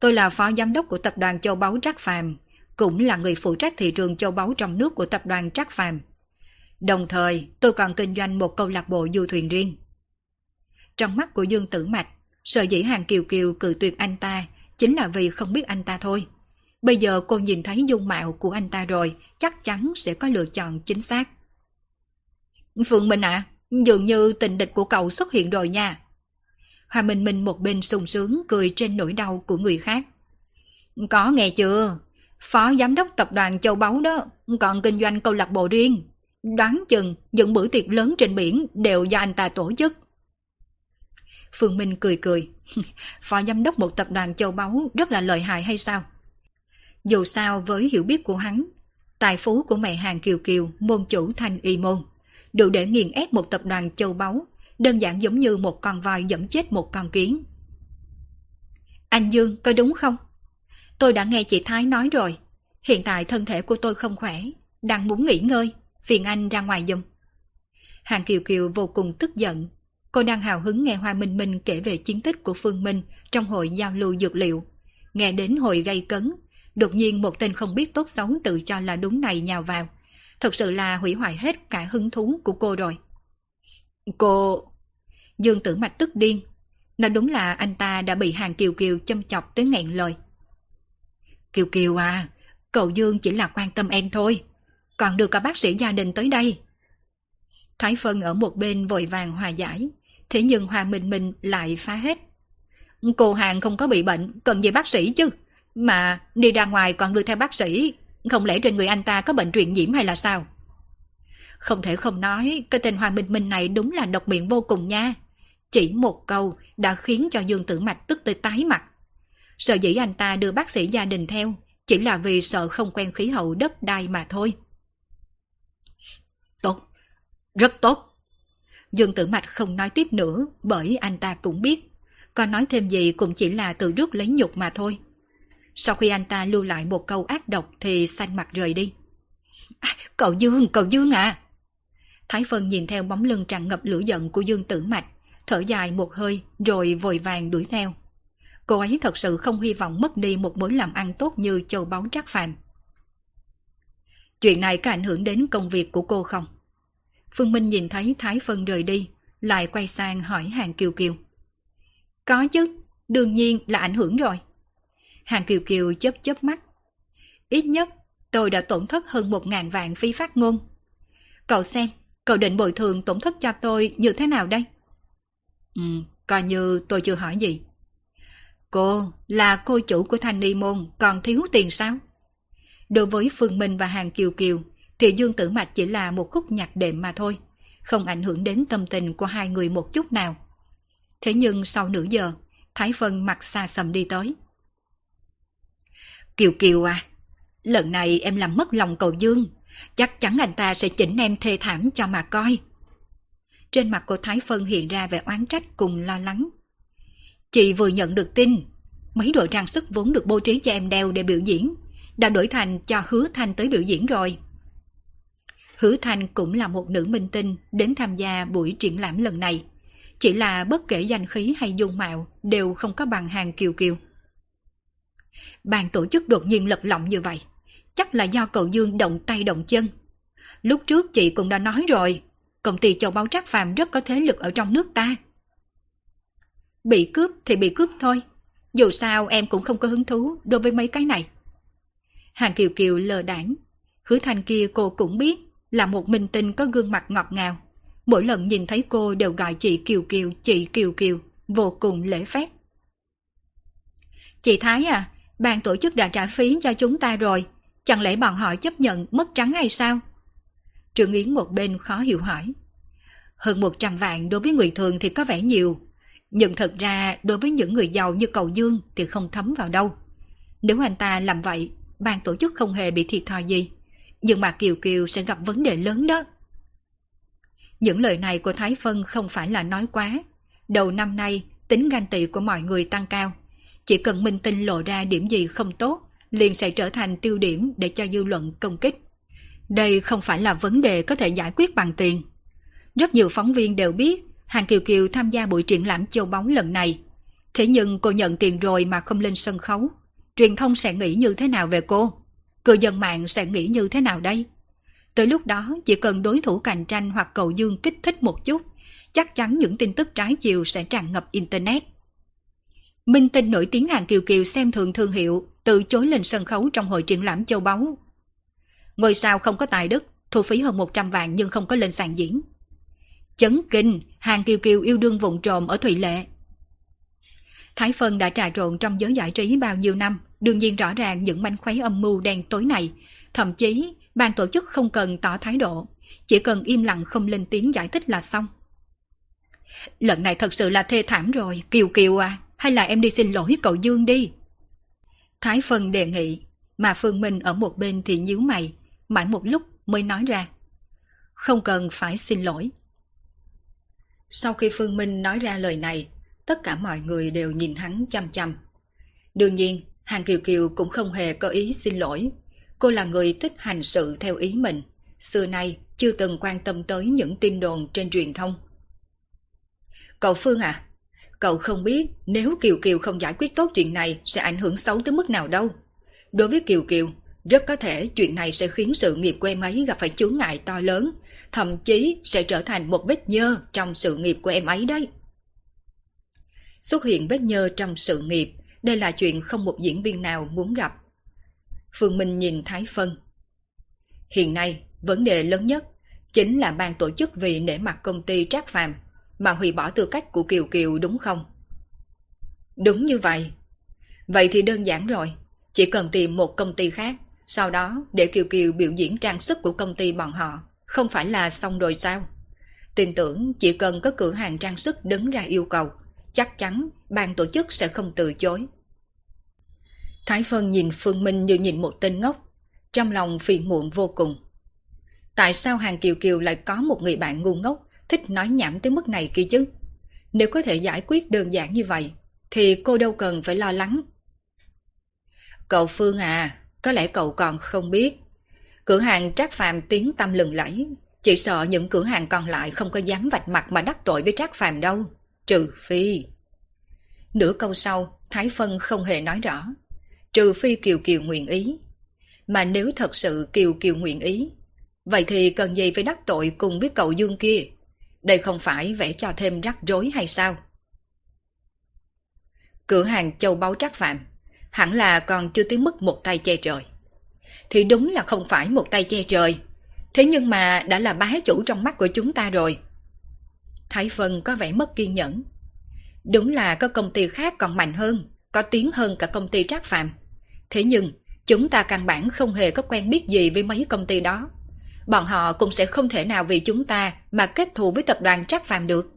Tôi là phó giám đốc của tập đoàn Châu Báu Trác Phàm, cũng là người phụ trách thị trường châu báu trong nước của tập đoàn Trác Phàm. Đồng thời, tôi còn kinh doanh một câu lạc bộ du thuyền riêng. Trong mắt của Dương Tử Mạch, sợ dĩ Hàng Kiều Kiều cự tuyệt anh ta chính là vì không biết anh ta thôi. Bây giờ cô nhìn thấy dung mạo của anh ta rồi, chắc chắn sẽ có lựa chọn chính xác. Phượng Minh ạ, dường như tình địch của cậu xuất hiện rồi nha. Hoa Minh Minh một bên sung sướng cười trên nỗi đau của người khác. Có nghe chưa? Phó giám đốc tập đoàn Châu Báu đó, còn kinh doanh câu lạc bộ riêng. Đoán chừng những bữa tiệc lớn trên biển đều do anh ta tổ chức. Phương Minh cười cười. Phó giám đốc một tập đoàn Châu Báu rất là lợi hại hay sao? Dù sao với hiểu biết của hắn, tài phú của mẹ hàng Kiều Kiều, môn chủ thanh y môn, đủ để nghiền ép một tập đoàn châu báu, đơn giản giống như một con voi dẫm chết một con kiến. Anh Dương, có đúng không? Tôi đã nghe chị Thái nói rồi, hiện tại thân thể của tôi không khỏe, đang muốn nghỉ ngơi, phiền anh ra ngoài giùm. Hàng Kiều Kiều vô cùng tức giận, Cô đang hào hứng nghe Hoa Minh Minh kể về chiến tích của Phương Minh trong hội giao lưu dược liệu. Nghe đến hội gây cấn, đột nhiên một tên không biết tốt xấu tự cho là đúng này nhào vào. Thật sự là hủy hoại hết cả hứng thú của cô rồi. Cô... Dương tử mạch tức điên. Nó đúng là anh ta đã bị hàng Kiều Kiều châm chọc tới nghẹn lời. Kiều Kiều à, cậu Dương chỉ là quan tâm em thôi. Còn được cả bác sĩ gia đình tới đây. Thái Phân ở một bên vội vàng hòa giải. Thế nhưng Hoa Minh Minh lại phá hết. Cô hàng không có bị bệnh, cần gì bác sĩ chứ. Mà đi ra ngoài còn đưa theo bác sĩ, không lẽ trên người anh ta có bệnh truyền nhiễm hay là sao? Không thể không nói, cái tên Hoa Minh Minh này đúng là độc miệng vô cùng nha. Chỉ một câu đã khiến cho Dương Tử Mạch tức tới tái mặt. Sợ dĩ anh ta đưa bác sĩ gia đình theo, chỉ là vì sợ không quen khí hậu đất đai mà thôi. Tốt, rất tốt. Dương Tử Mạch không nói tiếp nữa bởi anh ta cũng biết. Còn nói thêm gì cũng chỉ là tự rước lấy nhục mà thôi. Sau khi anh ta lưu lại một câu ác độc thì xanh mặt rời đi. À, cậu Dương, cậu Dương à! Thái Phân nhìn theo bóng lưng tràn ngập lửa giận của Dương Tử Mạch, thở dài một hơi rồi vội vàng đuổi theo. Cô ấy thật sự không hy vọng mất đi một mối làm ăn tốt như châu báu trác phàm. Chuyện này có ảnh hưởng đến công việc của cô không? Phương Minh nhìn thấy Thái Phân rời đi, lại quay sang hỏi Hàng Kiều Kiều. Có chứ, đương nhiên là ảnh hưởng rồi. Hàng Kiều Kiều chớp chớp mắt. Ít nhất, tôi đã tổn thất hơn một ngàn vạn phi phát ngôn. Cậu xem, cậu định bồi thường tổn thất cho tôi như thế nào đây? Ừ, coi như tôi chưa hỏi gì. Cô là cô chủ của Thanh Ni Môn, còn thiếu tiền sao? Đối với Phương Minh và Hàng Kiều Kiều, thì Dương Tử Mạch chỉ là một khúc nhạc đệm mà thôi, không ảnh hưởng đến tâm tình của hai người một chút nào. Thế nhưng sau nửa giờ, Thái Vân mặt xa sầm đi tới. Kiều Kiều à, lần này em làm mất lòng cậu Dương, chắc chắn anh ta sẽ chỉnh em thê thảm cho mà coi. Trên mặt của Thái Phân hiện ra vẻ oán trách cùng lo lắng. Chị vừa nhận được tin, mấy đội trang sức vốn được bố trí cho em đeo để biểu diễn, đã đổi thành cho Hứa Thanh tới biểu diễn rồi. Hứa Thanh cũng là một nữ minh tinh đến tham gia buổi triển lãm lần này. Chỉ là bất kể danh khí hay dung mạo đều không có bằng hàng kiều kiều. Bàn tổ chức đột nhiên lật lọng như vậy. Chắc là do cậu Dương động tay động chân. Lúc trước chị cũng đã nói rồi, công ty châu báu trác phàm rất có thế lực ở trong nước ta. Bị cướp thì bị cướp thôi. Dù sao em cũng không có hứng thú đối với mấy cái này. Hàng Kiều Kiều lờ đảng. Hứa thanh kia cô cũng biết là một minh tinh có gương mặt ngọt ngào. Mỗi lần nhìn thấy cô đều gọi chị Kiều Kiều, chị Kiều Kiều, vô cùng lễ phép. Chị Thái à, ban tổ chức đã trả phí cho chúng ta rồi, chẳng lẽ bọn họ chấp nhận mất trắng hay sao? Trương Yến một bên khó hiểu hỏi. Hơn 100 vạn đối với người thường thì có vẻ nhiều, nhưng thật ra đối với những người giàu như cầu Dương thì không thấm vào đâu. Nếu anh ta làm vậy, ban tổ chức không hề bị thiệt thòi gì. Nhưng mà Kiều Kiều sẽ gặp vấn đề lớn đó. Những lời này của Thái Phân không phải là nói quá. Đầu năm nay, tính ganh tị của mọi người tăng cao. Chỉ cần minh tinh lộ ra điểm gì không tốt, liền sẽ trở thành tiêu điểm để cho dư luận công kích. Đây không phải là vấn đề có thể giải quyết bằng tiền. Rất nhiều phóng viên đều biết Hàng Kiều Kiều tham gia buổi triển lãm châu bóng lần này. Thế nhưng cô nhận tiền rồi mà không lên sân khấu. Truyền thông sẽ nghĩ như thế nào về cô? Cư dân mạng sẽ nghĩ như thế nào đây? Tới lúc đó chỉ cần đối thủ cạnh tranh hoặc cầu dương kích thích một chút, chắc chắn những tin tức trái chiều sẽ tràn ngập Internet. Minh tinh nổi tiếng hàng Kiều Kiều xem thường thương hiệu, từ chối lên sân khấu trong hội triển lãm châu báu. Ngôi sao không có tài đức, thu phí hơn 100 vạn nhưng không có lên sàn diễn. Chấn kinh, hàng Kiều Kiều yêu đương vụn trộm ở Thụy Lệ. Thái Phân đã trà trộn trong giới giải trí bao nhiêu năm, đương nhiên rõ ràng những manh khuấy âm mưu đen tối này. Thậm chí, ban tổ chức không cần tỏ thái độ, chỉ cần im lặng không lên tiếng giải thích là xong. Lần này thật sự là thê thảm rồi, Kiều Kiều à, hay là em đi xin lỗi cậu Dương đi. Thái Phân đề nghị, mà Phương Minh ở một bên thì nhíu mày, mãi một lúc mới nói ra. Không cần phải xin lỗi. Sau khi Phương Minh nói ra lời này, tất cả mọi người đều nhìn hắn chăm chăm. Đương nhiên, Hàng Kiều Kiều cũng không hề có ý xin lỗi. Cô là người thích hành sự theo ý mình. Xưa nay chưa từng quan tâm tới những tin đồn trên truyền thông. Cậu Phương à, cậu không biết nếu Kiều Kiều không giải quyết tốt chuyện này sẽ ảnh hưởng xấu tới mức nào đâu. Đối với Kiều Kiều, rất có thể chuyện này sẽ khiến sự nghiệp của em ấy gặp phải chướng ngại to lớn, thậm chí sẽ trở thành một vết nhơ trong sự nghiệp của em ấy đấy. Xuất hiện vết nhơ trong sự nghiệp, đây là chuyện không một diễn viên nào muốn gặp. Phương Minh nhìn Thái Phân. Hiện nay, vấn đề lớn nhất chính là ban tổ chức vì nể mặt công ty Trác Phàm mà hủy bỏ tư cách của Kiều Kiều đúng không? Đúng như vậy. Vậy thì đơn giản rồi, chỉ cần tìm một công ty khác, sau đó để Kiều Kiều biểu diễn trang sức của công ty bọn họ, không phải là xong rồi sao? Tin tưởng chỉ cần có cửa hàng trang sức đứng ra yêu cầu, chắc chắn ban tổ chức sẽ không từ chối. Thái Phân nhìn Phương Minh như nhìn một tên ngốc, trong lòng phiền muộn vô cùng. Tại sao Hàng Kiều Kiều lại có một người bạn ngu ngốc thích nói nhảm tới mức này kia chứ? Nếu có thể giải quyết đơn giản như vậy, thì cô đâu cần phải lo lắng. Cậu Phương à, có lẽ cậu còn không biết. Cửa hàng Trác Phàm tiếng tâm lừng lẫy, chỉ sợ những cửa hàng còn lại không có dám vạch mặt mà đắc tội với Trác Phàm đâu, trừ phi. Nửa câu sau, Thái Phân không hề nói rõ, trừ phi Kiều Kiều nguyện ý. Mà nếu thật sự Kiều Kiều nguyện ý, vậy thì cần gì phải đắc tội cùng với cậu Dương kia? Đây không phải vẽ cho thêm rắc rối hay sao? Cửa hàng châu báu trác phạm, hẳn là còn chưa tới mức một tay che trời. Thì đúng là không phải một tay che trời, thế nhưng mà đã là bá chủ trong mắt của chúng ta rồi. Thái Vân có vẻ mất kiên nhẫn. Đúng là có công ty khác còn mạnh hơn, có tiếng hơn cả công ty trác phạm. Thế nhưng, chúng ta căn bản không hề có quen biết gì với mấy công ty đó bọn họ cũng sẽ không thể nào vì chúng ta mà kết thù với tập đoàn Trác phạm được.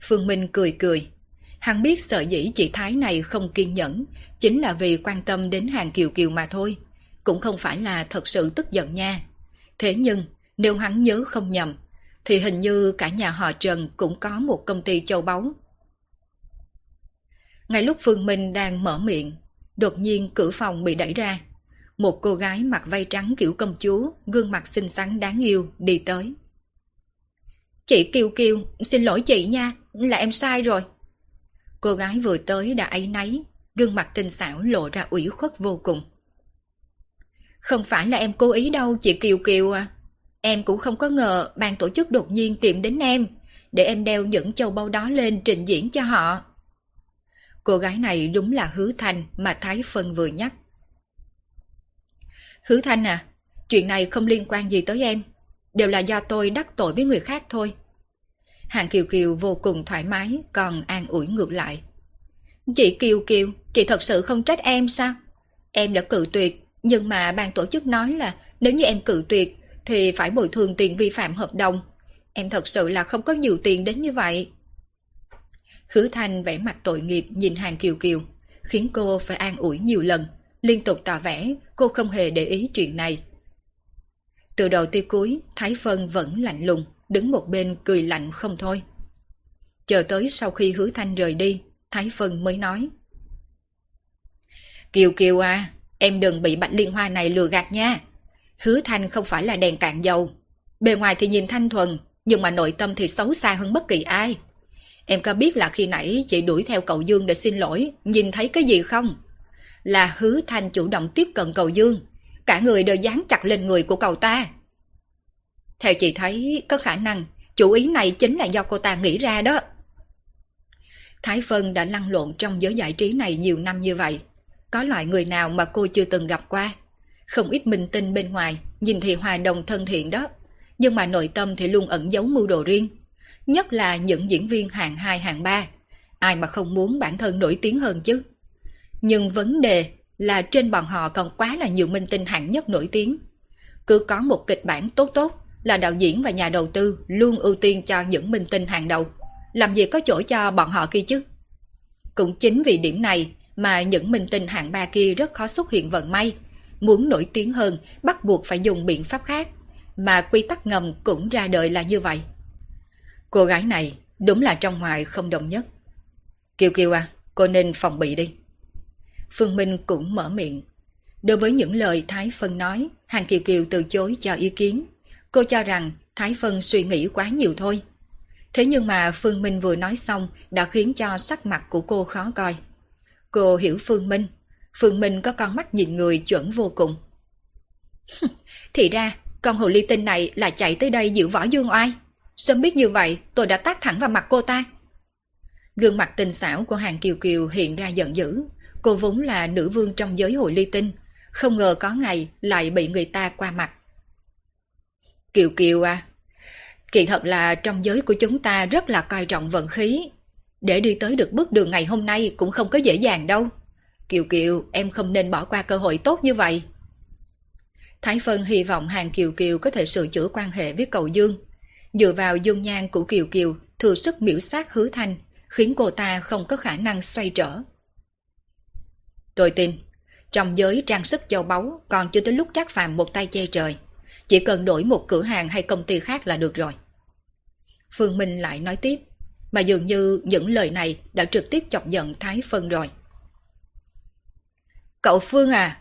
Phương Minh cười cười. Hắn biết sợ dĩ chị Thái này không kiên nhẫn, chính là vì quan tâm đến hàng kiều kiều mà thôi. Cũng không phải là thật sự tức giận nha. Thế nhưng, nếu hắn nhớ không nhầm, thì hình như cả nhà họ Trần cũng có một công ty châu báu. Ngay lúc Phương Minh đang mở miệng, đột nhiên cửa phòng bị đẩy ra. Một cô gái mặc vây trắng kiểu công chúa, gương mặt xinh xắn đáng yêu, đi tới. Chị Kiều Kiều, xin lỗi chị nha, là em sai rồi. Cô gái vừa tới đã ấy nấy, gương mặt tinh xảo lộ ra ủy khuất vô cùng. Không phải là em cố ý đâu chị Kiều Kiều à. Em cũng không có ngờ ban tổ chức đột nhiên tìm đến em, để em đeo những châu báu đó lên trình diễn cho họ. Cô gái này đúng là hứa thanh mà Thái Phân vừa nhắc. Hứa Thanh à, chuyện này không liên quan gì tới em. Đều là do tôi đắc tội với người khác thôi. Hàng Kiều Kiều vô cùng thoải mái, còn an ủi ngược lại. Chị Kiều Kiều, chị thật sự không trách em sao? Em đã cự tuyệt, nhưng mà ban tổ chức nói là nếu như em cự tuyệt thì phải bồi thường tiền vi phạm hợp đồng. Em thật sự là không có nhiều tiền đến như vậy. Hứa Thanh vẻ mặt tội nghiệp nhìn Hàng Kiều Kiều, khiến cô phải an ủi nhiều lần liên tục tỏ vẻ cô không hề để ý chuyện này. Từ đầu tới cuối, Thái Phân vẫn lạnh lùng, đứng một bên cười lạnh không thôi. Chờ tới sau khi hứa thanh rời đi, Thái Phân mới nói. Kiều Kiều à, em đừng bị Bạch Liên Hoa này lừa gạt nha. Hứa thanh không phải là đèn cạn dầu. Bề ngoài thì nhìn thanh thuần, nhưng mà nội tâm thì xấu xa hơn bất kỳ ai. Em có biết là khi nãy chị đuổi theo cậu Dương để xin lỗi, nhìn thấy cái gì không? là hứa thanh chủ động tiếp cận cậu dương, cả người đều dán chặt lên người của cậu ta. Theo chị thấy, có khả năng chủ ý này chính là do cô ta nghĩ ra đó. Thái Phân đã lăn lộn trong giới giải trí này nhiều năm như vậy. Có loại người nào mà cô chưa từng gặp qua. Không ít minh tinh bên ngoài, nhìn thì hòa đồng thân thiện đó. Nhưng mà nội tâm thì luôn ẩn giấu mưu đồ riêng. Nhất là những diễn viên hạng 2 hạng 3. Ai mà không muốn bản thân nổi tiếng hơn chứ. Nhưng vấn đề là trên bọn họ còn quá là nhiều minh tinh hạng nhất nổi tiếng. Cứ có một kịch bản tốt tốt là đạo diễn và nhà đầu tư luôn ưu tiên cho những minh tinh hàng đầu. Làm gì có chỗ cho bọn họ kia chứ? Cũng chính vì điểm này mà những minh tinh hạng ba kia rất khó xuất hiện vận may. Muốn nổi tiếng hơn bắt buộc phải dùng biện pháp khác. Mà quy tắc ngầm cũng ra đời là như vậy. Cô gái này đúng là trong ngoài không đồng nhất. Kiều Kiều à, cô nên phòng bị đi. Phương Minh cũng mở miệng. Đối với những lời Thái Phân nói, Hàng Kiều Kiều từ chối cho ý kiến. Cô cho rằng Thái Phân suy nghĩ quá nhiều thôi. Thế nhưng mà Phương Minh vừa nói xong đã khiến cho sắc mặt của cô khó coi. Cô hiểu Phương Minh. Phương Minh có con mắt nhìn người chuẩn vô cùng. Thì ra, con hồ ly tinh này là chạy tới đây giữ võ dương oai. Sớm biết như vậy, tôi đã tác thẳng vào mặt cô ta. Gương mặt tinh xảo của hàng kiều kiều hiện ra giận dữ. Cô vốn là nữ vương trong giới hội ly tinh. Không ngờ có ngày lại bị người ta qua mặt. Kiều kiều à, kỳ thật là trong giới của chúng ta rất là coi trọng vận khí. Để đi tới được bước đường ngày hôm nay cũng không có dễ dàng đâu. Kiều Kiều, em không nên bỏ qua cơ hội tốt như vậy. Thái Phân hy vọng hàng Kiều Kiều có thể sửa chữa quan hệ với cậu Dương. Dựa vào dung nhan của Kiều Kiều, thừa sức miễu sát hứa thanh, khiến cô ta không có khả năng xoay trở. Tôi tin, trong giới trang sức châu báu còn chưa tới lúc trác phàm một tay che trời. Chỉ cần đổi một cửa hàng hay công ty khác là được rồi. Phương Minh lại nói tiếp, mà dường như những lời này đã trực tiếp chọc giận Thái Phân rồi. Cậu Phương à,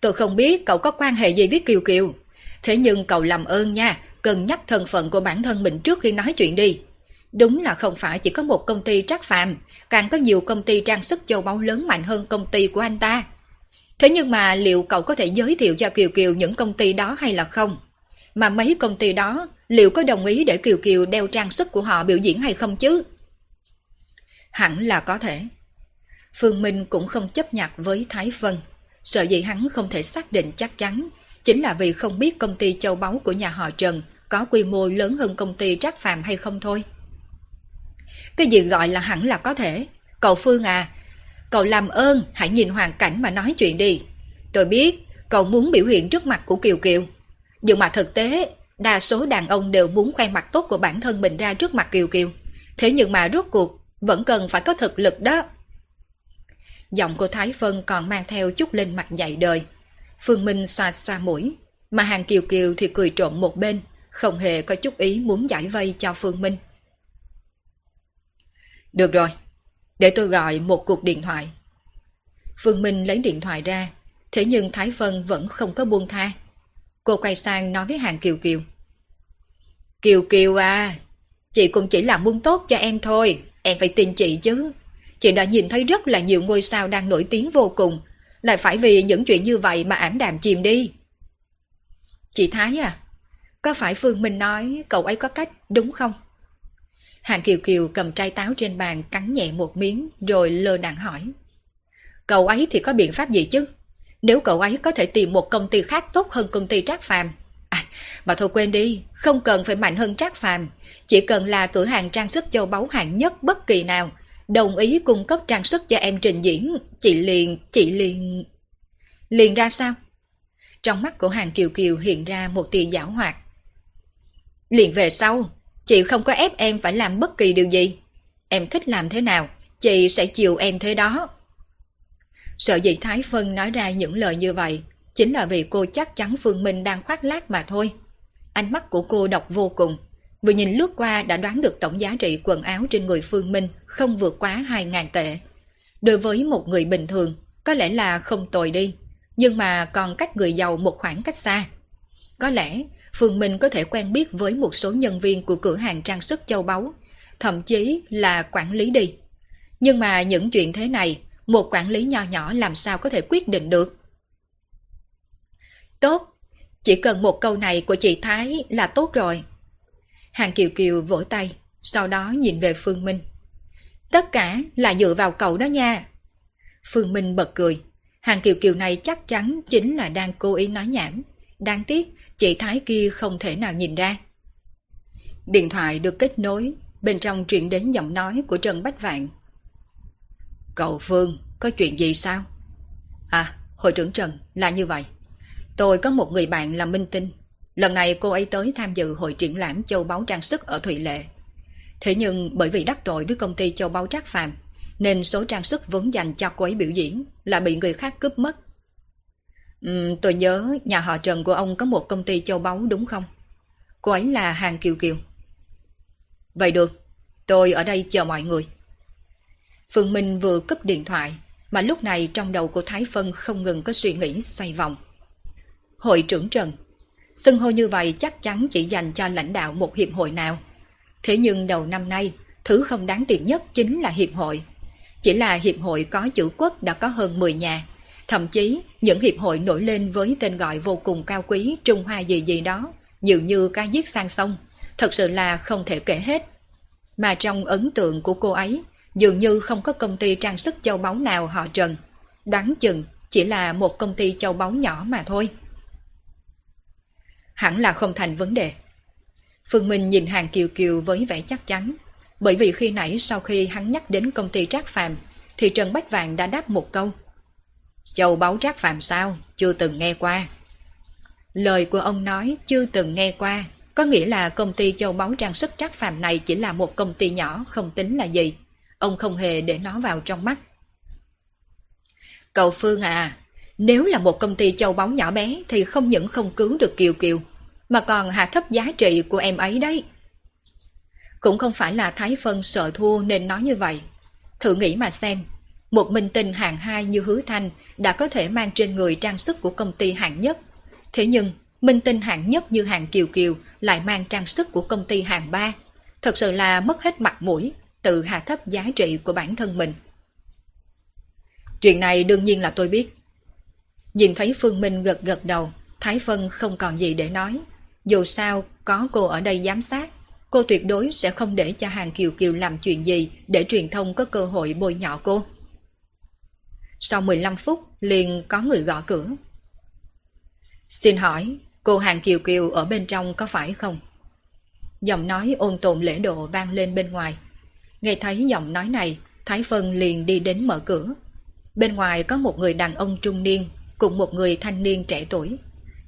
tôi không biết cậu có quan hệ gì với Kiều Kiều. Thế nhưng cậu làm ơn nha, cần nhắc thân phận của bản thân mình trước khi nói chuyện đi. Đúng là không phải chỉ có một công ty trác phạm, càng có nhiều công ty trang sức châu báu lớn mạnh hơn công ty của anh ta. Thế nhưng mà liệu cậu có thể giới thiệu cho Kiều Kiều những công ty đó hay là không? Mà mấy công ty đó liệu có đồng ý để Kiều Kiều đeo trang sức của họ biểu diễn hay không chứ? Hẳn là có thể. Phương Minh cũng không chấp nhặt với Thái Vân. Sợ dĩ hắn không thể xác định chắc chắn, chính là vì không biết công ty châu báu của nhà họ Trần có quy mô lớn hơn công ty Trác phạm hay không thôi. Cái gì gọi là hẳn là có thể. Cậu Phương à, cậu làm ơn hãy nhìn hoàn cảnh mà nói chuyện đi. Tôi biết cậu muốn biểu hiện trước mặt của Kiều Kiều. Nhưng mà thực tế, đa số đàn ông đều muốn khoe mặt tốt của bản thân mình ra trước mặt Kiều Kiều. Thế nhưng mà rốt cuộc vẫn cần phải có thực lực đó. Giọng của Thái Vân còn mang theo chút lên mặt dạy đời. Phương Minh xoa xoa mũi, mà hàng Kiều Kiều thì cười trộn một bên, không hề có chút ý muốn giải vây cho Phương Minh. Được rồi, để tôi gọi một cuộc điện thoại. Phương Minh lấy điện thoại ra, thế nhưng Thái Vân vẫn không có buông tha. Cô quay sang nói với hàng Kiều Kiều. Kiều Kiều à, chị cũng chỉ là muốn tốt cho em thôi, em phải tin chị chứ. Chị đã nhìn thấy rất là nhiều ngôi sao đang nổi tiếng vô cùng, lại phải vì những chuyện như vậy mà ảm đạm chìm đi. Chị Thái à, có phải Phương Minh nói cậu ấy có cách đúng không? Hàng Kiều Kiều cầm trái táo trên bàn cắn nhẹ một miếng rồi lơ đạn hỏi. Cậu ấy thì có biện pháp gì chứ? Nếu cậu ấy có thể tìm một công ty khác tốt hơn công ty Trác Phàm. À, mà thôi quên đi, không cần phải mạnh hơn Trác Phàm, chỉ cần là cửa hàng trang sức châu báu hạng nhất bất kỳ nào, đồng ý cung cấp trang sức cho em trình diễn, chị liền, chị liền... Liền ra sao? Trong mắt của hàng Kiều Kiều hiện ra một tia giảo hoạt. Liền về sau, chị không có ép em phải làm bất kỳ điều gì. Em thích làm thế nào, chị sẽ chiều em thế đó. Sợ dĩ Thái Phân nói ra những lời như vậy, chính là vì cô chắc chắn Phương Minh đang khoác lác mà thôi. Ánh mắt của cô độc vô cùng, vừa nhìn lướt qua đã đoán được tổng giá trị quần áo trên người Phương Minh không vượt quá 2.000 tệ. Đối với một người bình thường, có lẽ là không tồi đi, nhưng mà còn cách người giàu một khoảng cách xa. Có lẽ Phương Minh có thể quen biết với một số nhân viên của cửa hàng trang sức châu báu, thậm chí là quản lý đi. Nhưng mà những chuyện thế này một quản lý nho nhỏ làm sao có thể quyết định được. Tốt, chỉ cần một câu này của chị Thái là tốt rồi. Hàng Kiều Kiều vỗ tay, sau đó nhìn về Phương Minh. Tất cả là dựa vào cậu đó nha. Phương Minh bật cười. Hàng Kiều Kiều này chắc chắn chính là đang cố ý nói nhảm. Đáng tiếc, chị Thái kia không thể nào nhìn ra. Điện thoại được kết nối, bên trong truyền đến giọng nói của Trần Bách Vạn. Cậu Phương, có chuyện gì sao? À, hội trưởng Trần, là như vậy. Tôi có một người bạn là Minh Tinh. Lần này cô ấy tới tham dự hội triển lãm châu báu trang sức ở Thụy Lệ. Thế nhưng bởi vì đắc tội với công ty châu báu Trác Phàm, nên số trang sức vốn dành cho cô ấy biểu diễn là bị người khác cướp mất. Uhm, tôi nhớ nhà họ Trần của ông có một công ty châu báu đúng không? Cô ấy là Hàng Kiều Kiều. Vậy được, tôi ở đây chờ mọi người. Phương Minh vừa cúp điện thoại, mà lúc này trong đầu của Thái Phân không ngừng có suy nghĩ xoay vòng. Hội trưởng Trần Xưng hô như vậy chắc chắn chỉ dành cho lãnh đạo một hiệp hội nào. Thế nhưng đầu năm nay, thứ không đáng tiền nhất chính là hiệp hội. Chỉ là hiệp hội có chữ quốc đã có hơn 10 nhà. Thậm chí, những hiệp hội nổi lên với tên gọi vô cùng cao quý Trung Hoa gì gì đó, dường như ca giết sang sông, thật sự là không thể kể hết. Mà trong ấn tượng của cô ấy, dường như không có công ty trang sức châu báu nào họ Trần. Đoán chừng chỉ là một công ty châu báu nhỏ mà thôi. Hẳn là không thành vấn đề. Phương Minh nhìn hàng kiều kiều với vẻ chắc chắn, bởi vì khi nãy sau khi hắn nhắc đến công ty Trác Phàm thì Trần Bách Vàng đã đáp một câu. Châu báu Trác Phàm sao? Chưa từng nghe qua. Lời của ông nói chưa từng nghe qua, có nghĩa là công ty châu báu trang sức Trác Phàm này chỉ là một công ty nhỏ không tính là gì. Ông không hề để nó vào trong mắt. Cậu Phương à, nếu là một công ty châu báu nhỏ bé thì không những không cứu được Kiều Kiều, mà còn hạ thấp giá trị của em ấy đấy. Cũng không phải là Thái Phân sợ thua nên nói như vậy. Thử nghĩ mà xem, một minh tinh hạng hai như Hứa Thanh đã có thể mang trên người trang sức của công ty hạng nhất. Thế nhưng, minh tinh hạng nhất như hạng Kiều Kiều lại mang trang sức của công ty hạng ba. Thật sự là mất hết mặt mũi, tự hạ thấp giá trị của bản thân mình. Chuyện này đương nhiên là tôi biết. Nhìn thấy Phương Minh gật gật đầu, Thái Phân không còn gì để nói. Dù sao, có cô ở đây giám sát, cô tuyệt đối sẽ không để cho hàng Kiều Kiều làm chuyện gì để truyền thông có cơ hội bôi nhọ cô. Sau 15 phút, liền có người gõ cửa. Xin hỏi, cô hàng Kiều Kiều ở bên trong có phải không? Giọng nói ôn tồn lễ độ vang lên bên ngoài. Nghe thấy giọng nói này, Thái Phân liền đi đến mở cửa. Bên ngoài có một người đàn ông trung niên cùng một người thanh niên trẻ tuổi.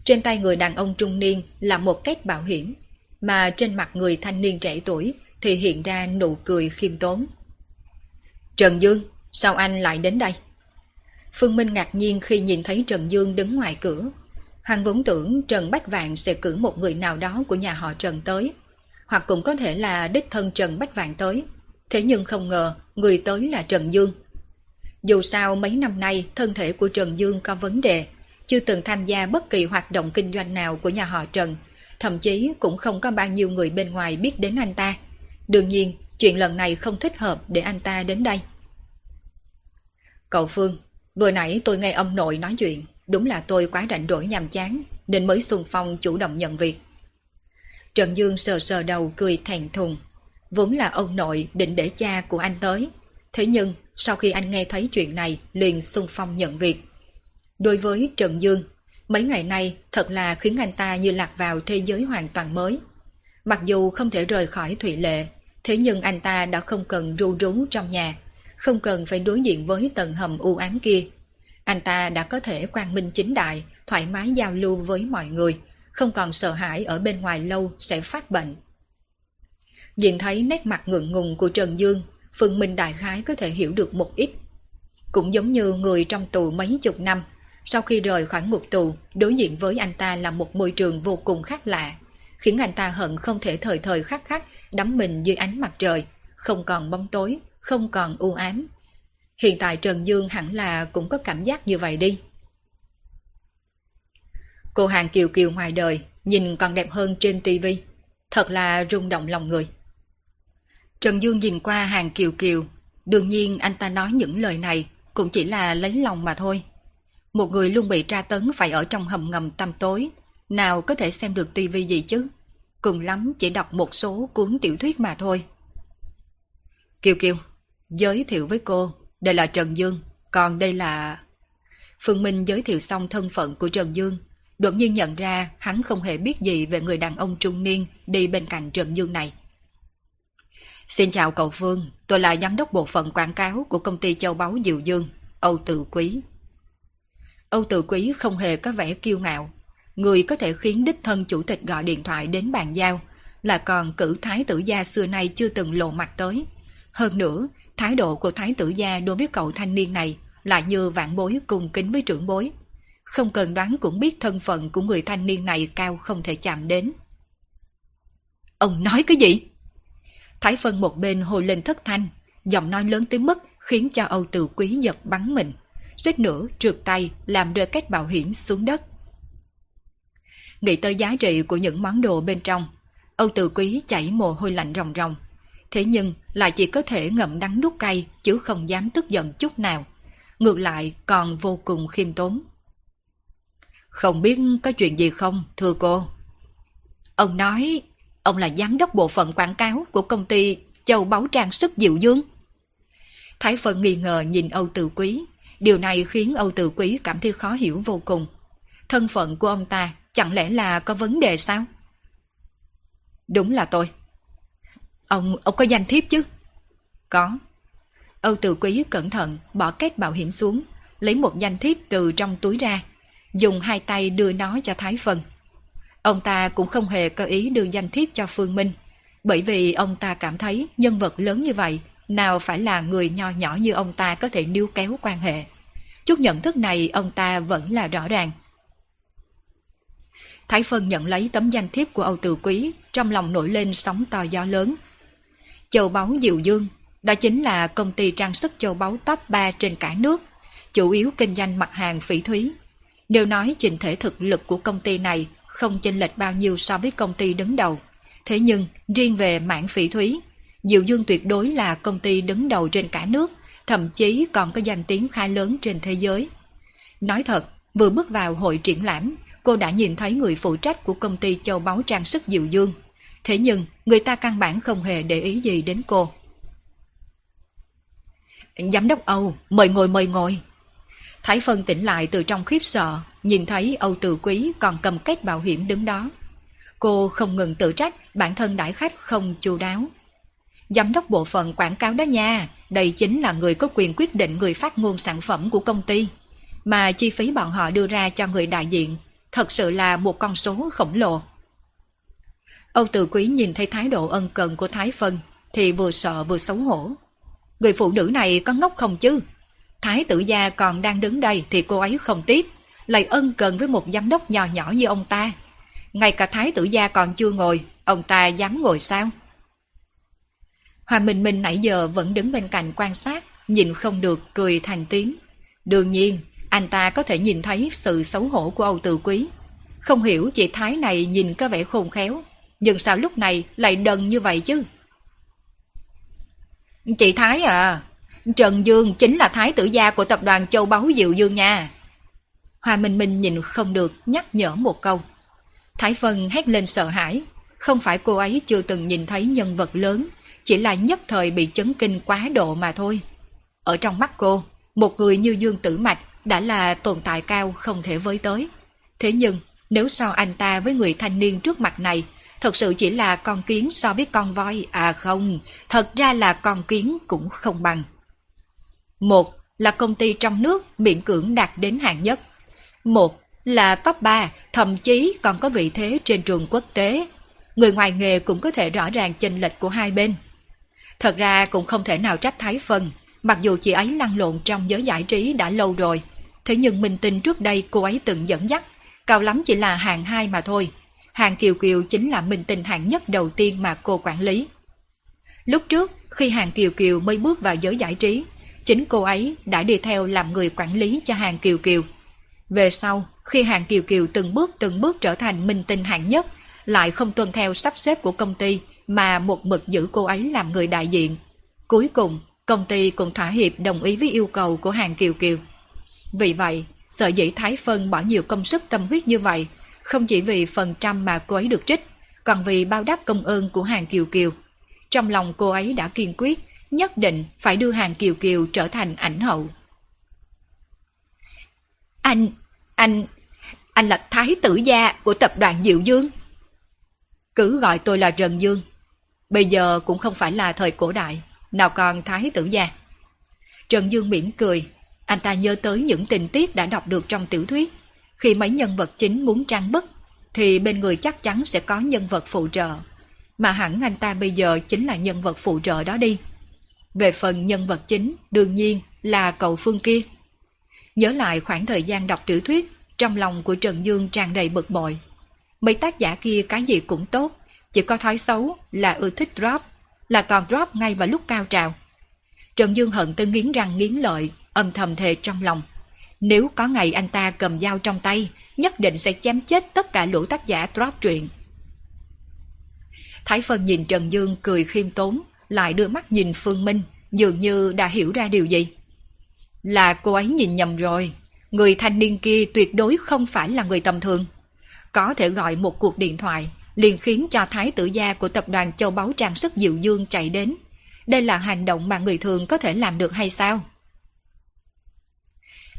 Trên tay người đàn ông trung niên là một kết bảo hiểm, mà trên mặt người thanh niên trẻ tuổi thì hiện ra nụ cười khiêm tốn. Trần Dương, sao anh lại đến đây? Phương Minh ngạc nhiên khi nhìn thấy Trần Dương đứng ngoài cửa. Hắn vốn tưởng Trần Bách Vạn sẽ cử một người nào đó của nhà họ Trần tới, hoặc cũng có thể là đích thân Trần Bách Vạn tới. Thế nhưng không ngờ người tới là Trần Dương. Dù sao mấy năm nay thân thể của Trần Dương có vấn đề, chưa từng tham gia bất kỳ hoạt động kinh doanh nào của nhà họ Trần, thậm chí cũng không có bao nhiêu người bên ngoài biết đến anh ta. Đương nhiên, chuyện lần này không thích hợp để anh ta đến đây. Cậu Phương, vừa nãy tôi nghe ông nội nói chuyện, đúng là tôi quá rảnh rỗi nhàm chán, nên mới xung phong chủ động nhận việc. Trần Dương sờ sờ đầu cười thẹn thùng. Vốn là ông nội định để cha của anh tới. Thế nhưng sau khi anh nghe thấy chuyện này liền xung phong nhận việc. Đối với Trần Dương, mấy ngày nay thật là khiến anh ta như lạc vào thế giới hoàn toàn mới. Mặc dù không thể rời khỏi Thụy Lệ, thế nhưng anh ta đã không cần ru rú trong nhà, không cần phải đối diện với tầng hầm u ám kia. Anh ta đã có thể quang minh chính đại, thoải mái giao lưu với mọi người, không còn sợ hãi ở bên ngoài lâu sẽ phát bệnh. Nhìn thấy nét mặt ngượng ngùng của Trần Dương, phần Minh đại khái có thể hiểu được một ít. Cũng giống như người trong tù mấy chục năm, sau khi rời khỏi ngục tù, đối diện với anh ta là một môi trường vô cùng khác lạ, khiến anh ta hận không thể thời thời khắc khắc đắm mình dưới ánh mặt trời, không còn bóng tối, không còn u ám. Hiện tại Trần Dương hẳn là cũng có cảm giác như vậy đi. Cô hàng kiều kiều ngoài đời, nhìn còn đẹp hơn trên tivi Thật là rung động lòng người. Trần Dương nhìn qua hàng kiều kiều, đương nhiên anh ta nói những lời này cũng chỉ là lấy lòng mà thôi. Một người luôn bị tra tấn phải ở trong hầm ngầm tăm tối, nào có thể xem được tivi gì chứ? Cùng lắm chỉ đọc một số cuốn tiểu thuyết mà thôi. Kiều Kiều, giới thiệu với cô, đây là Trần Dương, còn đây là... Phương Minh giới thiệu xong thân phận của Trần Dương, đột nhiên nhận ra hắn không hề biết gì về người đàn ông trung niên đi bên cạnh Trần Dương này. Xin chào cậu Phương, tôi là giám đốc bộ phận quảng cáo của công ty châu báu Diệu Dương, Âu Tự Quý. Âu Tự Quý không hề có vẻ kiêu ngạo, người có thể khiến đích thân chủ tịch gọi điện thoại đến bàn giao, là còn cử thái tử gia xưa nay chưa từng lộ mặt tới. Hơn nữa, thái độ của thái tử gia đối với cậu thanh niên này lại như vạn bối cùng kính với trưởng bối. Không cần đoán cũng biết thân phận của người thanh niên này cao không thể chạm đến. Ông nói cái gì? Thái Phân một bên hồi lên thất thanh, giọng nói lớn tới mức khiến cho Âu Tử Quý giật bắn mình, suýt nữa trượt tay làm rơi cách bảo hiểm xuống đất. Nghĩ tới giá trị của những món đồ bên trong, Âu Tử Quý chảy mồ hôi lạnh ròng ròng. Thế nhưng lại chỉ có thể ngậm đắng nuốt cay chứ không dám tức giận chút nào. Ngược lại còn vô cùng khiêm tốn. Không biết có chuyện gì không, thưa cô? Ông nói, ông là giám đốc bộ phận quảng cáo của công ty Châu Báu Trang Sức Diệu Dương. Thái Phân nghi ngờ nhìn Âu Từ Quý. Điều này khiến Âu Từ Quý cảm thấy khó hiểu vô cùng. Thân phận của ông ta chẳng lẽ là có vấn đề sao? Đúng là tôi. Ông, ông có danh thiếp chứ? Có. Âu Từ Quý cẩn thận bỏ kết bảo hiểm xuống, lấy một danh thiếp từ trong túi ra, dùng hai tay đưa nó cho Thái Phân. Ông ta cũng không hề có ý đưa danh thiếp cho Phương Minh, bởi vì ông ta cảm thấy nhân vật lớn như vậy nào phải là người nho nhỏ như ông ta có thể níu kéo quan hệ. Chút nhận thức này ông ta vẫn là rõ ràng. Thái Phân nhận lấy tấm danh thiếp của Âu Từ Quý, trong lòng nổi lên sóng to gió lớn. Châu báu Diệu Dương, đó chính là công ty trang sức châu báu top 3 trên cả nước, chủ yếu kinh doanh mặt hàng phỉ thúy. Nếu nói trình thể thực lực của công ty này không chênh lệch bao nhiêu so với công ty đứng đầu, thế nhưng riêng về mảng phỉ thúy, Diệu Dương tuyệt đối là công ty đứng đầu trên cả nước, thậm chí còn có danh tiếng khá lớn trên thế giới. Nói thật, vừa bước vào hội triển lãm, cô đã nhìn thấy người phụ trách của công ty châu báu trang sức Diệu Dương. Thế nhưng, người ta căn bản không hề để ý gì đến cô. Giám đốc Âu, mời ngồi mời ngồi. Thái Phân tỉnh lại từ trong khiếp sợ, nhìn thấy Âu Từ Quý còn cầm kết bảo hiểm đứng đó. Cô không ngừng tự trách bản thân đãi khách không chu đáo. Giám đốc bộ phận quảng cáo đó nha, đây chính là người có quyền quyết định người phát ngôn sản phẩm của công ty. Mà chi phí bọn họ đưa ra cho người đại diện thật sự là một con số khổng lồ. Âu Từ Quý nhìn thấy thái độ ân cần của Thái Phân thì vừa sợ vừa xấu hổ. Người phụ nữ này có ngốc không chứ? Thái tử gia còn đang đứng đây thì cô ấy không tiếp, lại ân cần với một giám đốc nhỏ nhỏ như ông ta. Ngay cả thái tử gia còn chưa ngồi, ông ta dám ngồi sao? Hoa Minh Minh nãy giờ vẫn đứng bên cạnh quan sát, nhìn không được cười thành tiếng. Đương nhiên, anh ta có thể nhìn thấy sự xấu hổ của Âu Tử Quý. Không hiểu chị Thái này nhìn có vẻ khôn khéo, nhưng sao lúc này lại đần như vậy chứ? Chị Thái à, Trần Dương chính là thái tử gia của tập đoàn Châu Báu Diệu Dương nha. Hoa Minh Minh nhìn không được nhắc nhở một câu. Thái Vân hét lên sợ hãi, không phải cô ấy chưa từng nhìn thấy nhân vật lớn, chỉ là nhất thời bị chấn kinh quá độ mà thôi. Ở trong mắt cô, một người như Dương Tử Mạch đã là tồn tại cao không thể với tới. Thế nhưng, nếu so anh ta với người thanh niên trước mặt này, thật sự chỉ là con kiến so với con voi, à không, thật ra là con kiến cũng không bằng. Một là công ty trong nước miễn cưỡng đạt đến hạng nhất. Một là top 3, thậm chí còn có vị thế trên trường quốc tế. Người ngoài nghề cũng có thể rõ ràng chênh lệch của hai bên. Thật ra cũng không thể nào trách Thái Phân, mặc dù chị ấy lăn lộn trong giới giải trí đã lâu rồi. Thế nhưng mình tin trước đây cô ấy từng dẫn dắt, cao lắm chỉ là hạng hai mà thôi. Hàng Kiều Kiều chính là minh tinh hạng nhất đầu tiên mà cô quản lý. Lúc trước, khi Hàng Kiều Kiều mới bước vào giới giải trí, chính cô ấy đã đi theo làm người quản lý cho Hàng Kiều Kiều. Về sau, khi Hàng Kiều Kiều từng bước từng bước trở thành minh tinh hạng nhất, lại không tuân theo sắp xếp của công ty mà một mực giữ cô ấy làm người đại diện. Cuối cùng, công ty cũng thỏa hiệp đồng ý với yêu cầu của Hàng Kiều Kiều. Vì vậy, sợ dĩ Thái Phân bỏ nhiều công sức tâm huyết như vậy, không chỉ vì phần trăm mà cô ấy được trích, còn vì bao đáp công ơn của Hàng Kiều Kiều. Trong lòng cô ấy đã kiên quyết, nhất định phải đưa Hàng Kiều Kiều trở thành ảnh hậu. Anh, anh, anh là thái tử gia của tập đoàn Diệu Dương. Cứ gọi tôi là Trần Dương. Bây giờ cũng không phải là thời cổ đại, nào còn thái tử gia. Trần Dương mỉm cười, anh ta nhớ tới những tình tiết đã đọc được trong tiểu thuyết. Khi mấy nhân vật chính muốn trang bức, thì bên người chắc chắn sẽ có nhân vật phụ trợ. Mà hẳn anh ta bây giờ chính là nhân vật phụ trợ đó đi. Về phần nhân vật chính, đương nhiên là cậu Phương kia. Nhớ lại khoảng thời gian đọc tiểu thuyết, trong lòng của Trần Dương tràn đầy bực bội. Mấy tác giả kia cái gì cũng tốt, chỉ có thói xấu là ưa thích drop, là còn drop ngay vào lúc cao trào. Trần Dương hận tới nghiến răng nghiến lợi, âm thầm thề trong lòng. Nếu có ngày anh ta cầm dao trong tay, nhất định sẽ chém chết tất cả lũ tác giả drop truyện. Thái Phân nhìn Trần Dương cười khiêm tốn, lại đưa mắt nhìn Phương Minh, dường như đã hiểu ra điều gì. Là cô ấy nhìn nhầm rồi, người thanh niên kia tuyệt đối không phải là người tầm thường. Có thể gọi một cuộc điện thoại, liền khiến cho thái tử gia của tập đoàn châu báu trang sức Diệu Dương chạy đến. Đây là hành động mà người thường có thể làm được hay sao?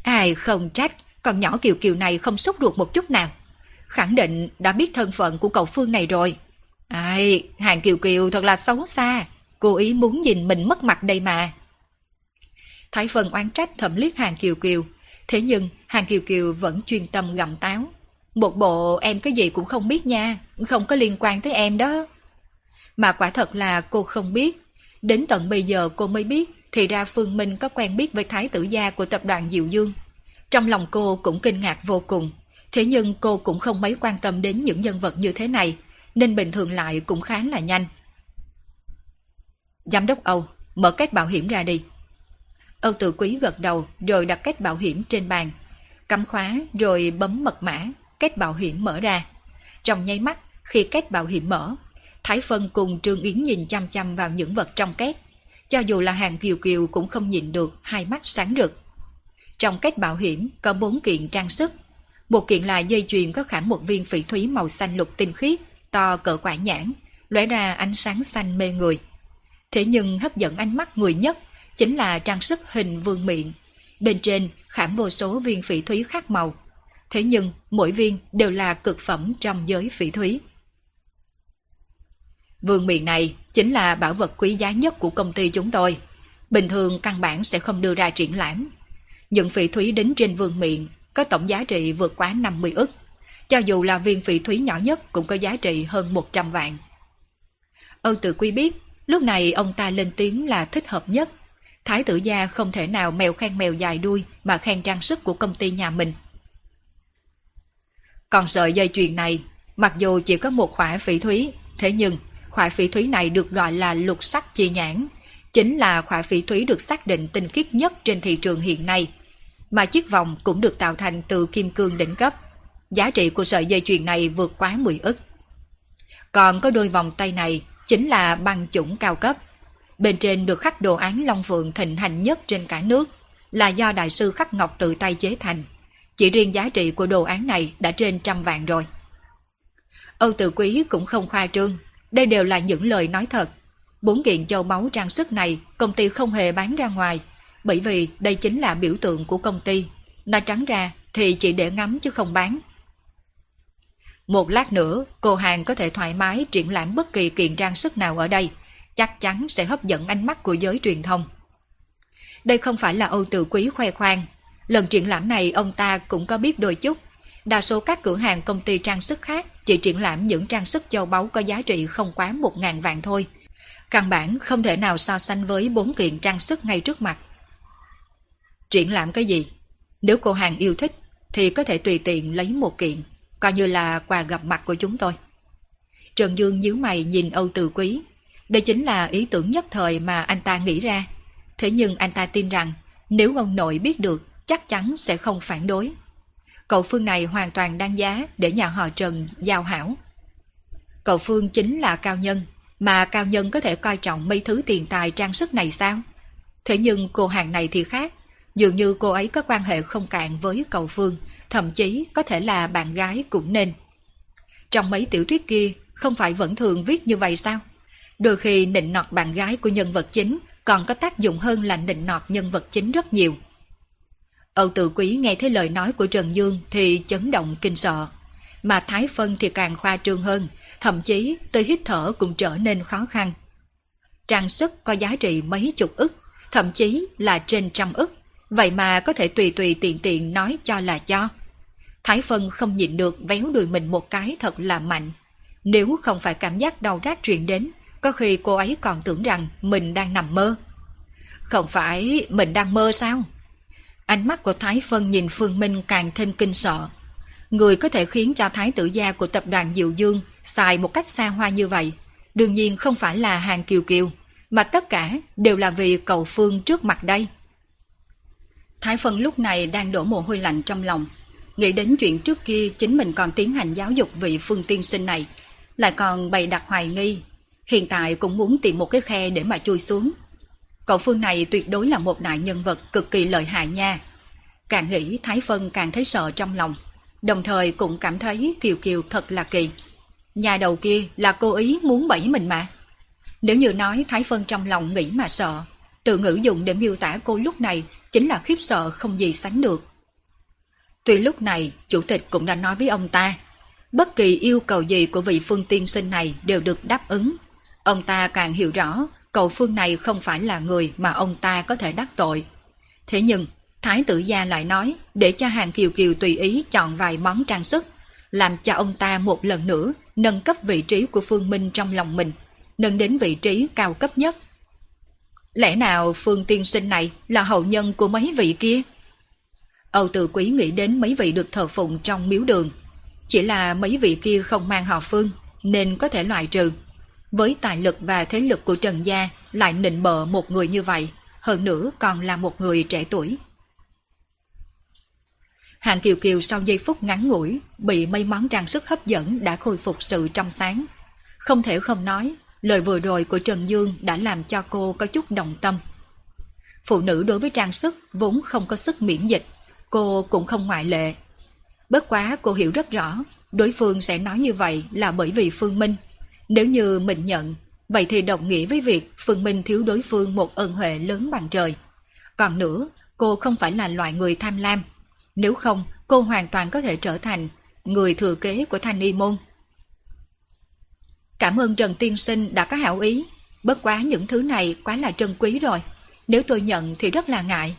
Ai không trách, con nhỏ Kiều Kiều này không sốt ruột một chút nào. Khẳng định đã biết thân phận của cậu Phương này rồi. Ai, hàng Kiều Kiều thật là xấu xa. Cô ý muốn nhìn mình mất mặt đây mà. Thái phần oán trách thầm liếc hàng Kiều Kiều. Thế nhưng hàng Kiều Kiều vẫn chuyên tâm gặm táo. Một bộ em cái gì cũng không biết nha, không có liên quan tới em đó. Mà quả thật là cô không biết. Đến tận bây giờ cô mới biết thì ra Phương Minh có quen biết với thái tử gia của tập đoàn Diệu Dương. Trong lòng cô cũng kinh ngạc vô cùng. Thế nhưng cô cũng không mấy quan tâm đến những nhân vật như thế này, nên bình thường lại cũng khá là nhanh. Giám đốc Âu, mở cách bảo hiểm ra đi. Âu tự quý gật đầu rồi đặt kết bảo hiểm trên bàn. Cắm khóa rồi bấm mật mã, kết bảo hiểm mở ra. Trong nháy mắt, khi kết bảo hiểm mở, Thái Phân cùng Trương Yến nhìn chăm chăm vào những vật trong kết. Cho dù là hàng kiều kiều cũng không nhìn được hai mắt sáng rực. Trong kết bảo hiểm có bốn kiện trang sức. Một kiện là dây chuyền có khảm một viên phỉ thúy màu xanh lục tinh khiết, to cỡ quả nhãn, lóe ra ánh sáng xanh mê người. Thế nhưng hấp dẫn ánh mắt người nhất chính là trang sức hình vương miệng. Bên trên khảm vô số viên phỉ thúy khác màu. Thế nhưng mỗi viên đều là cực phẩm trong giới phỉ thúy. Vương miệng này chính là bảo vật quý giá nhất của công ty chúng tôi. Bình thường căn bản sẽ không đưa ra triển lãm. Những phỉ thúy đính trên vương miệng có tổng giá trị vượt quá 50 ức. Cho dù là viên phỉ thúy nhỏ nhất cũng có giá trị hơn 100 vạn. Âu tự quy biết, lúc này ông ta lên tiếng là thích hợp nhất. Thái tử gia không thể nào mèo khen mèo dài đuôi mà khen trang sức của công ty nhà mình. Còn sợi dây chuyền này, mặc dù chỉ có một khỏa phỉ thúy, thế nhưng khỏa phỉ thúy này được gọi là lục sắc chi nhãn, chính là khỏa phỉ thúy được xác định tinh khiết nhất trên thị trường hiện nay. Mà chiếc vòng cũng được tạo thành từ kim cương đỉnh cấp. Giá trị của sợi dây chuyền này vượt quá 10 ức. Còn có đôi vòng tay này chính là băng chủng cao cấp. Bên trên được khắc đồ án Long Phượng thịnh hành nhất trên cả nước, là do đại sư khắc ngọc tự tay chế thành. Chỉ riêng giá trị của đồ án này đã trên trăm vạn rồi. Âu Tự Quý cũng không khoa trương, đây đều là những lời nói thật. Bốn kiện châu báu trang sức này công ty không hề bán ra ngoài, bởi vì đây chính là biểu tượng của công ty. Nói trắng ra thì chỉ để ngắm chứ không bán. Một lát nữa, cô hàng có thể thoải mái triển lãm bất kỳ kiện trang sức nào ở đây, chắc chắn sẽ hấp dẫn ánh mắt của giới truyền thông. Đây không phải là Âu Tự Quý khoe khoang. Lần triển lãm này ông ta cũng có biết đôi chút. Đa số các cửa hàng công ty trang sức khác chỉ triển lãm những trang sức châu báu có giá trị không quá một ngàn vạn thôi. Căn bản không thể nào so sánh với bốn kiện trang sức ngay trước mặt. Triển lãm cái gì? Nếu cô hàng yêu thích thì có thể tùy tiện lấy một kiện, coi như là quà gặp mặt của chúng tôi. Trần Dương nhíu mày nhìn Âu Từ Quý. Đây chính là ý tưởng nhất thời mà anh ta nghĩ ra. Thế nhưng anh ta tin rằng nếu ông nội biết được chắc chắn sẽ không phản đối. Cậu Phương này hoàn toàn đáng giá để nhà họ Trần giao hảo. Cậu Phương chính là cao nhân, mà cao nhân có thể coi trọng mấy thứ tiền tài trang sức này sao? Thế nhưng cô hàng này thì khác, dường như cô ấy có quan hệ không cạn với cậu Phương, thậm chí có thể là bạn gái cũng nên. Trong mấy tiểu thuyết kia, không phải vẫn thường viết như vậy sao? Đôi khi nịnh nọt bạn gái của nhân vật chính còn có tác dụng hơn là nịnh nọt nhân vật chính rất nhiều. Âu tự quý nghe thấy lời nói của Trần Dương thì chấn động kinh sợ. Mà Thái Phân thì càng khoa trương hơn, thậm chí tới hít thở cũng trở nên khó khăn. Trang sức có giá trị mấy chục ức, thậm chí là trên trăm ức, vậy mà có thể tùy tùy tiện tiện nói cho là cho. Thái Phân không nhịn được véo đùi mình một cái thật là mạnh. Nếu không phải cảm giác đau rát truyền đến, có khi cô ấy còn tưởng rằng mình đang nằm mơ. Không phải mình đang mơ sao? Ánh mắt của Thái Phân nhìn Phương Minh càng thêm kinh sợ. Người có thể khiến cho Thái tử gia của tập đoàn Diệu Dương xài một cách xa hoa như vậy, đương nhiên không phải là hàng kiều kiều, mà tất cả đều là vì cầu Phương trước mặt đây. Thái Phân lúc này đang đổ mồ hôi lạnh trong lòng, nghĩ đến chuyện trước kia chính mình còn tiến hành giáo dục vị Phương tiên sinh này, lại còn bày đặt hoài nghi, Hiện tại cũng muốn tìm một cái khe để mà chui xuống. Cậu Phương này tuyệt đối là một đại nhân vật cực kỳ lợi hại nha. Càng nghĩ Thái Phân càng thấy sợ trong lòng. Đồng thời cũng cảm thấy Kiều Kiều thật là kỳ. Nhà đầu kia là cố ý muốn bẫy mình mà. Nếu như nói Thái Phân trong lòng nghĩ mà sợ, từ ngữ dùng để miêu tả cô lúc này chính là khiếp sợ không gì sánh được. Tuy lúc này, chủ tịch cũng đã nói với ông ta, bất kỳ yêu cầu gì của vị phương tiên sinh này đều được đáp ứng. Ông ta càng hiểu rõ, cậu phương này không phải là người mà ông ta có thể đắc tội. Thế nhưng, Thái tử gia lại nói để cho hàng kiều kiều tùy ý chọn vài món trang sức, làm cho ông ta một lần nữa nâng cấp vị trí của Phương Minh trong lòng mình, nâng đến vị trí cao cấp nhất. Lẽ nào Phương tiên sinh này là hậu nhân của mấy vị kia? Âu Tử Quý nghĩ đến mấy vị được thờ phụng trong miếu đường. Chỉ là mấy vị kia không mang họ Phương, nên có thể loại trừ. Với tài lực và thế lực của Trần Gia lại nịnh bợ một người như vậy, hơn nữa còn là một người trẻ tuổi. Hàng Kiều Kiều sau giây phút ngắn ngủi, bị mấy món trang sức hấp dẫn đã khôi phục sự trong sáng. Không thể không nói, lời vừa rồi của Trần Dương đã làm cho cô có chút đồng tâm. Phụ nữ đối với trang sức vốn không có sức miễn dịch, cô cũng không ngoại lệ. Bất quá cô hiểu rất rõ, đối phương sẽ nói như vậy là bởi vì Phương Minh. Nếu như mình nhận, vậy thì đồng nghĩa với việc Phương Minh thiếu đối phương một ân huệ lớn bằng trời. Còn nữa, cô không phải là loại người tham lam, nếu không, cô hoàn toàn có thể trở thành người thừa kế của Thanh Y Môn. Cảm ơn Trần Tiên Sinh đã có hảo ý. Bất quá những thứ này quá là trân quý rồi. Nếu tôi nhận thì rất là ngại.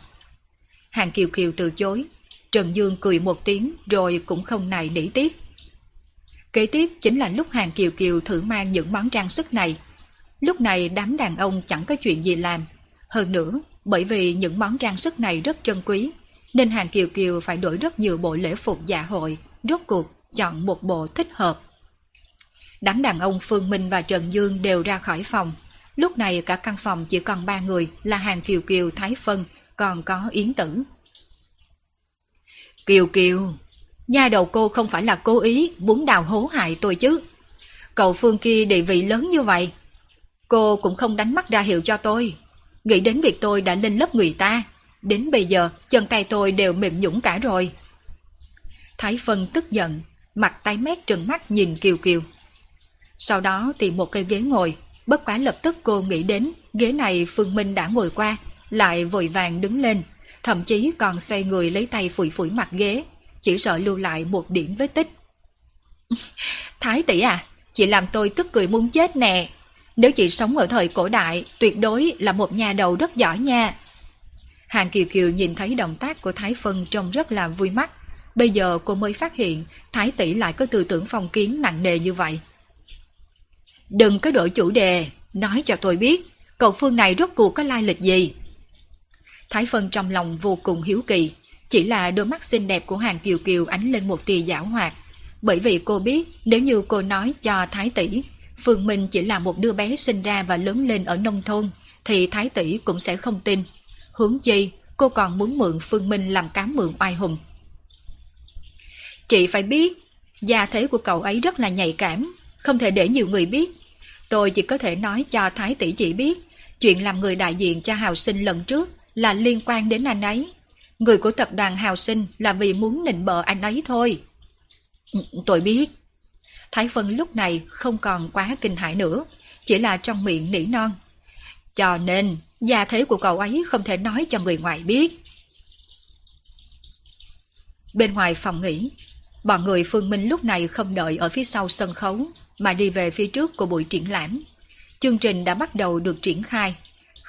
Hàng Kiều Kiều từ chối. Trần Dương cười một tiếng rồi cũng không này nỉ tiếc. Kế tiếp chính là lúc Hàng Kiều Kiều thử mang những món trang sức này. Lúc này đám đàn ông chẳng có chuyện gì làm. Hơn nữa, bởi vì những món trang sức này rất trân quý, nên Hàng Kiều Kiều phải đổi rất nhiều bộ lễ phục dạ hội, rốt cuộc chọn một bộ thích hợp. Đám đàn ông Phương Minh và Trần Dương đều ra khỏi phòng. Lúc này cả căn phòng chỉ còn ba người là Hàng Kiều Kiều, Thái Phân, còn có Yến Tử. Kiều Kiều, Nhà đầu cô không phải là cố ý muốn đào hố hại tôi chứ. Cậu Phương kia địa vị lớn như vậy. Cô cũng không đánh mắt ra hiệu cho tôi. Nghĩ đến việc tôi đã lên lớp người ta, Đến bây giờ, chân tay tôi đều mềm nhũng cả rồi. Thái Phân tức giận, mặt tay mét trừng mắt nhìn Kiều Kiều. Sau đó tìm một cây ghế ngồi, bất quá lập tức cô nghĩ đến ghế này Phương Minh đã ngồi qua, lại vội vàng đứng lên, thậm chí còn xoay người lấy tay phủi phủi mặt ghế, chỉ sợ lưu lại một điểm vết tích. Thái tỷ à, chị làm tôi tức cười muốn chết nè. Nếu chị sống ở thời cổ đại, tuyệt đối là một nhà đầu rất giỏi nha. Hàng Kiều Kiều nhìn thấy động tác của Thái Phân trông rất là vui mắt. Bây giờ cô mới phát hiện Thái tỷ lại có tư tưởng phong kiến nặng nề như vậy. Đừng có đổi chủ đề, nói cho tôi biết, cậu Phương này rốt cuộc có lai lịch gì? Thái Phân trong lòng vô cùng hiếu kỳ, chỉ là đôi mắt xinh đẹp của Hàng Kiều Kiều ánh lên một tia giảo hoạt. Bởi vì cô biết nếu như cô nói cho Thái tỷ, Phương Minh chỉ là một đứa bé sinh ra và lớn lên ở nông thôn, thì Thái tỷ cũng sẽ không tin. Hướng chi, cô còn muốn mượn Phương Minh làm cám mượn oai hùng. Chị phải biết, gia thế của cậu ấy rất là nhạy cảm, không thể để nhiều người biết. Tôi chỉ có thể nói cho Thái tỷ chị biết, chuyện làm người đại diện cho Hào Sinh lần trước là liên quan đến anh ấy. Người của tập đoàn Hào Sinh là vì muốn nịnh bợ anh ấy thôi. Ừ, tôi biết. Thái Vân lúc này không còn quá kinh hãi nữa, chỉ là trong miệng nỉ non. Cho nên, gia thế của cậu ấy không thể nói cho người ngoài biết. Bên ngoài phòng nghỉ, bọn người Phương Minh lúc này không đợi ở phía sau sân khấu, mà đi về phía trước của buổi triển lãm. Chương trình đã bắt đầu được triển khai.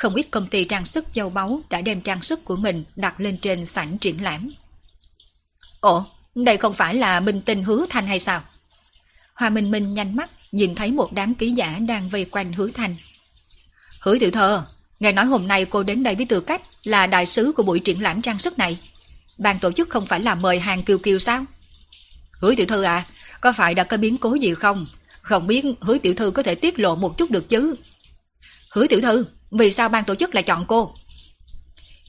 Không ít công ty trang sức châu báu đã đem trang sức của mình đặt lên trên sảnh triển lãm. Ồ, đây không phải là minh tinh hứa thanh hay sao? Hoa Minh Minh nhanh mắt nhìn thấy một đám ký giả đang vây quanh hứa thanh. Hứa tiểu thơ, nghe nói hôm nay cô đến đây với tư cách là đại sứ của buổi triển lãm trang sức này. Ban tổ chức không phải là mời hàng kiều kiều sao? Hứa tiểu thư à, có phải đã có biến cố gì không? Không biết hứa tiểu thư có thể tiết lộ một chút được chứ? Hứa tiểu thư, vì sao ban tổ chức lại chọn cô?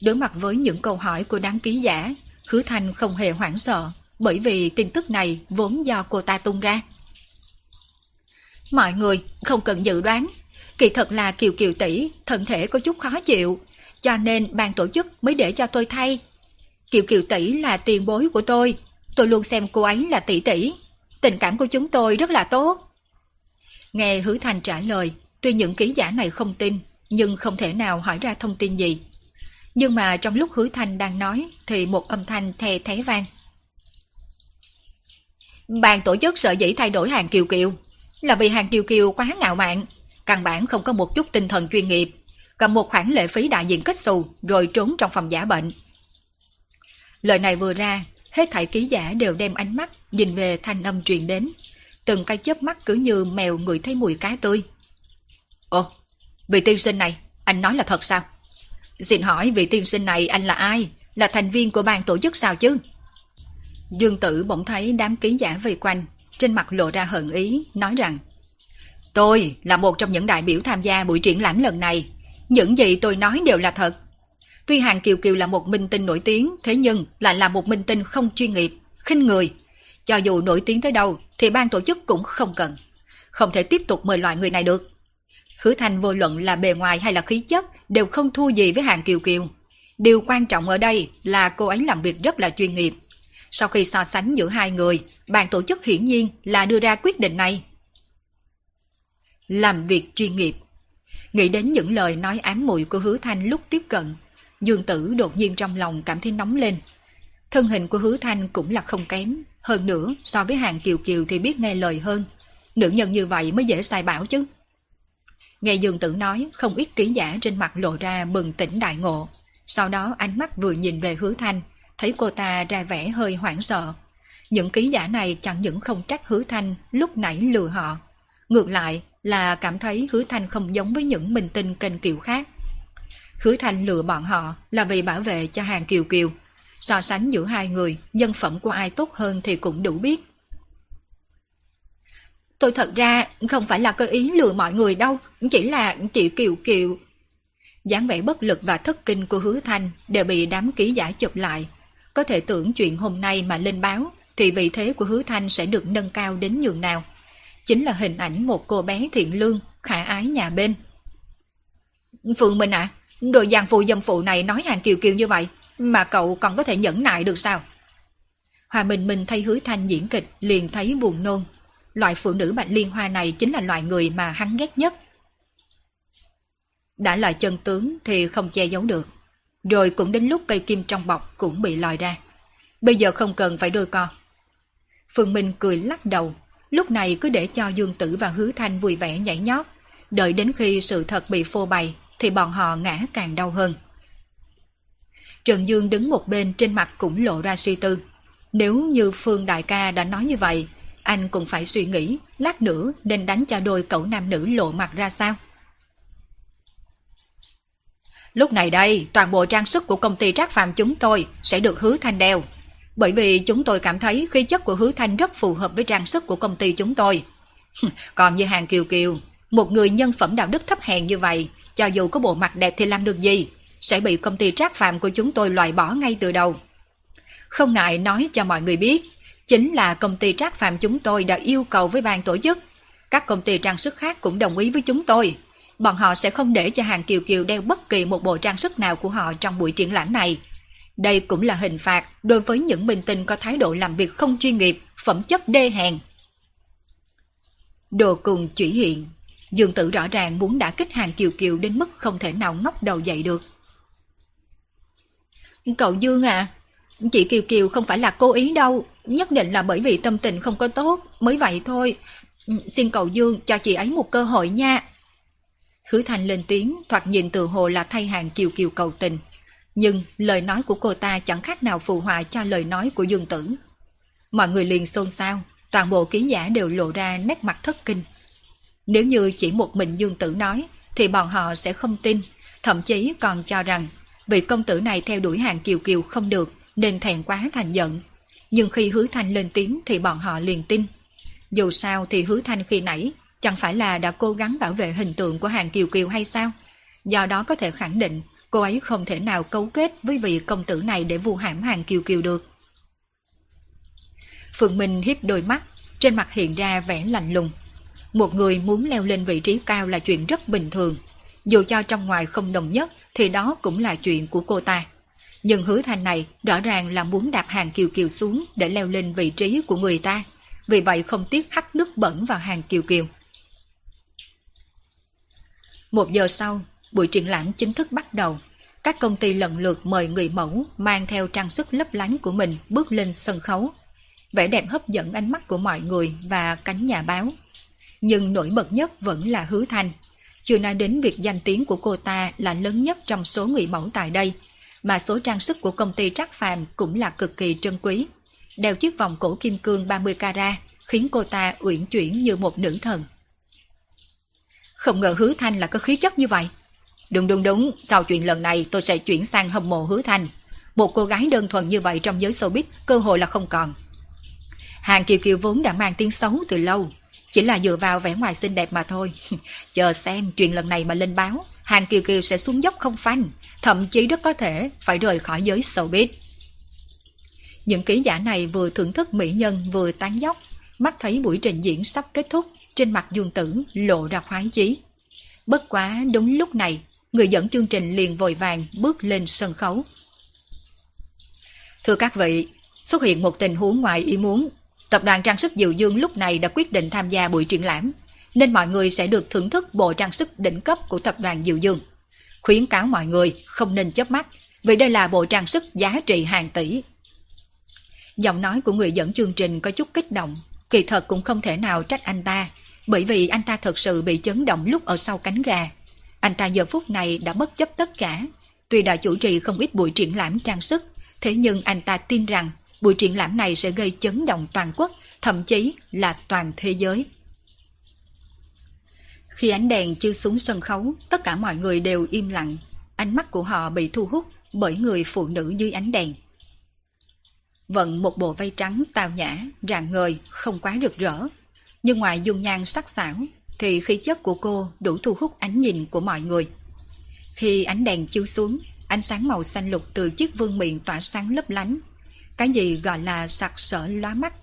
Đối mặt với những câu hỏi của đám ký giả, hứa thanh không hề hoảng sợ, bởi vì tin tức này vốn do cô ta tung ra. Mọi người không cần dự đoán, Kỳ thật là Kiều Kiều tỷ thân thể có chút khó chịu, cho nên ban tổ chức mới để cho tôi thay. Kiều Kiều tỷ là tiền bối của tôi, tôi luôn xem cô ấy là tỷ tỷ. Tình cảm của chúng tôi rất là tốt. Nghe Hứa Thành trả lời, tuy những ký giả này không tin, nhưng không thể nào hỏi ra thông tin gì. Nhưng mà trong lúc Hứa Thanh đang nói, thì một âm thanh thè thế vang. Ban tổ chức sợ dĩ thay đổi hàng Kiều Kiều, là vì hàng Kiều Kiều quá ngạo mạn, căn bản không có một chút tinh thần chuyên nghiệp, cầm một khoản lệ phí đại diện kết xù rồi trốn trong phòng giả bệnh. Lời này vừa ra, hết thảy ký giả đều đem ánh mắt nhìn về thanh âm truyền đến. Từng cái chớp mắt cứ như mèo ngửi thấy mùi cá tươi. Ồ, vị tiên sinh này, anh nói là thật sao? Xin hỏi vị tiên sinh này anh là ai? Là thành viên của ban tổ chức sao chứ? Dương Tử bỗng thấy đám ký giả vây quanh, trên mặt lộ ra hận ý, nói rằng Tôi là một trong những đại biểu tham gia buổi triển lãm lần này. Những gì tôi nói đều là thật. Tuy Hàng Kiều Kiều là một minh tinh nổi tiếng, thế nhưng lại là một minh tinh không chuyên nghiệp, khinh người. Cho dù nổi tiếng tới đâu thì ban tổ chức cũng không cần. Không thể tiếp tục mời loại người này được. Hứa Thanh vô luận là bề ngoài hay là khí chất đều không thua gì với Hàng Kiều Kiều. Điều quan trọng ở đây là cô ấy làm việc rất là chuyên nghiệp. Sau khi so sánh giữa hai người, ban tổ chức hiển nhiên là đưa ra quyết định này. Làm việc chuyên nghiệp. Nghĩ đến những lời nói ám mùi của hứa thanh lúc tiếp cận, Dương Tử đột nhiên trong lòng cảm thấy nóng lên. Thân hình của hứa thanh cũng là không kém, hơn nữa so với hàng kiều kiều thì biết nghe lời hơn. Nữ nhân như vậy mới dễ sai bảo chứ. Nghe Dương Tử nói, không ít ký giả trên mặt lộ ra bừng tỉnh đại ngộ. Sau đó ánh mắt vừa nhìn về hứa thanh, thấy cô ta ra vẻ hơi hoảng sợ. Những ký giả này chẳng những không trách hứa thanh lúc nãy lừa họ. Ngược lại là cảm thấy hứa thanh không giống với những minh tinh kênh kiều khác. Hứa thanh lừa bọn họ là vì bảo vệ cho hàng kiều kiều. So sánh giữa hai người, nhân phẩm của ai tốt hơn thì cũng đủ biết. Tôi thật ra không phải là cơ ý lừa mọi người đâu, chỉ là chị Kiều Kiều. dáng vẻ bất lực và thất kinh của hứa thanh đều bị đám ký giả chụp lại. Có thể tưởng chuyện hôm nay mà lên báo thì vị thế của hứa thanh sẽ được nâng cao đến nhường nào. Chính là hình ảnh một cô bé thiện lương, khả ái nhà bên. Phượng Minh ạ, à, đồ giang phụ dâm phụ này nói hàng kiều kiều như vậy, mà cậu còn có thể nhẫn nại được sao? Hòa Minh Minh thấy hứa thanh diễn kịch liền thấy buồn nôn. Loại phụ nữ bạch liên hoa này chính là loại người mà hắn ghét nhất. Đã là chân tướng thì không che giấu được. Rồi cũng đến lúc cây kim trong bọc cũng bị lòi ra. Bây giờ không cần phải đôi co. Phương Minh cười lắc đầu, lúc này cứ để cho Dương Tử và Hứa Thanh vui vẻ nhảy nhót. Đợi đến khi sự thật bị phô bày thì bọn họ ngã càng đau hơn. Trần Dương đứng một bên trên mặt cũng lộ ra suy tư. Nếu như Phương Đại ca đã nói như vậy, anh cũng phải suy nghĩ lát nữa nên đánh cho đôi cậu nam nữ lộ mặt ra sao. Lúc này đây, toàn bộ trang sức của công ty Trác Phạm chúng tôi sẽ được hứa thanh đeo. Bởi vì chúng tôi cảm thấy khí chất của hứa thanh rất phù hợp với trang sức của công ty chúng tôi. Còn như hàng kiều kiều, một người nhân phẩm đạo đức thấp hèn như vậy, cho dù có bộ mặt đẹp thì làm được gì, sẽ bị công ty Trác Phạm của chúng tôi loại bỏ ngay từ đầu. Không ngại nói cho mọi người biết, chính là công ty Trác Phạm chúng tôi đã yêu cầu với ban tổ chức. Các công ty trang sức khác cũng đồng ý với chúng tôi bọn họ sẽ không để cho hàng kiều kiều đeo bất kỳ một bộ trang sức nào của họ trong buổi triển lãm này. Đây cũng là hình phạt đối với những minh tinh có thái độ làm việc không chuyên nghiệp, phẩm chất đê hèn. Đồ cùng chỉ hiện, Dương Tử rõ ràng muốn đã kích hàng kiều kiều đến mức không thể nào ngóc đầu dậy được. Cậu Dương à, chị Kiều Kiều không phải là cố ý đâu, nhất định là bởi vì tâm tình không có tốt, mới vậy thôi. Ừ, xin cậu Dương cho chị ấy một cơ hội nha. Khứ Thanh lên tiếng, thoạt nhìn từ hồ là thay hàng kiều kiều cầu tình. Nhưng lời nói của cô ta chẳng khác nào phù hòa cho lời nói của Dương Tử. Mọi người liền xôn xao, toàn bộ ký giả đều lộ ra nét mặt thất kinh. Nếu như chỉ một mình Dương Tử nói, thì bọn họ sẽ không tin, thậm chí còn cho rằng vị công tử này theo đuổi hàng kiều kiều không được, nên thẹn quá thành giận. Nhưng khi hứa thanh lên tiếng thì bọn họ liền tin. Dù sao thì hứa thanh khi nãy Chẳng phải là đã cố gắng bảo vệ hình tượng của hàng Kiều Kiều hay sao? Do đó có thể khẳng định cô ấy không thể nào cấu kết với vị công tử này để vu hãm hàng Kiều Kiều được. Phượng Minh hiếp đôi mắt, trên mặt hiện ra vẻ lạnh lùng. Một người muốn leo lên vị trí cao là chuyện rất bình thường. Dù cho trong ngoài không đồng nhất thì đó cũng là chuyện của cô ta. Nhưng hứa thanh này rõ ràng là muốn đạp hàng kiều kiều xuống để leo lên vị trí của người ta. Vì vậy không tiếc hắt nước bẩn vào hàng kiều kiều. Một giờ sau, buổi triển lãm chính thức bắt đầu. Các công ty lần lượt mời người mẫu mang theo trang sức lấp lánh của mình bước lên sân khấu. Vẻ đẹp hấp dẫn ánh mắt của mọi người và cánh nhà báo. Nhưng nổi bật nhất vẫn là hứa thanh. Chưa nói đến việc danh tiếng của cô ta là lớn nhất trong số người mẫu tại đây, mà số trang sức của công ty Trác Phàm cũng là cực kỳ trân quý. Đeo chiếc vòng cổ kim cương 30 carat khiến cô ta uyển chuyển như một nữ thần. Không ngờ hứa thanh là có khí chất như vậy. Đúng đúng đúng, sau chuyện lần này tôi sẽ chuyển sang hâm mộ hứa thanh. Một cô gái đơn thuần như vậy trong giới showbiz cơ hội là không còn. Hàng Kiều Kiều vốn đã mang tiếng xấu từ lâu, chỉ là dựa vào vẻ ngoài xinh đẹp mà thôi. Chờ xem chuyện lần này mà lên báo, Hàng Kiều Kiều sẽ xuống dốc không phanh, thậm chí rất có thể phải rời khỏi giới showbiz. Những ký giả này vừa thưởng thức mỹ nhân vừa tán dốc, mắt thấy buổi trình diễn sắp kết thúc, trên mặt Dương Tử lộ ra khoái chí. Bất quá đúng lúc này, người dẫn chương trình liền vội vàng bước lên sân khấu. Thưa các vị, xuất hiện một tình huống ngoài ý muốn. Tập đoàn trang sức Diệu Dương lúc này đã quyết định tham gia buổi triển lãm, nên mọi người sẽ được thưởng thức bộ trang sức đỉnh cấp của tập đoàn Diệu Dương. Khuyến cáo mọi người không nên chớp mắt, vì đây là bộ trang sức giá trị hàng tỷ. Giọng nói của người dẫn chương trình có chút kích động, kỳ thật cũng không thể nào trách anh ta, bởi vì anh ta thật sự bị chấn động lúc ở sau cánh gà. Anh ta giờ phút này đã bất chấp tất cả. Tuy đã chủ trì không ít buổi triển lãm trang sức, thế nhưng anh ta tin rằng buổi triển lãm này sẽ gây chấn động toàn quốc, thậm chí là toàn thế giới. Khi ánh đèn chiếu xuống sân khấu, tất cả mọi người đều im lặng. Ánh mắt của họ bị thu hút bởi người phụ nữ dưới ánh đèn. Vận một bộ vây trắng tào nhã, rạng ngời, không quá rực rỡ. Nhưng ngoài dung nhan sắc sảo, thì khí chất của cô đủ thu hút ánh nhìn của mọi người. Khi ánh đèn chiếu xuống, ánh sáng màu xanh lục từ chiếc vương miệng tỏa sáng lấp lánh. Cái gì gọi là sặc sỡ lóa mắt?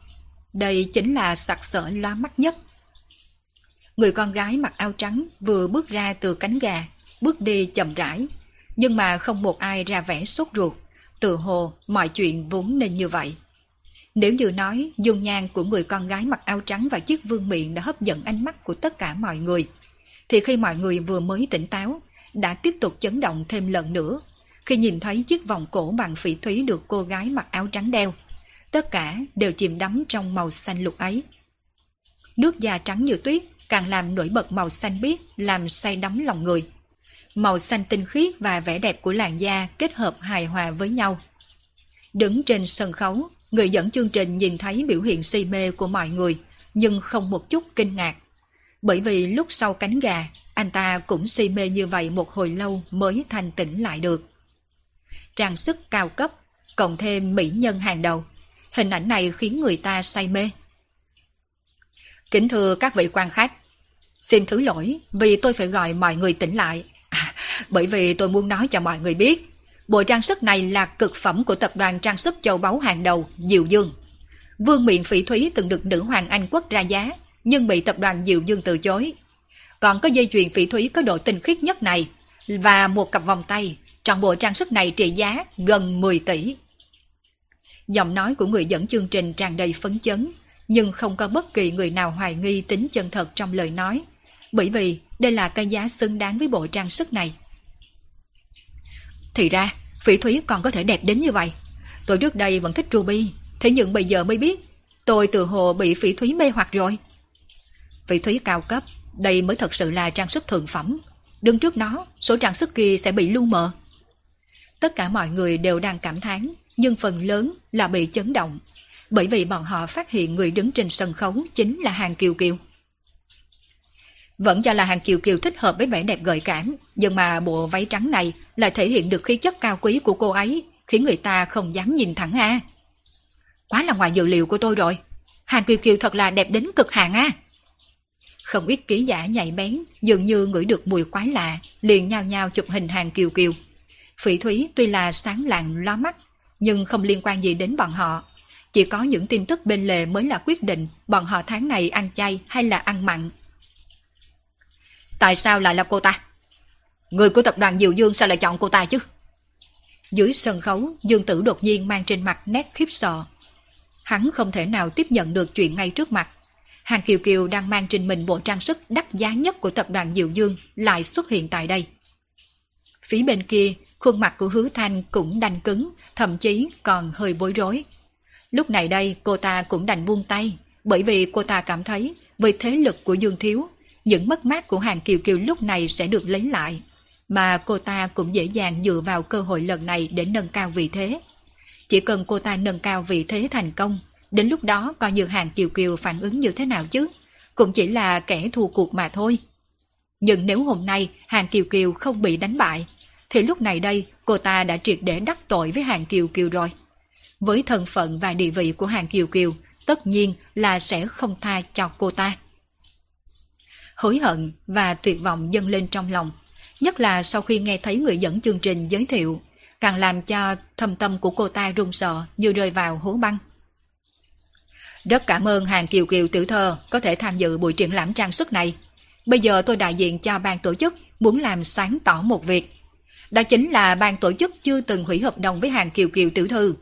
Đây chính là sặc sỡ lóa mắt nhất. Người con gái mặc áo trắng vừa bước ra từ cánh gà, bước đi chậm rãi, nhưng mà không một ai ra vẻ sốt ruột, tự hồ mọi chuyện vốn nên như vậy. Nếu như nói dung nhan của người con gái mặc áo trắng và chiếc vương miệng đã hấp dẫn ánh mắt của tất cả mọi người, thì khi mọi người vừa mới tỉnh táo, đã tiếp tục chấn động thêm lần nữa khi nhìn thấy chiếc vòng cổ bằng phỉ thúy được cô gái mặc áo trắng đeo. Tất cả đều chìm đắm trong màu xanh lục ấy. Nước da trắng như tuyết càng làm nổi bật màu xanh biếc làm say đắm lòng người. Màu xanh tinh khiết và vẻ đẹp của làn da kết hợp hài hòa với nhau. Đứng trên sân khấu, Người dẫn chương trình nhìn thấy biểu hiện si mê của mọi người, nhưng không một chút kinh ngạc. Bởi vì lúc sau cánh gà, anh ta cũng si mê như vậy một hồi lâu mới thanh tỉnh lại được. Trang sức cao cấp, cộng thêm mỹ nhân hàng đầu. Hình ảnh này khiến người ta say mê. Kính thưa các vị quan khách, xin thứ lỗi vì tôi phải gọi mọi người tỉnh lại. À, bởi vì tôi muốn nói cho mọi người biết, Bộ trang sức này là cực phẩm của tập đoàn trang sức châu báu hàng đầu Diệu Dương. Vương miện phỉ thúy từng được nữ hoàng Anh quốc ra giá, nhưng bị tập đoàn Diệu Dương từ chối. Còn có dây chuyền phỉ thúy có độ tinh khiết nhất này, và một cặp vòng tay, trọn bộ trang sức này trị giá gần 10 tỷ. Giọng nói của người dẫn chương trình tràn đầy phấn chấn, nhưng không có bất kỳ người nào hoài nghi tính chân thật trong lời nói, bởi vì đây là cái giá xứng đáng với bộ trang sức này. Thì ra, phỉ thúy còn có thể đẹp đến như vậy. Tôi trước đây vẫn thích ruby, thế nhưng bây giờ mới biết, tôi tự hồ bị phỉ thúy mê hoặc rồi. Phỉ thúy cao cấp, đây mới thật sự là trang sức thượng phẩm. Đứng trước nó, số trang sức kia sẽ bị lu mờ. Tất cả mọi người đều đang cảm thán, nhưng phần lớn là bị chấn động, bởi vì bọn họ phát hiện người đứng trên sân khấu chính là Hàng Kiều Kiều. Vẫn cho là hàng kiều kiều thích hợp với vẻ đẹp gợi cảm, nhưng mà bộ váy trắng này lại thể hiện được khí chất cao quý của cô ấy, khiến người ta không dám nhìn thẳng a. Quá là ngoài dự liệu của tôi rồi. Hàng kiều kiều thật là đẹp đến cực hạn a. Không ít ký giả nhạy bén, dường như ngửi được mùi quái lạ, liền nhao nhao chụp hình hàng kiều kiều. Phỉ thúy tuy là sáng lạng ló mắt, nhưng không liên quan gì đến bọn họ. Chỉ có những tin tức bên lề mới là quyết định bọn họ tháng này ăn chay hay là ăn mặn Tại sao lại là cô ta? Người của tập đoàn Diệu Dương sao lại chọn cô ta chứ? Dưới sân khấu, Dương Tử đột nhiên mang trên mặt nét khiếp sợ. Hắn không thể nào tiếp nhận được chuyện ngay trước mặt. Hàng Kiều Kiều đang mang trên mình bộ trang sức đắt giá nhất của tập đoàn Diệu Dương lại xuất hiện tại đây. Phía bên kia, khuôn mặt của hứa thanh cũng đanh cứng, thậm chí còn hơi bối rối. Lúc này đây cô ta cũng đành buông tay, bởi vì cô ta cảm thấy với thế lực của Dương Thiếu, những mất mát của Hàng Kiều Kiều lúc này sẽ được lấy lại, mà cô ta cũng dễ dàng dựa vào cơ hội lần này để nâng cao vị thế. Chỉ cần cô ta nâng cao vị thế thành công, đến lúc đó coi như Hàng Kiều Kiều phản ứng như thế nào chứ, cũng chỉ là kẻ thua cuộc mà thôi. Nhưng nếu hôm nay Hàng Kiều Kiều không bị đánh bại, thì lúc này đây cô ta đã triệt để đắc tội với Hàng Kiều Kiều rồi. Với thân phận và địa vị của Hàng Kiều Kiều, tất nhiên là sẽ không tha cho cô ta. Hối hận và tuyệt vọng dâng lên trong lòng, nhất là sau khi nghe thấy người dẫn chương trình giới thiệu, càng làm cho thâm tâm của cô ta run sợ như rơi vào hố băng. Rất cảm ơn Hàng Kiều Kiều tiểu thơ có thể tham dự buổi triển lãm trang sức này. Bây giờ tôi đại diện cho ban tổ chức muốn làm sáng tỏ một việc. Đó chính là ban tổ chức chưa từng hủy hợp đồng với Hàng Kiều Kiều tiểu thư.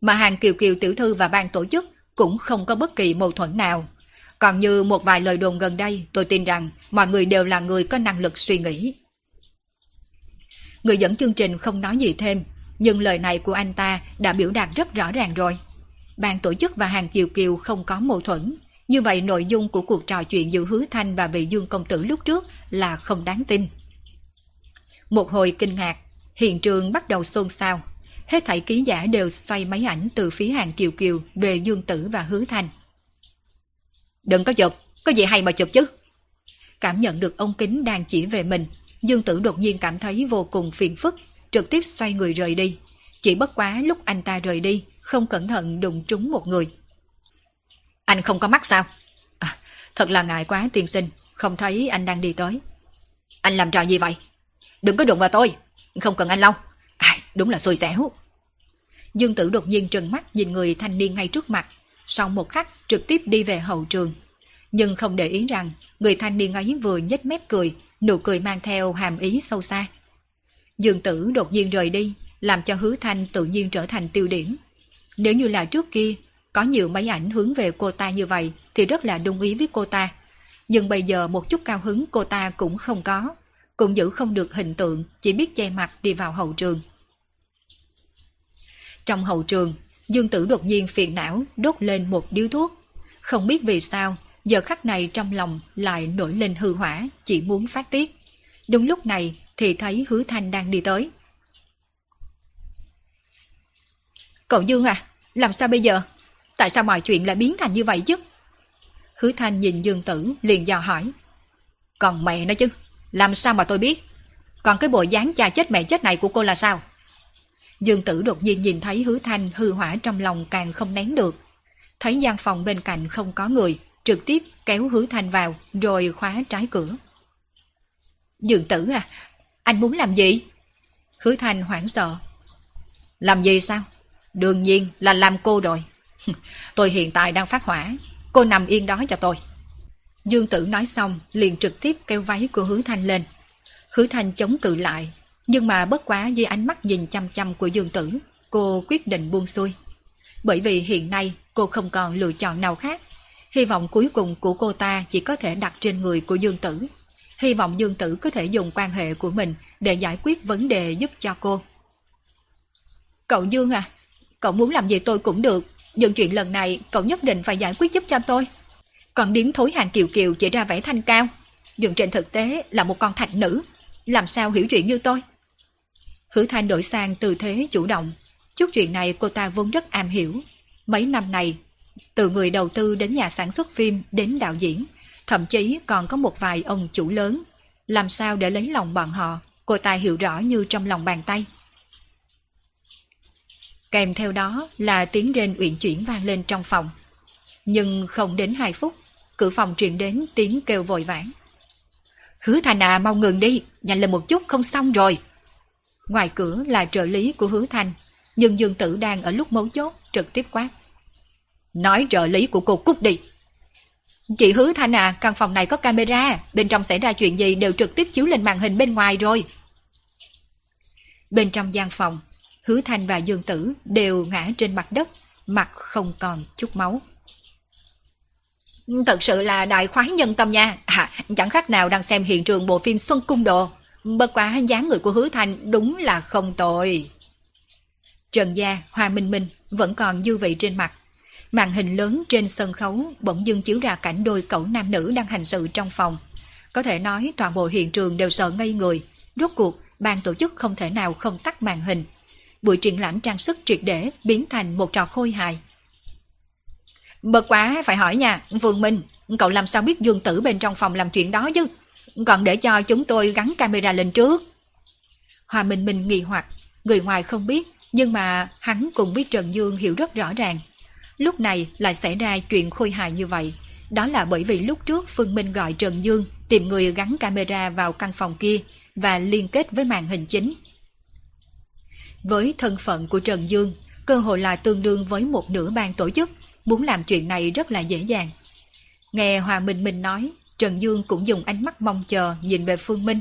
Mà Hàng Kiều Kiều tiểu thư và ban tổ chức cũng không có bất kỳ mâu thuẫn nào. Còn như một vài lời đồn gần đây, tôi tin rằng mọi người đều là người có năng lực suy nghĩ. Người dẫn chương trình không nói gì thêm, nhưng lời này của anh ta đã biểu đạt rất rõ ràng rồi. Ban tổ chức và hàng kiều kiều không có mâu thuẫn, như vậy nội dung của cuộc trò chuyện giữa Hứa Thanh và vị Dương Công Tử lúc trước là không đáng tin. Một hồi kinh ngạc, hiện trường bắt đầu xôn xao. Hết thảy ký giả đều xoay máy ảnh từ phía hàng Kiều Kiều về Dương Tử và Hứa Thanh. Đừng có chụp, có gì hay mà chụp chứ. Cảm nhận được ông kính đang chỉ về mình, Dương Tử đột nhiên cảm thấy vô cùng phiền phức, trực tiếp xoay người rời đi. Chỉ bất quá lúc anh ta rời đi, không cẩn thận đụng trúng một người. Anh không có mắt sao? À, thật là ngại quá tiên sinh, không thấy anh đang đi tới. Anh làm trò gì vậy? Đừng có đụng vào tôi, không cần anh lâu. À, đúng là xui xẻo. Dương Tử đột nhiên trừng mắt nhìn người thanh niên ngay trước mặt, sau một khắc trực tiếp đi về hậu trường. Nhưng không để ý rằng người thanh niên ấy vừa nhếch mép cười, nụ cười mang theo hàm ý sâu xa. Dương Tử đột nhiên rời đi, làm cho hứa thanh tự nhiên trở thành tiêu điểm. Nếu như là trước kia, có nhiều máy ảnh hướng về cô ta như vậy thì rất là đồng ý với cô ta. Nhưng bây giờ một chút cao hứng cô ta cũng không có, cũng giữ không được hình tượng, chỉ biết che mặt đi vào hậu trường. Trong hậu trường, Dương Tử đột nhiên phiền não đốt lên một điếu thuốc. Không biết vì sao, giờ khắc này trong lòng lại nổi lên hư hỏa, chỉ muốn phát tiết. Đúng lúc này thì thấy Hứa Thanh đang đi tới. Cậu Dương à, làm sao bây giờ? Tại sao mọi chuyện lại biến thành như vậy chứ? Hứa Thanh nhìn Dương Tử liền dò hỏi. Còn mẹ nó chứ, làm sao mà tôi biết? Còn cái bộ dáng cha chết mẹ chết này của cô là sao? Dương Tử đột nhiên nhìn thấy hứa thanh hư hỏa trong lòng càng không nén được. Thấy gian phòng bên cạnh không có người, trực tiếp kéo hứa thanh vào rồi khóa trái cửa. Dương Tử à, anh muốn làm gì? Hứa thanh hoảng sợ. Làm gì sao? Đương nhiên là làm cô rồi. tôi hiện tại đang phát hỏa, cô nằm yên đó cho tôi. Dương Tử nói xong liền trực tiếp kéo váy của Hứa Thanh lên. Hứa Thanh chống cự lại, nhưng mà bất quá dưới ánh mắt nhìn chăm chăm của Dương Tử, cô quyết định buông xuôi. Bởi vì hiện nay cô không còn lựa chọn nào khác. Hy vọng cuối cùng của cô ta chỉ có thể đặt trên người của Dương Tử. Hy vọng Dương Tử có thể dùng quan hệ của mình để giải quyết vấn đề giúp cho cô. Cậu Dương à, cậu muốn làm gì tôi cũng được, nhưng chuyện lần này cậu nhất định phải giải quyết giúp cho tôi. Còn điếm thối hàng kiều kiều chỉ ra vẻ thanh cao, nhưng trên thực tế là một con thạch nữ. Làm sao hiểu chuyện như tôi? Hứa Thanh đổi sang tư thế chủ động. Chút chuyện này cô ta vốn rất am hiểu. Mấy năm này, từ người đầu tư đến nhà sản xuất phim đến đạo diễn, thậm chí còn có một vài ông chủ lớn. Làm sao để lấy lòng bọn họ, cô ta hiểu rõ như trong lòng bàn tay. Kèm theo đó là tiếng rên uyển chuyển vang lên trong phòng. Nhưng không đến 2 phút, cửa phòng truyền đến tiếng kêu vội vãng. Hứa Thành à mau ngừng đi, nhanh lên một chút không xong rồi. Ngoài cửa là trợ lý của Hứa Thanh nhưng Dương Tử đang ở lúc mấu chốt trực tiếp quát. Nói trợ lý của cô cút đi. Chị Hứa Thanh à, căn phòng này có camera, bên trong xảy ra chuyện gì đều trực tiếp chiếu lên màn hình bên ngoài rồi. Bên trong gian phòng, Hứa Thanh và Dương Tử đều ngã trên mặt đất, mặt không còn chút máu. Thật sự là đại khoái nhân tâm nha, à, chẳng khác nào đang xem hiện trường bộ phim Xuân Cung Đồ. Bất quá dáng người của Hứa Thanh đúng là không tồi. Trần Gia, Hoa Minh Minh vẫn còn dư vị trên mặt. Màn hình lớn trên sân khấu bỗng dưng chiếu ra cảnh đôi cậu nam nữ đang hành sự trong phòng. Có thể nói toàn bộ hiện trường đều sợ ngây người. Rốt cuộc, ban tổ chức không thể nào không tắt màn hình. Buổi triển lãm trang sức triệt để biến thành một trò khôi hài. Bật quá phải hỏi nha, Vương Minh, cậu làm sao biết Dương Tử bên trong phòng làm chuyện đó chứ? Còn để cho chúng tôi gắn camera lên trước. Hòa Minh Minh nghi hoặc, người ngoài không biết, nhưng mà hắn cùng với Trần Dương hiểu rất rõ ràng. Lúc này lại xảy ra chuyện khôi hài như vậy. Đó là bởi vì lúc trước Phương Minh gọi Trần Dương tìm người gắn camera vào căn phòng kia và liên kết với màn hình chính. Với thân phận của Trần Dương, cơ hội là tương đương với một nửa ban tổ chức, muốn làm chuyện này rất là dễ dàng. Nghe Hòa Minh Minh nói, Trần Dương cũng dùng ánh mắt mong chờ nhìn về Phương Minh,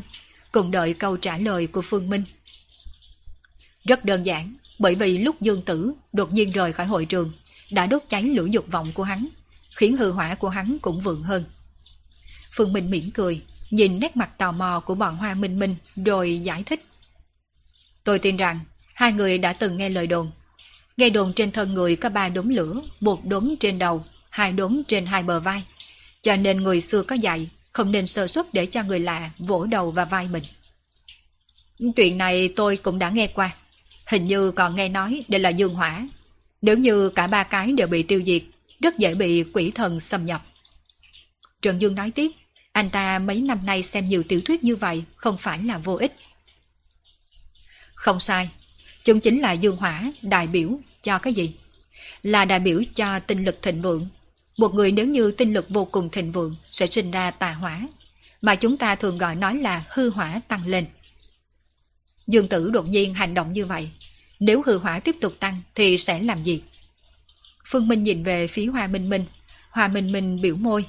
cùng đợi câu trả lời của Phương Minh. Rất đơn giản, bởi vì lúc Dương Tử đột nhiên rời khỏi hội trường, đã đốt cháy lửa dục vọng của hắn, khiến hư hỏa của hắn cũng vượng hơn. Phương Minh mỉm cười, nhìn nét mặt tò mò của bọn Hoa Minh Minh rồi giải thích. Tôi tin rằng hai người đã từng nghe lời đồn. Nghe đồn trên thân người có ba đốm lửa, một đốm trên đầu, hai đốm trên hai bờ vai. Cho nên người xưa có dạy, không nên sơ suất để cho người lạ vỗ đầu và vai mình. Chuyện này tôi cũng đã nghe qua. Hình như còn nghe nói đây là dương hỏa. Nếu như cả ba cái đều bị tiêu diệt, rất dễ bị quỷ thần xâm nhập. Trần Dương nói tiếp, anh ta mấy năm nay xem nhiều tiểu thuyết như vậy không phải là vô ích. Không sai, chúng chính là dương hỏa đại biểu cho cái gì? Là đại biểu cho tinh lực thịnh vượng. Một người nếu như tinh lực vô cùng thịnh vượng sẽ sinh ra tà hỏa, mà chúng ta thường gọi nói là hư hỏa tăng lên. Dương tử đột nhiên hành động như vậy, nếu hư hỏa tiếp tục tăng thì sẽ làm gì? Phương Minh nhìn về phía Hoa Minh Minh, Hoa Minh Minh biểu môi.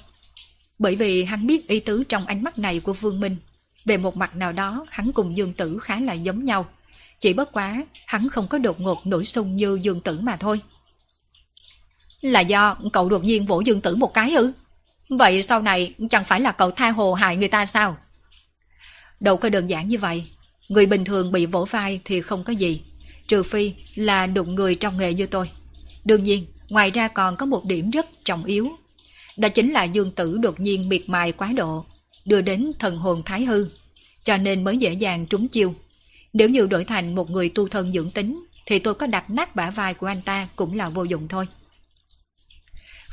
Bởi vì hắn biết ý tứ trong ánh mắt này của Phương Minh. Về một mặt nào đó, hắn cùng Dương Tử khá là giống nhau. Chỉ bất quá, hắn không có đột ngột nổi sung như Dương Tử mà thôi. Là do cậu đột nhiên vỗ Dương Tử một cái ư? Vậy sau này chẳng phải là cậu tha hồ hại người ta sao? Đâu có đơn giản như vậy. Người bình thường bị vỗ vai thì không có gì. Trừ phi là đụng người trong nghề như tôi. Đương nhiên, ngoài ra còn có một điểm rất trọng yếu. Đó chính là Dương Tử đột nhiên miệt mài quá độ, đưa đến thần hồn thái hư, cho nên mới dễ dàng trúng chiêu. Nếu như đổi thành một người tu thân dưỡng tính, thì tôi có đập nát bả vai của anh ta cũng là vô dụng thôi.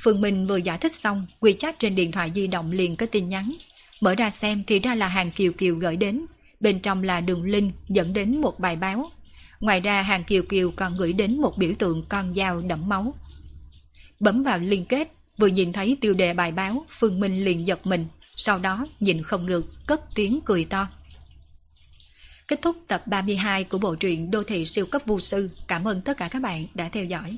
Phương Minh vừa giải thích xong, quy chat trên điện thoại di động liền có tin nhắn. Mở ra xem thì ra là hàng Kiều Kiều gửi đến, bên trong là đường link dẫn đến một bài báo. Ngoài ra hàng Kiều Kiều còn gửi đến một biểu tượng con dao đẫm máu. Bấm vào liên kết, vừa nhìn thấy tiêu đề bài báo, Phương Minh liền giật mình, sau đó nhìn không được, cất tiếng cười to. Kết thúc tập 32 của bộ truyện Đô thị siêu cấp vô sư. Cảm ơn tất cả các bạn đã theo dõi.